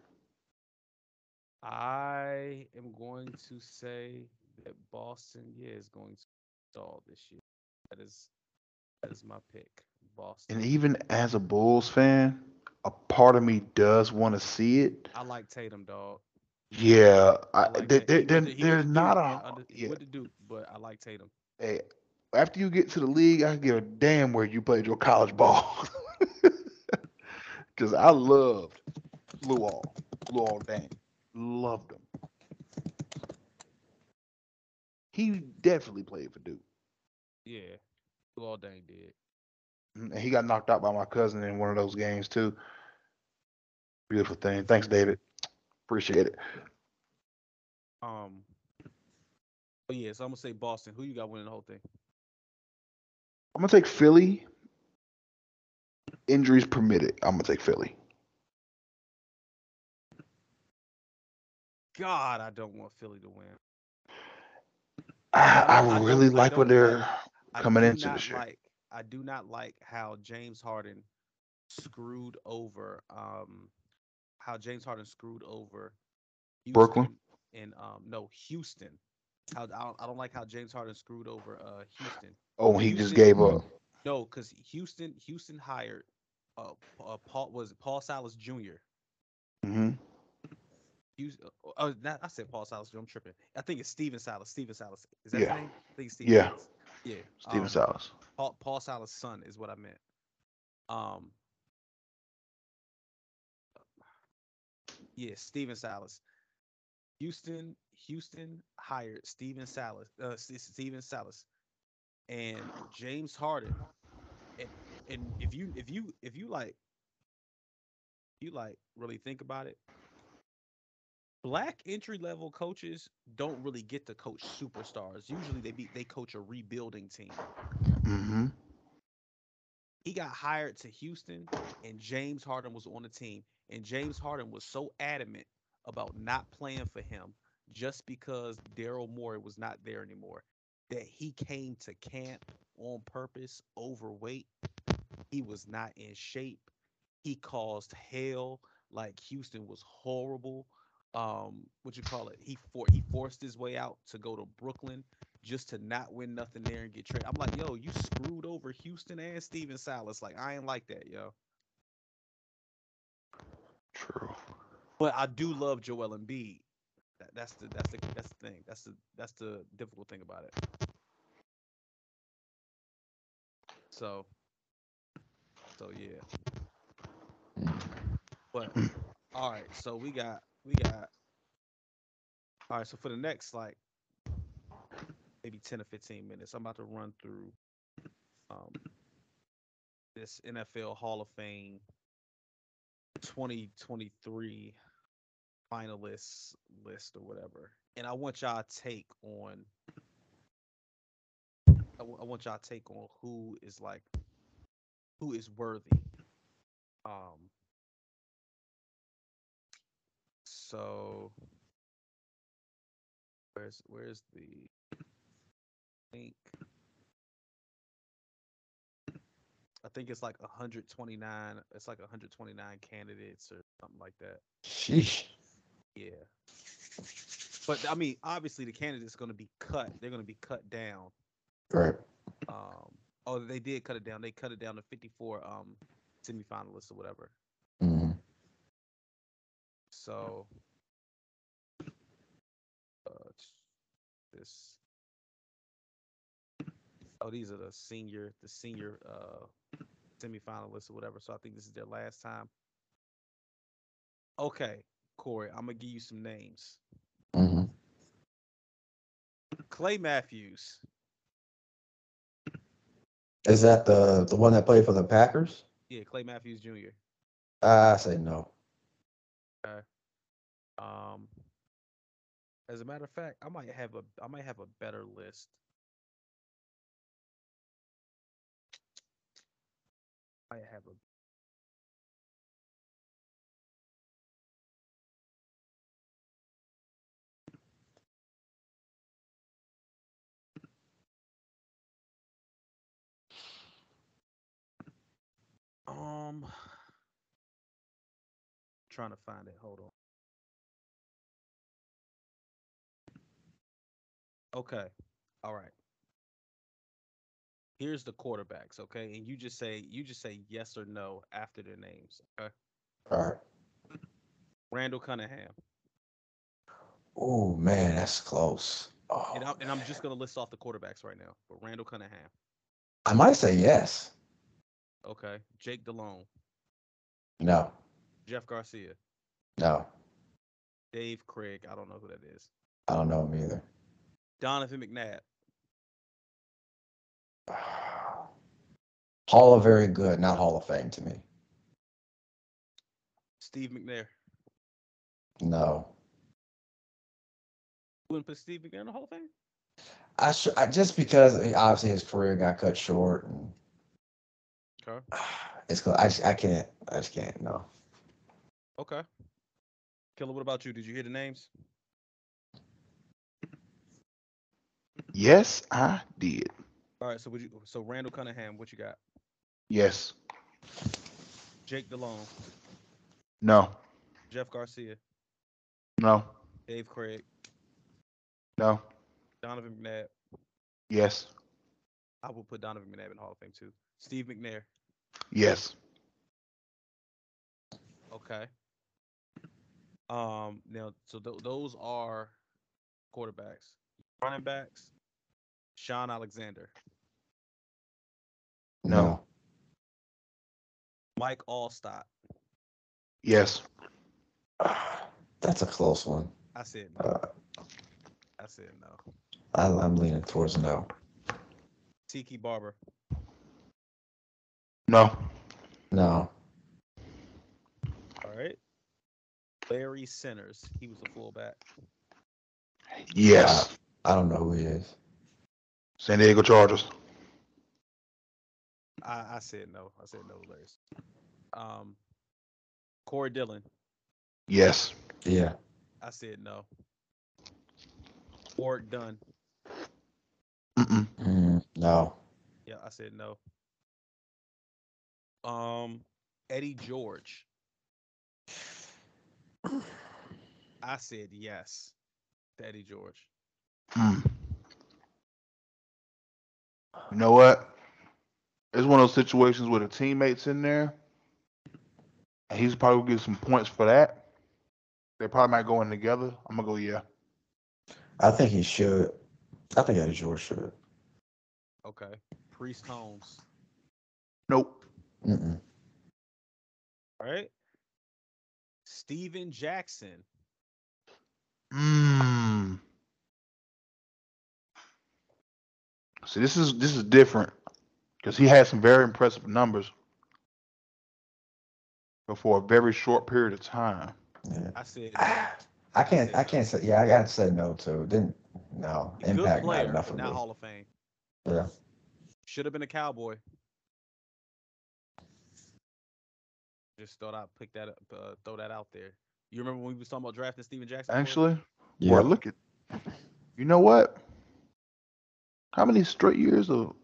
I am going to say that Boston, yeah, is going to stall this year. That is that is my pick. Boston. And even as a Bulls fan, a part of me does want to see it. I like Tatum, dog. Yeah, I, I like there, Ta- there, he there- went he there's not a under- yeah. went to Duke, but I like Tatum. Hey, after you get to the league, I give a damn where you played your college ball. Because I loved Luol, Luol Deng, loved him. He definitely played for Duke. Yeah, Luol Deng did. And he got knocked out by my cousin in one of those games too. Beautiful thing. Thanks, David. Appreciate it. Um. But yeah, so I'm gonna say Boston. Who you got winning the whole thing? I'm gonna take Philly. Injuries permitted. I'm gonna take Philly. God, I don't want Philly to win. I, I really I like what they're like- coming into this year. Like, I do not like how James Harden screwed over um how James Harden screwed over Brooklyn? Houston and um no Houston. How I don't, I don't like how James Harden screwed over uh Houston. Oh, he just gave up. No, because Houston Houston hired uh, uh Paul was it Paul Silas Jr. hmm Houston, uh, not, I said Paul Silas I'm tripping. I think it's Stephen Silas. Stephen Silas. Is that Yeah. his name? I think Stephen Yeah. Silas. Yeah. Stephen um, Silas. Paul, Paul Silas' son is what I meant. Um. Yeah, Stephen Silas. Houston, Houston hired Stephen Silas, uh, Stephen Silas, and James Harden. And, and if you if you if you like, you like really think about it. Black entry level coaches don't really get to coach superstars. Usually they be they coach a rebuilding team. Hmm he got hired to Houston and James Harden was on the team. And James Harden was so adamant about not playing for him just because Daryl Morey was not there anymore that he came to camp on purpose overweight. He was not in shape. He caused hell. Like Houston was horrible um what you call it he for he forced his way out to go to Brooklyn just to not win nothing there and get traded. I'm like, yo, you screwed over Houston and Stephen Silas. Like, I ain't like that, yo. True. But I do love Joel Embiid. That, that's the that's the that's the thing. That's the that's the difficult thing about it. So, so yeah. But all right, so we got we got. All right, so for the next like maybe ten or fifteen minutes, I'm about to run through um this NFL Hall of Fame 2023 finalists list or whatever, and I want y'all take on. I want y'all take on who is like, who is worthy. Um. So. Where's where's the think I think it's like 129 it's like 129 candidates or something like that. Sheesh. Yeah. But I mean, obviously the candidates going to be cut. They're going to be cut down. Right. Um oh, they did cut it down. They cut it down to 54 um semifinalists or whatever. So uh, this oh these are the senior the senior uh semifinalists or whatever. So I think this is their last time. Okay, Corey, I'm gonna give you some names. Mm-hmm. Clay Matthews. Is that the the one that played for the Packers? Yeah, Clay Matthews Jr. I say no. Um, as a matter of fact, I might have a I might have a better list. I have a um trying to find it. Hold on. Okay. All right. Here's the quarterbacks, okay? And you just say you just say yes or no after their names, okay? All right. Randall Cunningham. Oh man, that's close. Oh, And I'm, and I'm just going to list off the quarterbacks right now. But Randall Cunningham, I might say yes. okay? Jake Delhomme, No. Jeff Garcia, No. Dave Craig, I don't know who that is. I don't know him either. Donovan McNabb, Hall of very good, not Hall of Fame to me. Steve McNair. No. You wouldn't put Steve McNair in the Hall of Fame? I, sh- I just because eh, obviously his career got cut short and Okay. it's I just, I can't I just can't no. Okay. Killer, what about you? Did you hear the names? Yes, I did. All right, so would you so Randall Cunningham, what you got? Yes. Jake Delhomme, No. Jeff Garcia, No. Dave Craig, No. Donovan McNabb. Yes. I will put Donovan McNabb in the Hall of Fame too. Steve McNair. Yes. Okay. Um. Now, so th- those are quarterbacks. Running backs. Shaun Alexander, No. Mike Alstott. Yes. That's a close one. I said no. Uh, I said no. I, I'm leaning towards no. Tiki Barber, No. No. all right. Larry Centers, he was a fullback. Yes. I don't know who he is. San Diego Chargers. I, I said no. I said no, Larry. Um, Corey Dillon, Yes. Yeah. I said no. Warrick Dunn, Mm-mm. Mm, no. yeah, I said no. Um, Eddie George, I said yes. to Eddie George. Mm. You know what? It's one of those situations where the teammates in there, and he's probably gonna get some points for that. They probably might go in together. I'm gonna go yeah. I think he should. I think Eddie George should. Okay. Priest Holmes. Nope. Mm-mm. All right. Steven Jackson. Mm. See, this is this is different because he had some very impressive numbers, but for a very short period of time. Yeah. I said I can't. I can't say. Yeah, I gotta say no too. Didn't. No. good Impact player, not enough but for not me. Hall of Fame. Yeah. Should have been a Cowboy. Just thought I'd pick that up, uh, throw that out there. You remember when we was talking about drafting Steven Jackson? Corey? Actually, Yeah. boy, look at. You know what? How many straight years of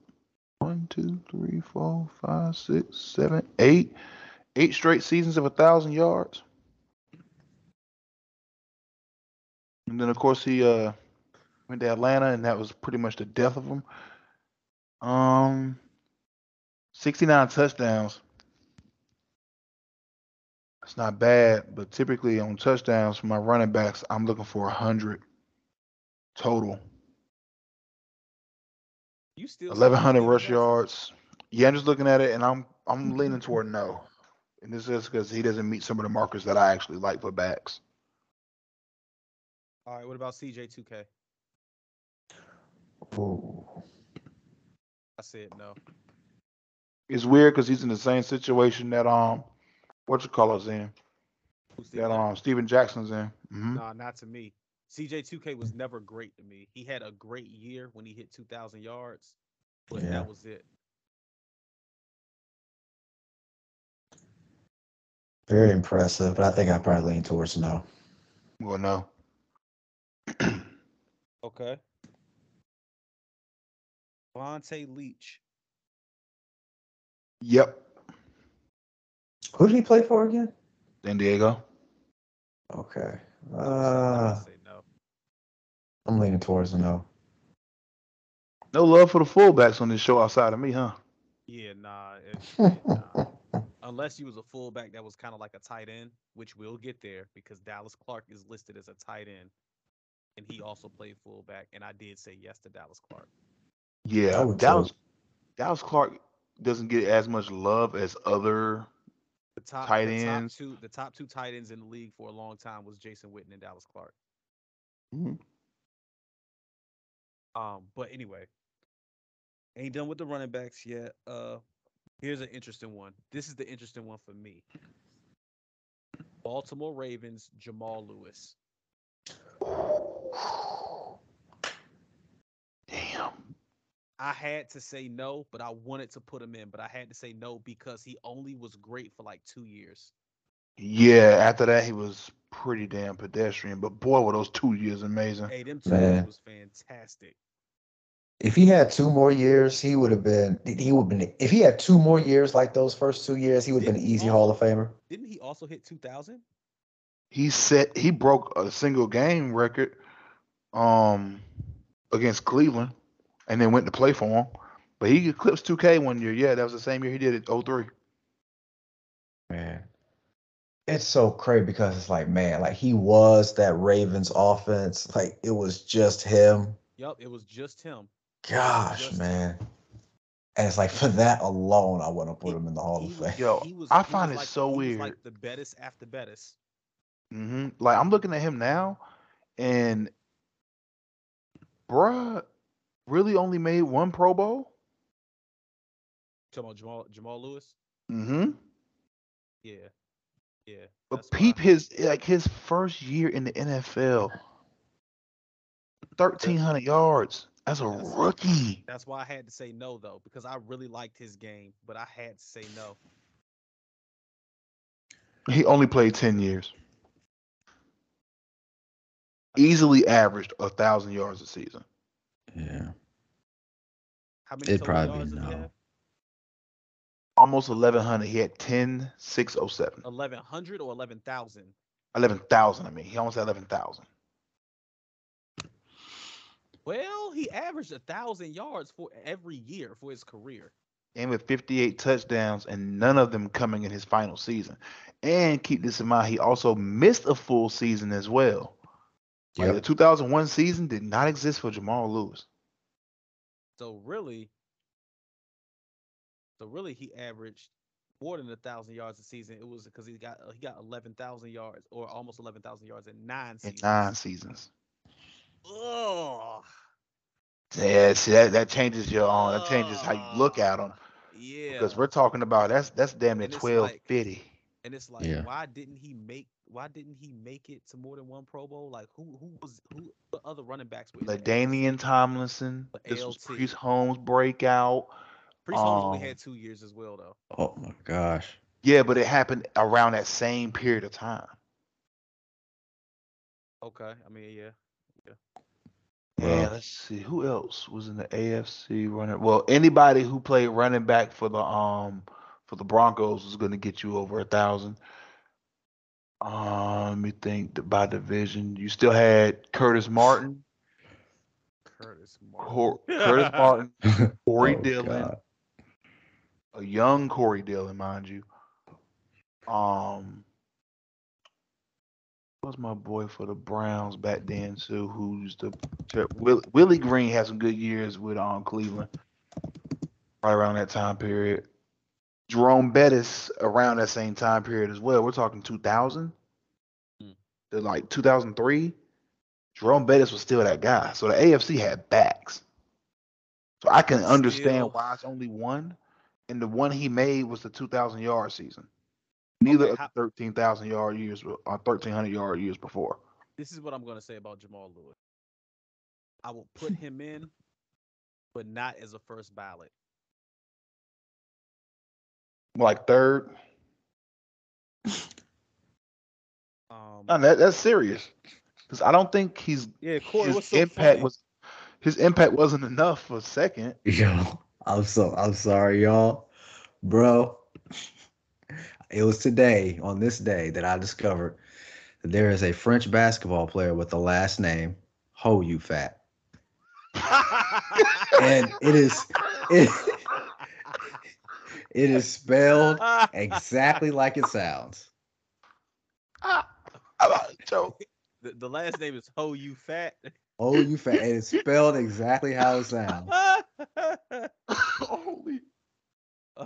one, two, three, four, five, six, seven, eight, eight straight seasons of a thousand yards? And then of course he uh went to Atlanta, and that was pretty much the death of him. Um, sixty-nine touchdowns. It's not bad, but typically on touchdowns for my running backs, I'm looking for hundred total. You still Eleven hundred rush yards. Yeah, I'm just looking at it, and I'm I'm leaning toward no. And this is because he doesn't meet some of the markers that I actually like for backs. All right. What about CJ2K? Oh, I said no. It's weird because he's in the same situation that um, what you call us in Who's that um Steven Jackson's in. hmm Nah, not to me. CJ2K was never great to me. He had a great year when he hit 2,000 yards, but Yeah. that was it. Very impressive, but I think I probably lean towards no. Well, no. Okay. Vonta Leach. Yep. Who did he play for again? San Diego. Okay. Uh, say no. I'm leaning towards no. No love for the fullbacks on this show outside of me, huh? Yeah, nah, it- yeah, nah. Unless you was a fullback that was kind of like a tight end, which we'll get there because Dallas Clark is listed as a tight end, and he also played fullback. And I did say yes to Dallas Clark. Yeah, Dallas too. Dallas Clark doesn't get as much love as other. The top Tight the top ends. two, the top two tight ends in the league for a long time was Jason Witten and Dallas Clark. Mhm. Um, but anyway, ain't done with the running backs yet. Uh, here's an interesting one. This is the interesting one for me. Baltimore Ravens, Jamal Lewis. Damn. I had to say no, but I wanted to put him in, but I had to say no because he only was great for like two years. Yeah, after that he was pretty damn pedestrian. But boy, were those two years amazing. Hey, them two Man. years was fantastic. If he had two more years, he would have been. He would have been. If he had two more years like those first two years, he would have been an Didn't he easy Hall of Famer. Didn't he also hit 2000? He set he broke a single game record um against Cleveland and then went to play for him. But he eclipsed 2K one year. Yeah, that was the same year he did it 03. Man, it's so crazy because it's like, man, like he was that Ravens offense. Like it was just him. Yup, it was just him. Gosh, man. And it's like for that alone, I want to put him in the Hall He of Fame. Yo, he was- I find it like- so he was weird. like the Bettis after Bettis. hmm Like I'm looking at him now, and bruh really only made one Pro Bowl. Talking about Jamal Jamal Lewis. Mm-hmm. Yeah, yeah. But peep his like his first year in the NFL. Thirteen hundred yards as a That's- rookie. That's why I had to say no though, because I really liked his game, but I had to say no. He only played ten years. Easily averaged a thousand yards a season. Yeah. How many It'd probably yards be no. Almost eleven hundred. He had ten six oh seven. Eleven hundred or eleven thousand? Eleven thousand, I mean. He almost had eleven thousand. Well, he averaged a thousand yards for every year for his career. and with 58 touchdowns, and none of them coming in his final season. And keep this in mind, he also missed a full season as well. Like the 2001 season did not exist for Jamal Lewis. So really, so really, he averaged more than a thousand yards a season. It was because he got uh, he got eleven thousand yards or almost eleven thousand yards in nine in seasons. nine seasons. Ugh. Yeah, see that that changes your um, that changes how you look at them. Yeah. because we're talking about that's that's damn near And it's 1250. and it's like, Yeah. why didn't he make? Why didn't he make it to more than one Pro Bowl? Like who who was who? What other running backs were? in that? LaDainian Tomlinson. The This was ALT. Priest Holmes breakout. Priest Holmes only um, had two years as well, though. Oh my gosh. Yeah, but it happened around that same period of time. Okay, I mean, yeah. Yeah, Well- let's see who else was in the AFC running. Well, anybody who played running back for the um for the Broncos was going to get you over a thousand. Um, let me think th- by division. You still had Curtis Martin, Curtis Martin. Cor- Curtis Martin, Corey Oh, Dillon, God. a young Corey Dillon, mind you. Um, what's my boy for the Browns back then too? Who's the Will, Willie Green had some good years with um Cleveland, right around that time period. Jerome Bettis around that same time period as well. We're talking 2000 Hmm. to like 2003. Jerome Bettis was still that guy. So the AFC had backs. So I can understand Still- why it's only one. And the one he made was the 2,000 yard season. Neither Okay, of how- 13,000 yard years, or 1,300 yard years before. This is what I'm gonna say about Jamal Lewis. I will put him in, but not as a first ballot. Like third. Um, No, that, that's serious. Because I don't think he's yeah, Corey, his what's so impact funny? was his impact wasn't enough for second. Yo, I'm so I'm sorry, y'all. Bro. It was today, on this day, that I discovered that there is a French basketball player with the last name Ho You Fat. And it is it, it is spelled exactly like it sounds. Ah, I'm about to choke. the, the last name is Ho You Fat. Oh, you fat. And it's spelled exactly how it sounds. Holy,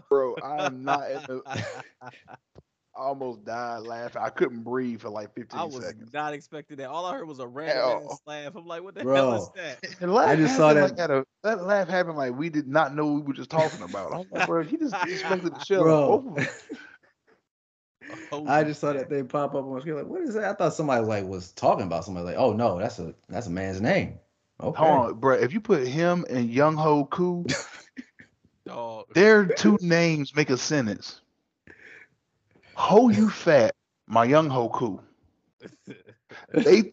bro, I am not in the. I almost died laughing. I couldn't breathe for like 15 I was seconds. not expecting that. All I heard was a random laugh. I'm like, what the hell is that? And laugh I just saw that- Like a, that laugh happened like we did not know we were just talking about. I'm like, bro, he just disrespected the show. Bro. Both of us. Ho I just saw that thing pop up on my screen. Like, what is that? I thought somebody like was talking about somebody. Like, oh no, that's a that's a man's name. Okay. Hold on, bro. If you put him and Young Ho Koo, Dog. their two names make a sentence. Ho you fat, my young Hoku. They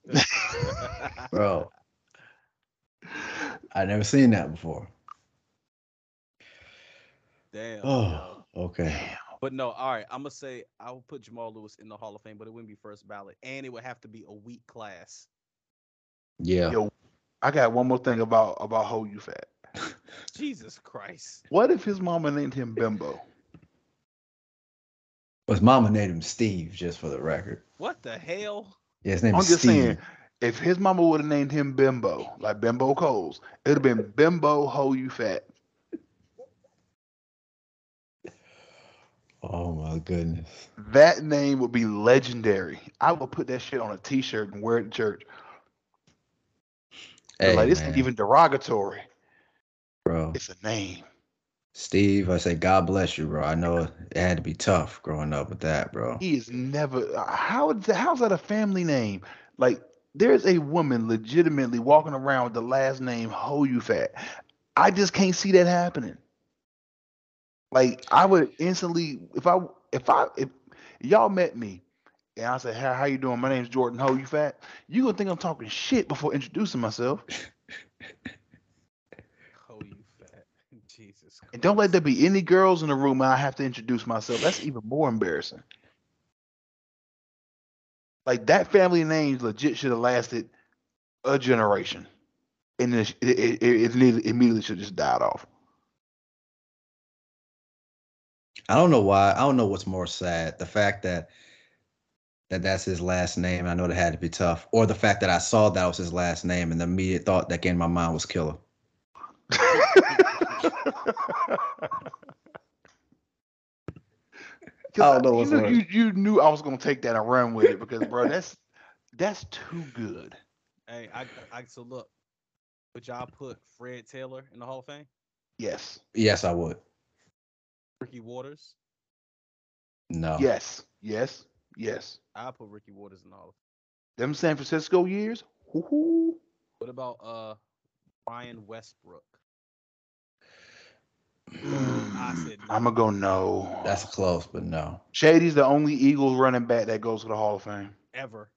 Bro, I never seen that before. Damn. Oh, yo. okay. But no, all right. I'm gonna say I would put Jamal Lewis in the Hall of Fame, but it wouldn't be first ballot, and it would have to be a weak class. Yeah. Yo, I got one more thing about about Ho You Fat. Jesus Christ. What if his mama named him Bimbo? His mama named him Steve, just for the record. What the hell? Yeah, his name I'm is just Steve. saying, if his mama would have named him Bimbo, like Bimbo Coles, it'd have been Bimbo Ho You Fat. Oh my goodness. That name would be legendary. I would put that shit on a T-shirt and wear it to church. Hey, like this man, ain't even derogatory. Bro. It's a name. Steve, I say God bless you, bro. I know it had to be tough growing up with that, bro. He is never. How is that, how's that a family name? Like there's a woman legitimately walking around with the last name Ho You Fat. I just can't see that happening. Like I would instantly if I if I if y'all met me and I said, "How how you doing? My name's Jordan Ho You Fat." You gonna think I'm talking shit before introducing myself. Oh, you fat. Jesus. And don't let there be any girls in the room and I have to introduce myself. That's even more embarrassing. Like that family name legit should have lasted a generation. And it, it, it, it immediately- should just died off. I don't know why. I don't know what's more sad. The fact that that that's his last name. I know that had to be tough. Or the fact that I saw that was his last name and the immediate thought that came to my mind was killer. I don't know what's you, knew, you, you knew I was gonna take that and run with it because bro, that's that's too good. Hey, I, I so look. Would y'all put Fred Taylor in the Hall of Fame? Yes. Yes, I would. Ricky Watters? No. Yes. Yes. Yes. I put Ricky Watters in the Hall of Them San Francisco years. Woo-hoo. What about uh Brian Westbrook? I said no. I'm gonna go no. That's close, but no. Shady's the only Eagles running back that goes to the Hall of Fame. ever.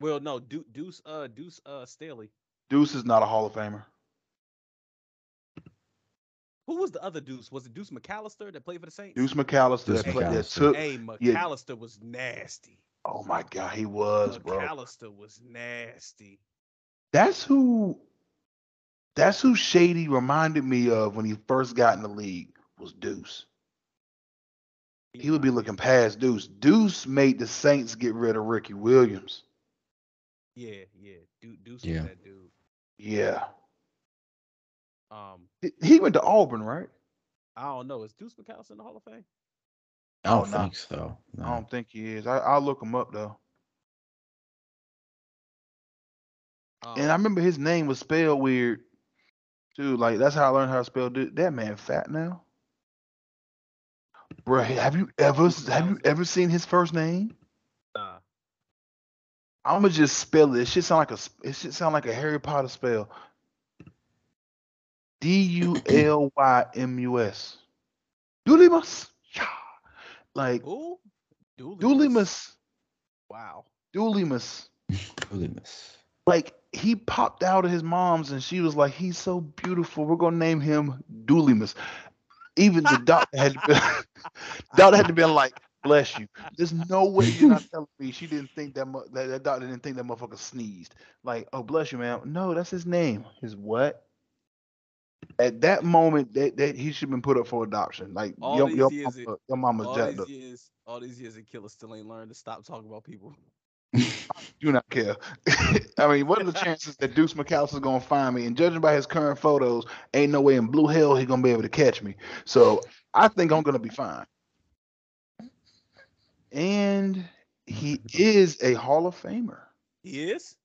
Well, no, Deuce, Deuce, uh, Duce, uh, Staley. Deuce is not a Hall of Famer. Who was the other Deuce? Was it Deuce McAllister that played for the Saints? Deuce McAllister, Deuce that, played, that McAllister. took. Hey, yeah. McAllister was nasty. Oh my God, he was, bro. McAllister was nasty. That's who. That's who Shady reminded me of when he first got in the league. Was Deuce. He would be looking past Deuce. Deuce made the Saints get rid of Ricky Williams. Yeah, yeah. Deuce, Deuce Yeah. was that dude. Yeah, Um, He- he went to Auburn, right? I don't know. Is Deuce McAllister in the Hall of Fame? I don't Oh, no. think so. No. I don't think he is. I, I'll look him up though. Um, And I remember his name was spelled weird too. Like that's how I learned how to spell it. That man fat now. Bro, have you ever have you ever seen his first name? nah. I'ma just spell it. It should sound like a it should sound like a Harry Potter spell. D U L Y M U S. Dulymus. Yeah. Like Who? Dooley. Dulymus. Wow. Dulymus. Williams. Like he popped out of his mom's and she was like, he's so beautiful. We're gonna name him Dulymus. Even the doctor had to be, doctor had to be like, bless you. There's no way you're not telling me she didn't think that, mu- that that doctor didn't think that motherfucker sneezed. Like, oh bless you, man. No, that's his name. His what? At that moment, that, that he should have been put up for adoption. Like All your, these your, years mama, your mama's All jacked these up. years, all these years, and killer still ain't learned to stop talking about people. Do not care. I mean, what are the chances that Deuce McAllister's gonna find me? And judging by his current photos, ain't no way in blue hell he's gonna be able to catch me. So I think I'm gonna be fine. And he is a Hall of Famer, He is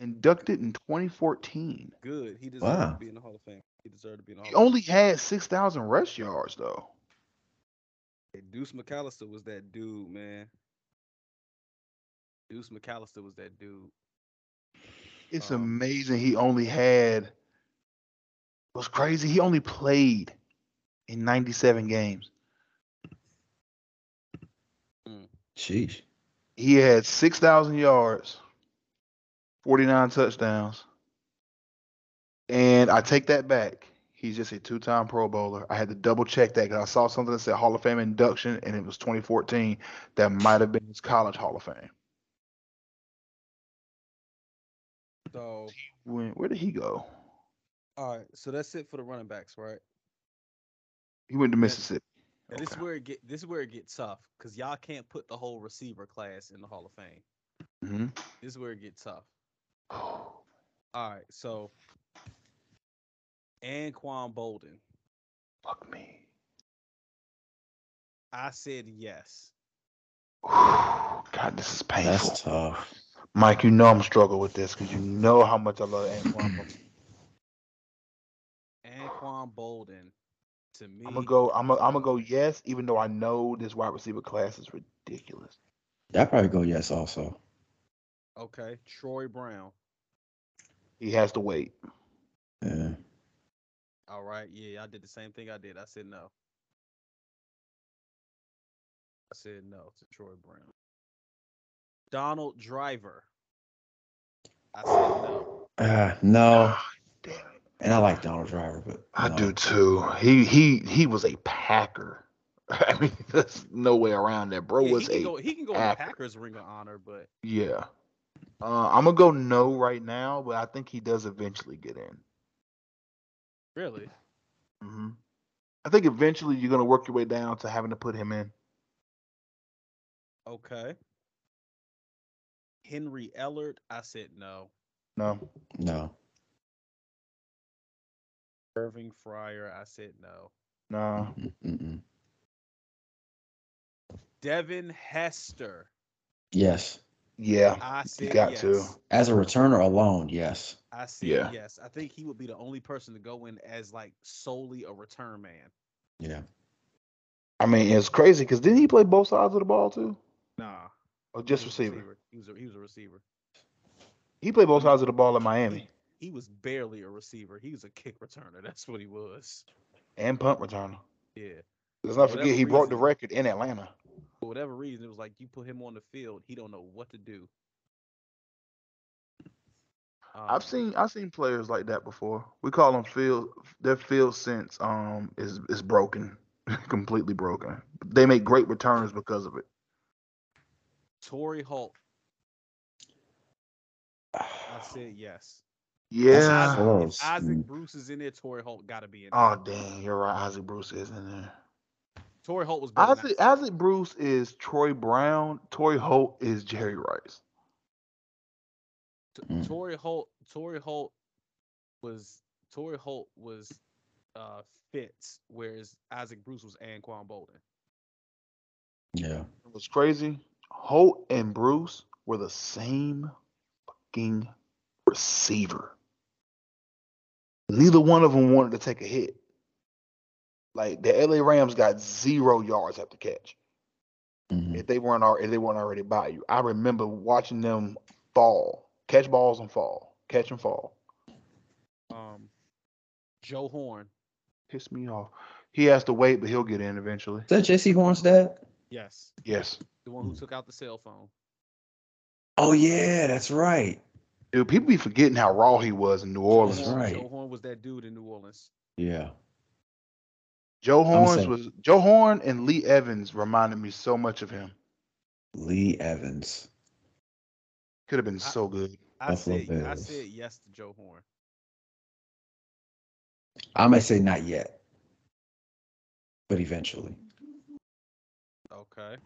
inducted in 2014. good. He deserved Wow. to be in the Hall of Fame. He deserved to be in the Hall He of Fame. only had 6,000 rush yards though. Hey, Deuce McAllister was that dude, man. Deuce McAllister was that dude. It's Um, amazing. He only had. It was crazy? He only played in 97 games. Sheesh. He had 6,000 yards, 49 touchdowns, And I take that back. He's just a two-time Pro Bowler. I had to double check that because I saw something that said Hall of Fame induction, and it was 2014. That might have been his college Hall of Fame. So When, where did he go? all right, so that's it for the running backs, right? He went to Yeah. Mississippi. And this is where it get this is where it gets tough because y'all can't put the whole receiver class in the Hall of Fame. hmm This is where it gets tough. All right, so Anquan Boldin, Fuck me. I said yes. God, this is painful. That's tough. Mike, you know I'm struggling with this because you know how much I love Anquan. Boldin. Anquan Boldin, to me, I'm gonna go. I'm gonna, I'm gonna go yes, even though I know this wide receiver class is ridiculous. I'd probably go yes also. okay. Troy Brown, He has to wait. Yeah. all right. Yeah, I did the same thing I did. I said no. I said no to Troy Brown. Donald Driver, I said no. Uh, no. Damn it. And I like Donald Driver, but I no. do too. He he he was a Packer. I mean, there's no way around that. Bro Yeah, was he can a go. He can go in. Packers Ring of Honor, but yeah. Uh, I'm gonna go no right now, but I think he does eventually get in. really, hmm I think eventually you're gonna work your way down to having to put him in. okay. Henry Ellard, I said no. No. No. Irving Fryar, I said no. No. Mm-mm. Devin Hester, Yes. Yeah. I said got yes. to. As a returner alone, yes. I said Yeah. yes. I think he would be the only person to go in as like solely a return man. Yeah. I mean, it's crazy because didn't he play both sides of the ball too, Nah, or just was a receiver? He was a, he was a receiver. He played both sides of the ball in Miami He was barely a receiver. He was a kick returner. That's what he was. and punt returner. Yeah. Let's not For forget he whatever broke the record in Atlanta. For whatever reason, it was like you put him on the field, he don't know what to do. Um, I've seen I've seen players like that before. We call them field their field sense um is is broken, completely broken. They make great returns because of it. Torry Holt. I said yes. Yeah. close. If Isaac. Bruce is in there, Torry Holt got to be in there. Oh dang, you're right. Isaac Bruce is in there. Torry Holt was better. than Isaac Isaac Bruce is Troy Brown. Torry Holt is Jerry Rice. T- Mm. Torry Holt. Torry Holt was Torry Holt was uh Fitz, whereas Isaac Bruce was Anquan Boldin. Yeah. It was crazy. Holt and Bruce were the same fucking receiver. Neither one of them wanted to take a hit. Like the LA Rams got zero yards after catch. Mhm. If they weren't al- if they weren't already by you. I remember watching them fall, catch balls and fall, catch and fall. Um, Joe Horn. pissed me off. He has to wait, but he'll get in eventually. Is that Jaycee Horn's dad? Yes, Yes. The one who took out the cell phone. Oh yeah, that's right. Dude, people be forgetting how raw he was in New Orleans. That's right. Joe Horn was that dude in New Orleans. Yeah. Joe Horns was Joe Horn and Lee Evans reminded me so much of him. Lee Evans. Could have been so good. I Buffalo said I said yes to Joe Horn. I might say not yet, but eventually. Okay.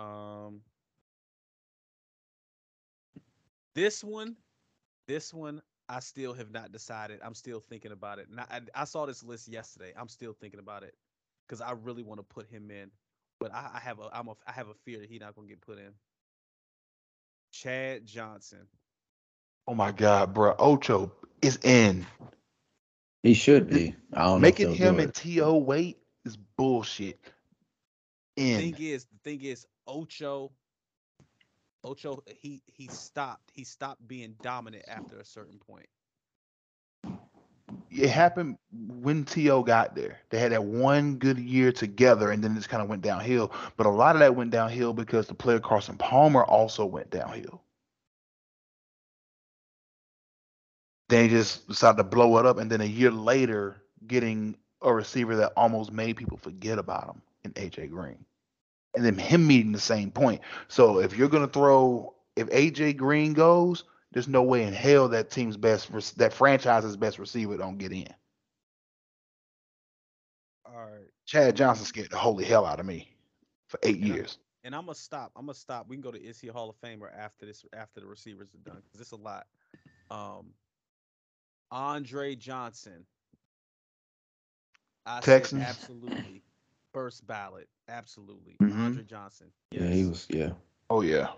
Um this one, this one, I still have not decided. I'm still thinking about it. And I, I saw this list yesterday. I'm still thinking about it because I really want to put him in, but I, I have a I'm a I have a fear that he's not gonna get put in. Chad Johnson. Oh my God, bro. Ocho is in. He should be. I don't Making know him and it. T.O. wait is bullshit. The In. thing is, the thing is, Ocho. Ocho, he he stopped. He stopped being dominant after a certain point. It happened when T.O. got there. They had that one good year together and then it just kind of went downhill. But a lot of that went downhill because the player Carson Palmer also went downhill. Then he just decided to blow it up, and then a year later, getting a receiver that almost made people forget about him in AJ Green, and then him meeting the same point. So if you're gonna throw, if AJ Green goes, there's no way in hell that team's best, that franchise's best receiver don't get in. All right. Chad Johnson scared the holy hell out of me for eight Yeah. years. And I'm gonna stop. I'm gonna stop. We can go to is he Hall of Famer after this after the receivers are done because it's a lot. Um, Andre Johnson. I Texans? absolutely. First ballot, absolutely. Mhm. Andre Johnson. Yeah, he was. Yeah. Oh yeah.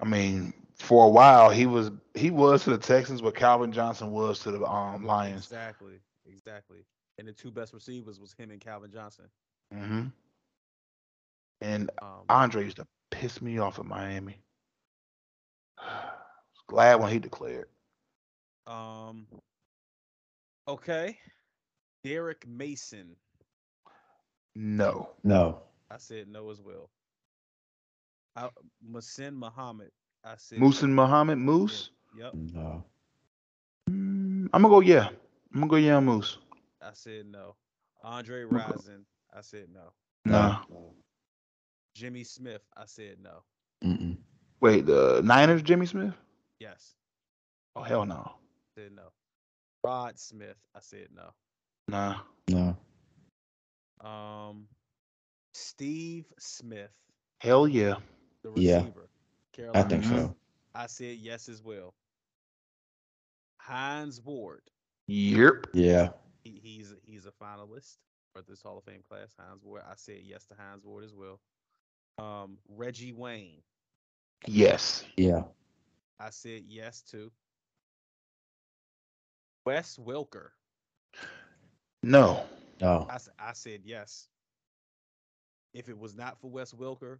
I mean, for a while he was he was to the Texans what Calvin Johnson was to the um Lions. Exactly. Exactly. And the two best receivers was him and Calvin Johnson. hmm And Um, Andre used to piss me off at Miami. Was glad when he declared. um. Okay. Derrick Mason. No. No. I said no as well. I, Muhsin Muhammad. I said Muhsin Muhammad Moose. Yep. No. Mm, I'm gonna go yeah. I'm gonna go yeah Moose. I said no. Andre Rison. I said no. Nah. Jimmy Smith. I said no. Mm-mm. Wait, the Niners Jimmy Smith? Yes. Oh hell no. I Said no. Rod Smith. I said no. Nah. No. Um, Steve Smith, Hell yeah. the Yeah. receiver. I think so. I said yes as well. Hines Ward. Yep. Yeah. He, he's he's a finalist for this Hall of Fame class. Hines Ward. I said yes to Hines Ward as well. Um, Reggie Wayne. Yes. Yeah. I said yes to. Wes Welker. No. No. I, s- I said yes. If it was not for Wes Welker,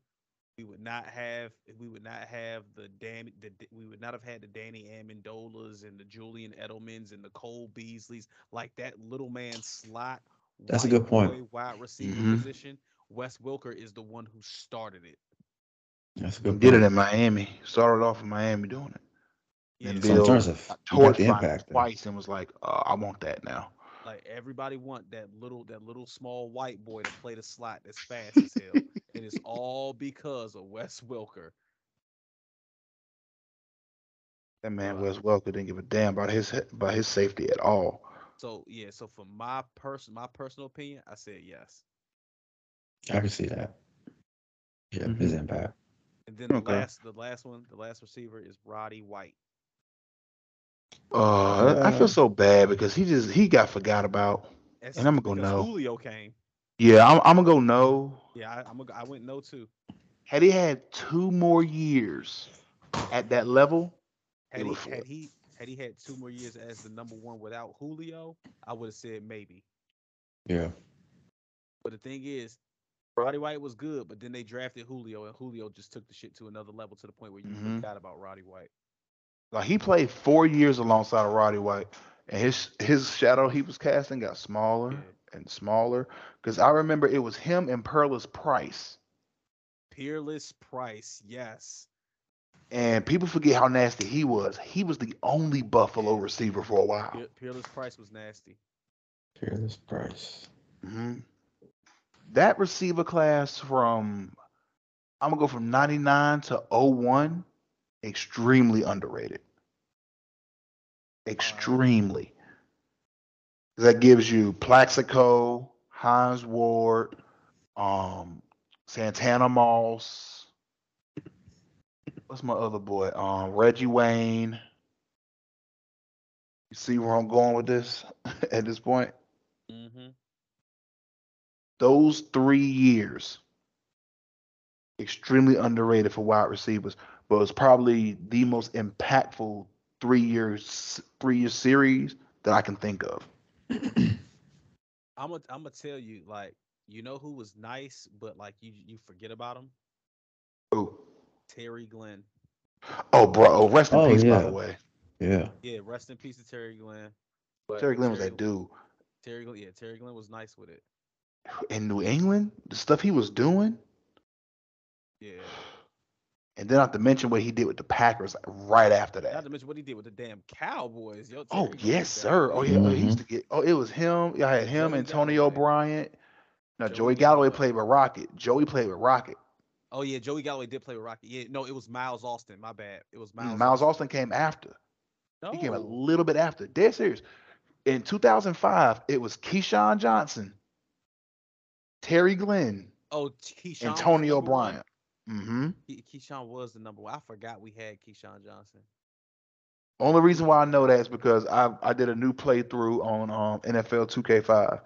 we would not have we would not have the Dan the we would not have had the Danny Amendolas and the Julian Edelmans and the Cole Beasleys like that little man slot. That's a good point. boy Wide receiver Mhm. position. Wes Welker is the one who started it. That's a He good. did it in Miami. Started off in Miami doing it. Yeah, And So in terms of got you the impact. there. twice and was like, uh, I want that now. Like everybody want that little that little small white boy to play the slot that's fast as hell. and it's all because of Wes Welker. That man Uh, Wes Welker didn't give a damn about his about his safety at all. So yeah, so for my person my personal opinion, I said yes. I can see that. Yeah, his impact. And then the last the last one, the last receiver is Roddy White. Uh, I Uh, feel so bad because he just he got forgot about. That's And I'ma go no. Julio came. Yeah, I'm, I'm gonna go no. Yeah, I, I'm I went no too. Had he had two more years at that level, Had It he had he had he had two more years as the number one without Julio, I would have said maybe. Yeah. But the thing is, Roddy White was good, but then they drafted Julio, and Julio just took the shit to another level to the point where you Mhm. forgot about Roddy White. Like he played four years alongside of Roddy White, and his his shadow he was casting got smaller Yeah. and smaller. Because I remember it was him and Peerless Price, Peerless Price, yes. and people forget how nasty he was. He was the only Buffalo receiver for a while. Pe- Peerless Price was nasty. Peerless price. hmm That receiver class from I'm gonna go from 99 to 01, extremely underrated. Extremely. That gives you Plaxico, Hines Ward, um, Santana Moss. What's my other boy? Um, Reggie Wayne. You see where I'm going with this at this point? Mm-hmm. those three years extremely underrated for wide receivers, but it's probably the most impactful three years three year series that I can think of. I'm gonna I'm gonna tell you, like, you know who was nice, but like you you forget about him? Ooh. Terry Glenn. Oh, bro. Oh, rest in Oh, peace, by the way. Yeah. Yeah, rest in peace to Terry Glenn. But Terry Glenn was that dude. Terry Glenn, yeah, Terry Glenn was nice with it. In New England, the stuff he was doing, Yeah. And then not to mention what he did with the Packers right after that. Not to mention what he did with the damn Cowboys. Yo, Oh yes, sir. Oh yeah, oh, he used Mhm. to get. Oh, it was him. Yeah, I had him, Joey Antonio Galloway. Bryant. Now Joey Joey Galloway Galloway. played with Rocket. Joey played with Rocket. Oh yeah, Joey Galloway did play with Rocket. Yeah, no, it was Miles Austin. My bad. It was Miles. Miles, Miles Austin came after. No. He came a little bit after. Dead serious. In 2005, it was Keyshawn Johnson, Terry Glenn, Oh, Keyshawn. was the Antonio? Bryant. Mm-hmm. Ke- Keyshawn was the number one. I forgot we had Keyshawn Johnson. Only reason why I know that is because I I did a new playthrough on um, NFL 2K5,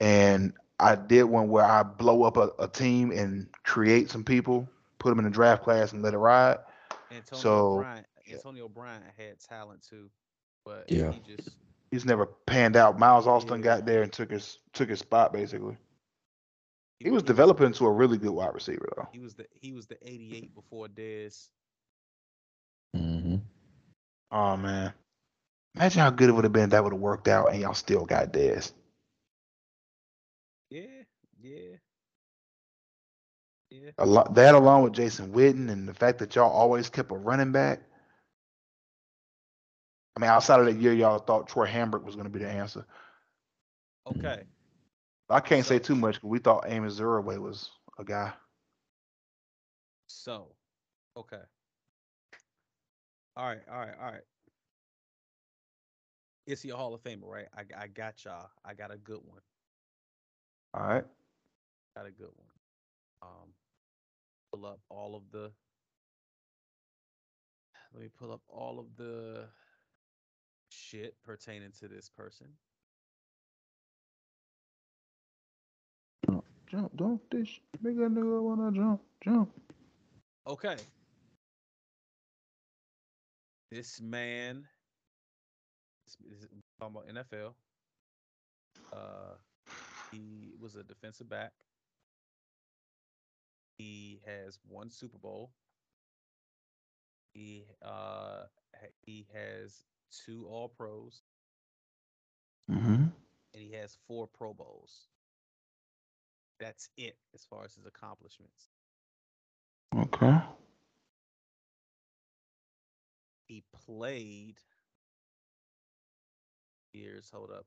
and I did one where I blow up a, a team and create some people, put them in the draft class, and let it ride. Antonio So, Bryant. yeah. Antonio Bryant had talent too, but Yeah. he just He's never panned out. Miles Austin Yeah. got there and took his took his spot basically. He was really- developing into a really good wide receiver though. He was the he was the 88 before Dez. hmm Oh man. Imagine how good it would have been if that would have worked out and y'all still got Dez. Yeah, yeah, yeah. A lot that along with Jason Witten and the fact that y'all always kept a running back. I mean, outside of that year, y'all thought Troy Hambrick was going to be the answer. Okay. I can't say too much because we thought Amos Zereoué was a guy. So, okay. All right, all right, all right. Is he a Hall of Famer, right? I, I got y'all. I got a good one. All right. Got a good one. Um, pull up all of the. Let me pull up all of the shit pertaining to this person. Jump, don't this make a nigga wanna jump, jump. Okay. This man, is this, talking about NFL. Uh, he was a defensive back. He has one Super Bowl. He uh he has two All Pros Mm-hmm. and he has four Pro Bowls. That's it as far as his accomplishments. Okay. he played years hold up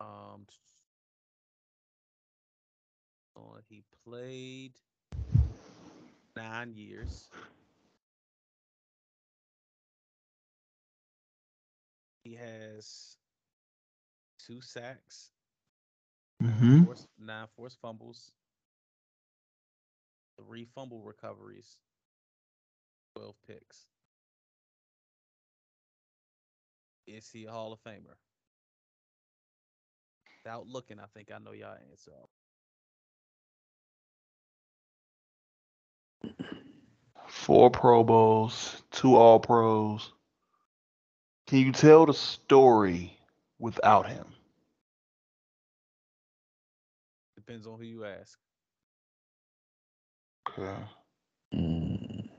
um he played nine years he has two sacks Mm-hmm. forced, nine forced fumbles three fumble recoveries 12 picks Is he a Hall of Famer? Without looking, I think I know y'all answer. Four Pro Bowls, two All Pros. Can you tell the story without him? Depends on who you ask. Okay. Mm.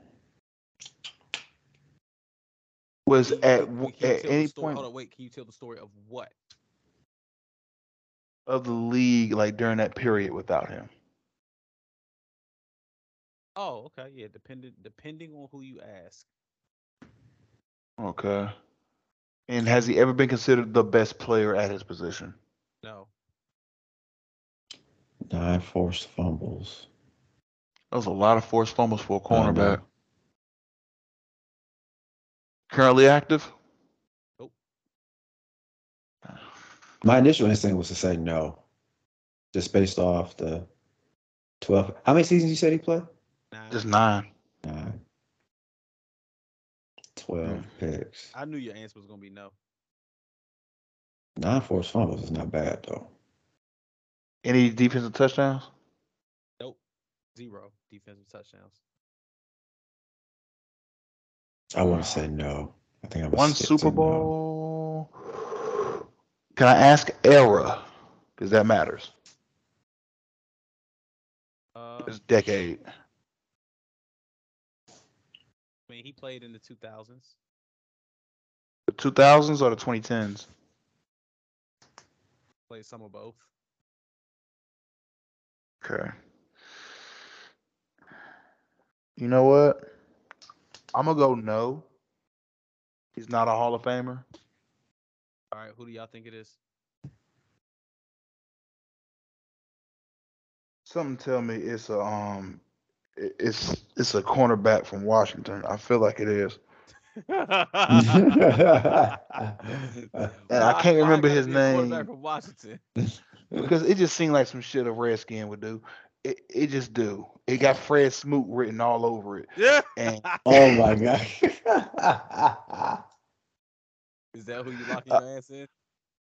Was you- at can- w- can you at any story- point Hold on, wait. Can you tell the story of what? of the league, like during that period, without him? Oh, okay, yeah. Depending depending on who you ask. Okay. And has he ever been considered the best player at his position? No, Nine forced fumbles. That was a lot of forced fumbles for a cornerback. Currently active? Nope. My initial instinct was to say no, just based off the twelve. How many seasons you said he played? nah. Just nine. Nine. Twelve mm. picks. I knew your answer was gonna be no. Nine forced fumbles is not bad though. Any defensive touchdowns? Nope. Zero defensive touchdowns. I want to say no. I think I'm One Super to no. Bowl. Can I ask era? Because that matters. Uh, It's decade. I mean, he played in the 2000s. The 2000s or the 2010s? Played some of both. Okay. You know what? I'm gonna go no. He's not a Hall of Famer. All right, who do y'all think it is? Something tell me it's a um, it's it's a cornerback from Washington. I feel like it is. And I can't remember his name. From Washington. because it just seemed like some shit a Redskin would do. It it just do. It got Fred Smoot written all over it. Yeah. And oh my god. Is that who you locking Uh, your ass in?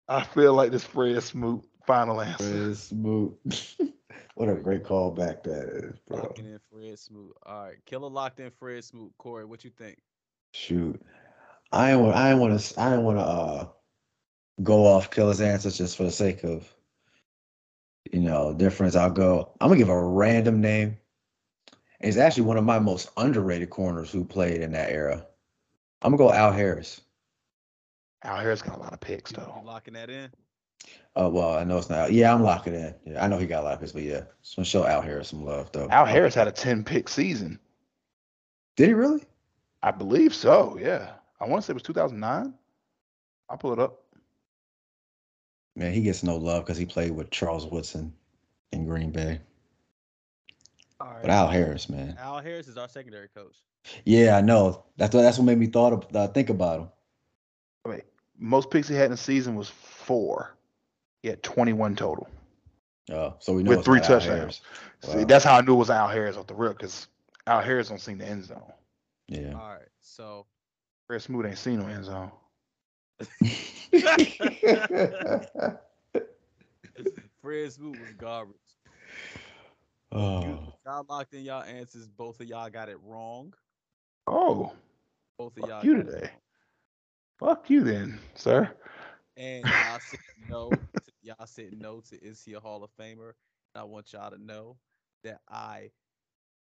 I feel like this Fred Smoot final answer. Fred Smoot. what a great callback that is, bro. Locking in Fred Smoot. All right, Killer locked in Fred Smoot. Corey, what you think? Shoot, I ain't want. I ain't want to. I ain't want to uh, go off Killer's answers just for the sake of, you know, difference. I'll go. I'm gonna give a random name. It's actually one of my most underrated corners who played in that era. I'm gonna go Al Harris. Al Harris got a lot of picks You, you though. locking that in? Oh well, I know it's not. Yeah, I'm locking in. Yeah, I know he got a lot of picks, but yeah, just want to show Al Harris some love though. Al Harris had a 10 pick season. Did he really? I believe so, yeah. I want to say it was 2009. I'll pull it up. Man, he gets no love because he played with Charles Woodson in Green Bay. All right. But Al Harris, man. Al Harris is our secondary coach. Yeah, I know. That's what that's what made me thought of, uh, think about him. I mean, most picks he had in the season was four. He had 21 total Oh, so we know with it's three touchdowns. Harris. See, that's how I knew it was Al Harris off the rip because Al Harris don't see the end zone. Yeah. All right, so Fred Smoot ain't seen no end zone. Fred Smoot was garbage. You, oh, y'all locked in y'all answers. Both of y'all got it wrong. Oh, Both of Fuck y'all you today. fuck you then, sir. And y'all said no. To, y'all said no to is he a Hall of Famer? And I want y'all to know that I,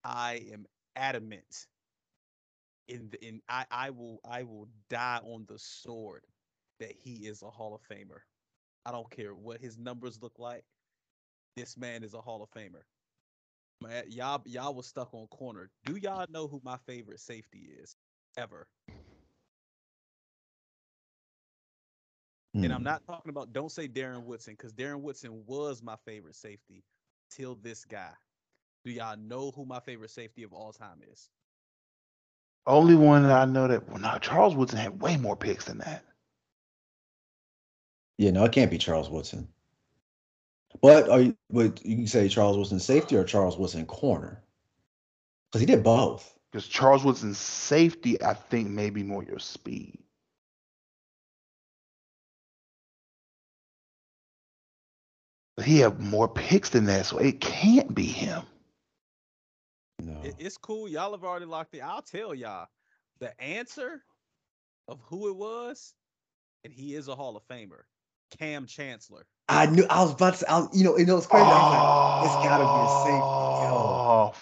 I am adamant. In the in I I will I will die on the sword that he is a Hall of Famer. I don't care what his numbers look like. This man is a Hall of Famer. Man, y'all y'all was stuck on corner. Do y'all know who my favorite safety is ever? And I'm hmm. not talking about don't say Darren Woodson because Darren Woodson was my favorite safety till this guy. Do y'all know who my favorite safety of all time is? Only one that I know that well, now Charles Woodson had way more picks than that. Yeah, no, it can't be Charles Woodson. But are you? But you can say Charles Woodson safety or Charles Woodson corner, because he did both. Because Charles Woodson's safety, I think, may be more your speed. But he had more picks than that, so it can't be him. No. It- it's cool. Y'all have already locked it. I'll tell y'all the answer of who it was, and he is a Hall of Famer. Kam Chancellor. I knew. I was about to. I, was- you know, you know, it's crazy. I was like, it's gotta be a safety. Yo.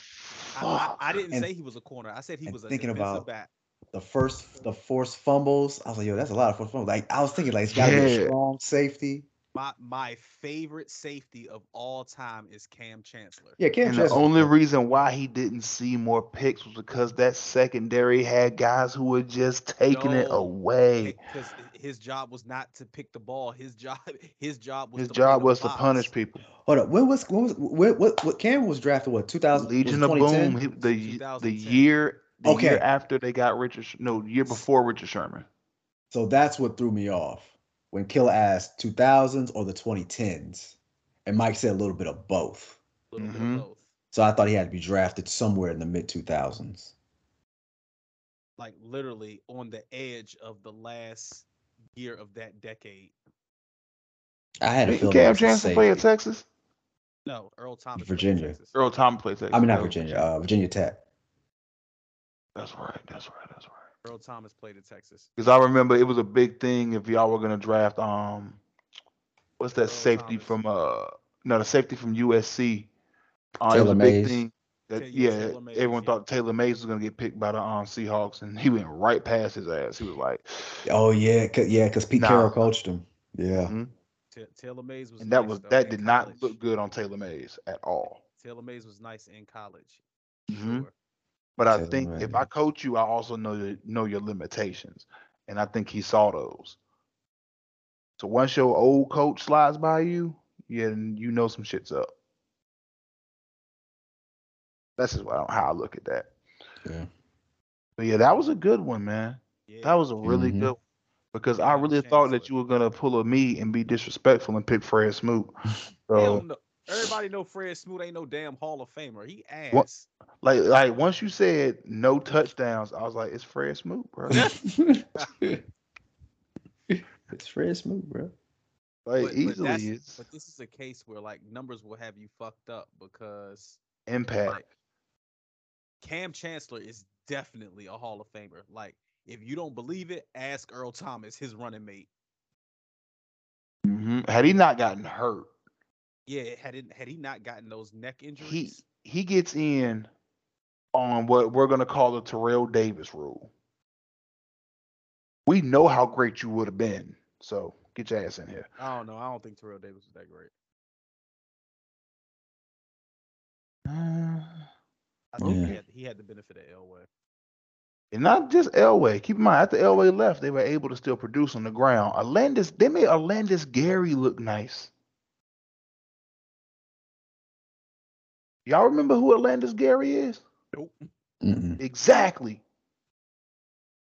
Oh, I, I. I didn't And- say he was a corner. I said he was a thinking about- back. the first the forced fumbles. I was like, yo, that's a lot of forced fumbles. Like I was thinking, like it's gotta be a strong safety. My my favorite safety of all time is Kam Chancellor. Yeah, Kam And the only reason why he didn't see more picks was because that secondary had guys who were just taking it away. because his job was not to pick the ball. His job his job was His to job was to box. punish people. Hold up. When was when was when, what what Kam was drafted? What 2000? Legion of Boom. He, the the year the Okay. year after they got Richard. No, year before Richard Sherman. So that's what threw me off when Killer asked 2000s or the 2010s, and Mike said a little bit of both. A little bit of both. So I thought he had to be drafted somewhere in the mid 2000s. Like literally on the edge of the last year of that decade. I had a Didn't feeling. Kam it Chancellor play at. Texas? No, Earl Thomas. Virginia. Texas. Earl Thomas played Texas. I mean, not Virginia. Uh, Virginia Tech. That's right. That's right. That's right. Earl Thomas played at Texas. Because I remember it was a big thing if y'all were gonna draft um, what's that Earl safety Thomas. from uh, no the safety from USC. Uh, it was Taylor a big Mays. thing. That, Ta- yeah, yeah, Taylor Mays, everyone yeah. thought Taylor Mays was gonna get picked by the um Seahawks, and he went right past his ass. He was like, Oh yeah, cause, yeah, because Pete Nah. Carroll coached him. Yeah. mhm. Ta- Taylor Mays was and that nice, was though, that in did not look good on Taylor Mays at all. Taylor Mays was nice in college. Mhm. Sure. But I Taylor think if I coach you, I also know your, know your limitations, and I think he saw those. So once your old coach slides by you, yeah, then you know some shit's up. That's just what I, how I look at that. Yeah. But yeah, that was a good one, man. Yeah. That was a really Mhm. good one. because Yeah, I really thought that you were gonna pull a me and be disrespectful and pick Fred Smoot. Hell So no. Everybody know Fred Smoot ain't no damn Hall of Famer. He ass. What? like like once you said no touchdowns, I was like, it's Fred Smoot, bro. it's Fred Smoot, bro. Like But- but easily that's- it's But this is a case where like numbers will have you fucked up because impact. like Kam Chancellor is definitely a Hall of Famer. Like if you don't believe it, ask Earl Thomas, his running mate. hmm Had he not gotten hurt, Yeah, had it had he not gotten those neck injuries, he he gets in on what we're gonna call the Terrell Davis rule. We know how great you would have been, so get your ass in here. I don't know. I don't think Terrell Davis was that great. I think Yeah. he mm. had he had the benefit of Elway. And not just Elway. Keep in mind, after Elway left, they were able to still produce on the ground. Olandis, they made Olandis Gary look nice. Y'all remember who Olandis Gary is? Nope. Mm-mm. Exactly.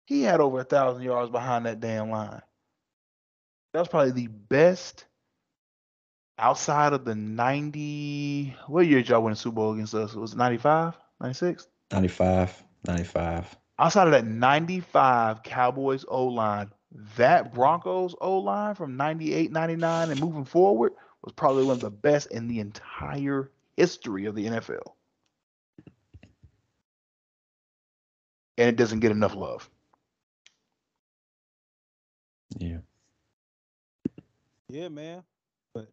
He had over a thousand yards behind that damn line. That was probably the best outside of the 90. What year did y'all win the Super Bowl against us? Was it 95? 96? 95, 95. outside of that 95 Cowboys O line, that Broncos O line from 98, 99 and moving forward was probably one of the best in the entire history of the NFL. And it doesn't get enough love. Yeah. Yeah, man. But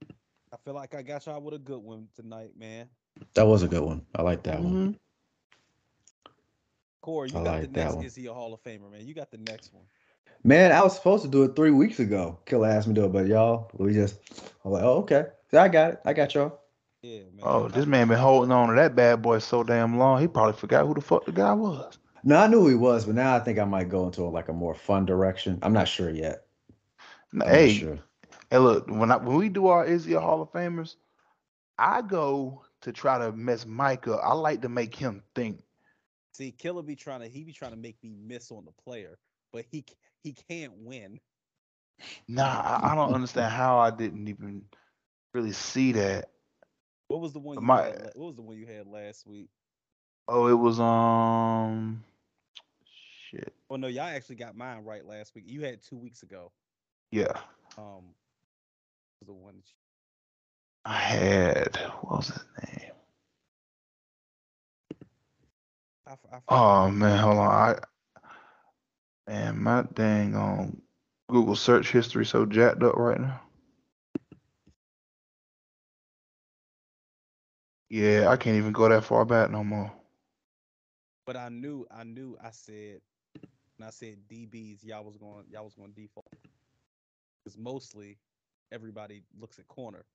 I feel like I got y'all with a good one tonight, man. That was a good one. I like that one. Mhm. Corey, you I got like the next one. is he a Hall of Famer, man? You got the next one. Man, I was supposed to do it three weeks ago. Killer asked me to do it, but y'all, we just, I'm like, oh, okay. So I got it. I got y'all. Yeah, man. Oh, this man been holding on to that bad boy so damn long. He probably forgot who the fuck the guy was. No, I knew who he was, but now I think I might go into like a more fun direction. I'm not sure yet. I'm hey, sure. hey, look, when I, when we do our Is He a Hall of Famers, I go to try to mess Mike up. I like to make him think. See, Killer be trying to he be trying to make me miss on the player, but he he can't win. Nah, I, I don't understand how I didn't even really see that. What was the one you My- had, what was the one you had last week? Oh, it was um shit. Oh no, y'all actually got mine right last week. You had two weeks ago. Yeah. Um the one that you- I had what was his name? I, I. Oh man, hold on. I man, my dang on Google search history so jacked up right now. Yeah, I can't even go that far back no more. But I knew, I knew. I said, when I said DBs, y'all was going, y'all was going default because mostly everybody looks at corner.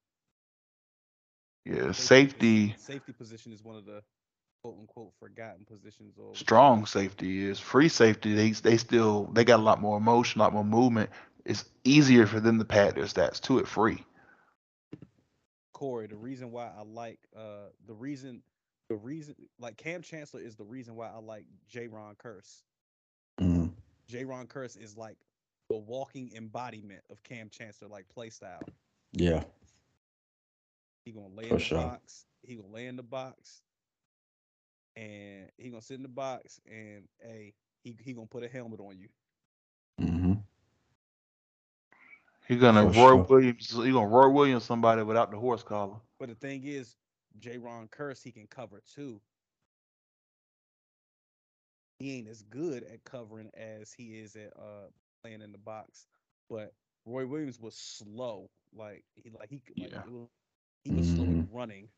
Yeah, safety, safety position is one of the quote unquote forgotten positions. Or strong safety is free safety. They they still they got a lot more emotion, a lot more movement. It's easier for them to pad their stats to it free. Corey, the reason why I like, uh, the reason, the reason, like Kam Chancellor is the reason why I like Jayron Kearse. Mhm. Jayron Kearse is like the walking embodiment of Kam Chancellor, like play style. Yeah. He gonna lay For in the sure. box. He gonna lay in the box, and he gonna sit in the box, and hey, he he gonna put a helmet on you. hmm He's gonna For Roy sure. Williams. He gonna Roy Williams somebody without the horse collar. But the thing is, Jayron Kearse he can cover too. He ain't as good at covering as he is at uh playing in the box. But Roy Williams was slow, like he like he like Yeah. was, he was slow Mhm. at running.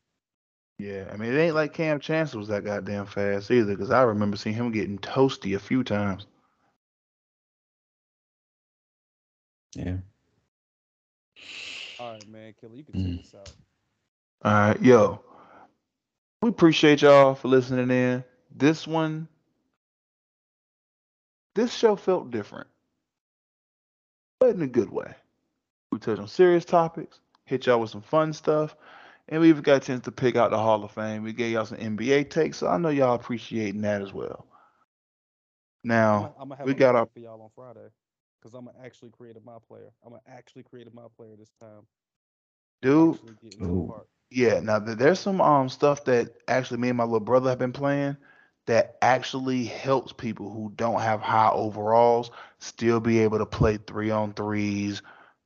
Yeah, I mean it ain't like Kam Chancellor was that goddamn fast either, because I remember seeing him getting toasty a few times. Yeah. All right, man, killer, you can Mm. take this out. All right, yo, we appreciate y'all for listening in. this one, this show felt different, but in a good way. We touched on serious topics, hit y'all with some fun stuff, and we even got a chance to pick out the Hall of Fame. We gave y'all some NBA takes, so I know y'all appreciating that as well. Now, I'm gonna have we a got meeting our for y'all on Friday because I'm gonna actually create a my player. I'm gonna actually create a my player this time. dude. Actually get into the Ooh. part. Yeah, now there's some um stuff that actually me and my little brother have been playing that actually helps people who don't have high overalls still be able to play three on threes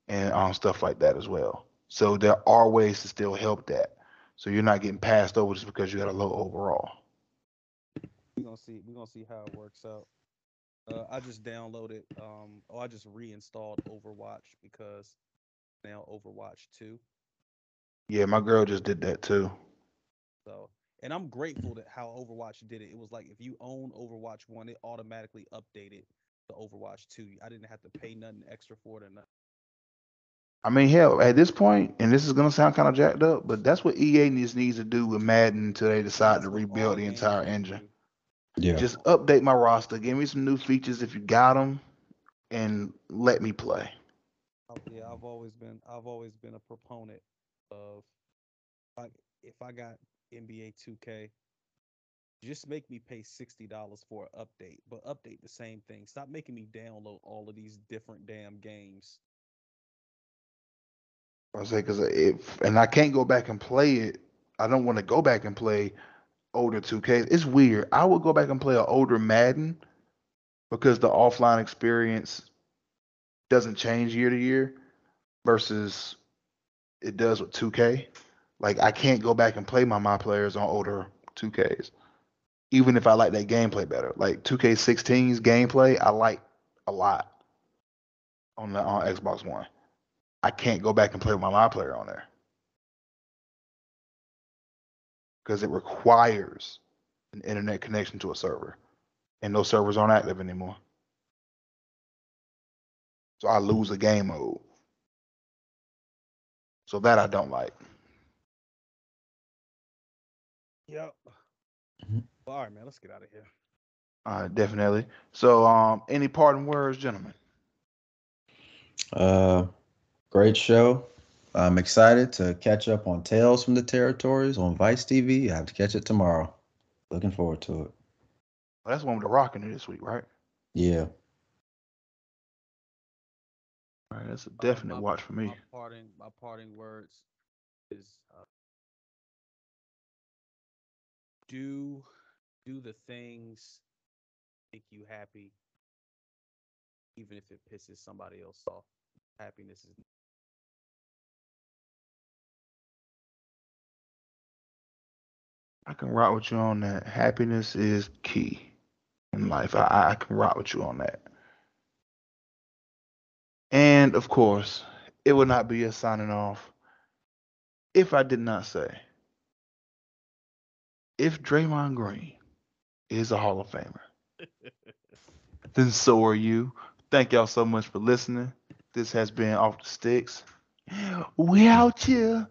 and um stuff like that as well. So there are ways to still help that. So you're not getting passed over just because you got a low overall. We're gonna see. We're gonna see how it works out. Uh, I just downloaded. Um, oh, I just reinstalled Overwatch because now Overwatch two. Yeah, my girl just did that too. So, and I'm grateful that how Overwatch did it. It was like if you own Overwatch one, it automatically updated to Overwatch two. I didn't have to pay nothing extra for it or nothing. I mean, hell, at this point, and this is gonna sound kind of jacked up, but that's what EA needs needs to do with Madden until they decide That's to rebuild the entire engine. Do. Yeah. Just update my roster. Give me some new features if you got them, and let me play. Yeah, I've always been I've always been a proponent of like if I got NBA 2K, just make me pay sixty dollars for an update, but update the same thing. Stop making me download all of these different damn games. I say because if and I can't go back and play it. I don't want to go back and play older 2K. It's weird. I would go back and play an older Madden because the offline experience doesn't change year to year versus it does with 2K. Like I can't go back and play my my players on older 2Ks. Even if I like that gameplay better. Like 2K16's gameplay I like a lot on the on Xbox One. I can't go back and play with my my player on there. Because it requires an internet connection to a server. And those servers aren't active anymore. So I lose a game mode. So that I don't like. Yep. Mhm. Well, all right, man. Let's get out of here. Uh, definitely. So, um, any parting words, gentlemen? Uh, great show. I'm excited to catch up on Tales from the Territories on Vice TV. I have to catch it tomorrow. Looking forward to it. Well, that's one with the rock in it this week, right? Yeah. All right, that's a Uh, definite my- watch for me. My parting, my parting words is uh, do do the things make you happy, even if it pisses somebody else off. Happiness is I can rock with you on that. Happiness is key in life. I, I can rock with you on that. And of course, it would not be a signing off if I did not say if Draymond Green is a Hall of Famer, then so are you. Thank y'all so much for listening. This has been Off the Sticks. We out here.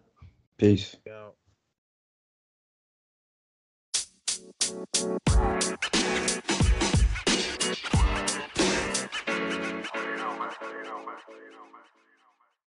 Peace. out. Thank you.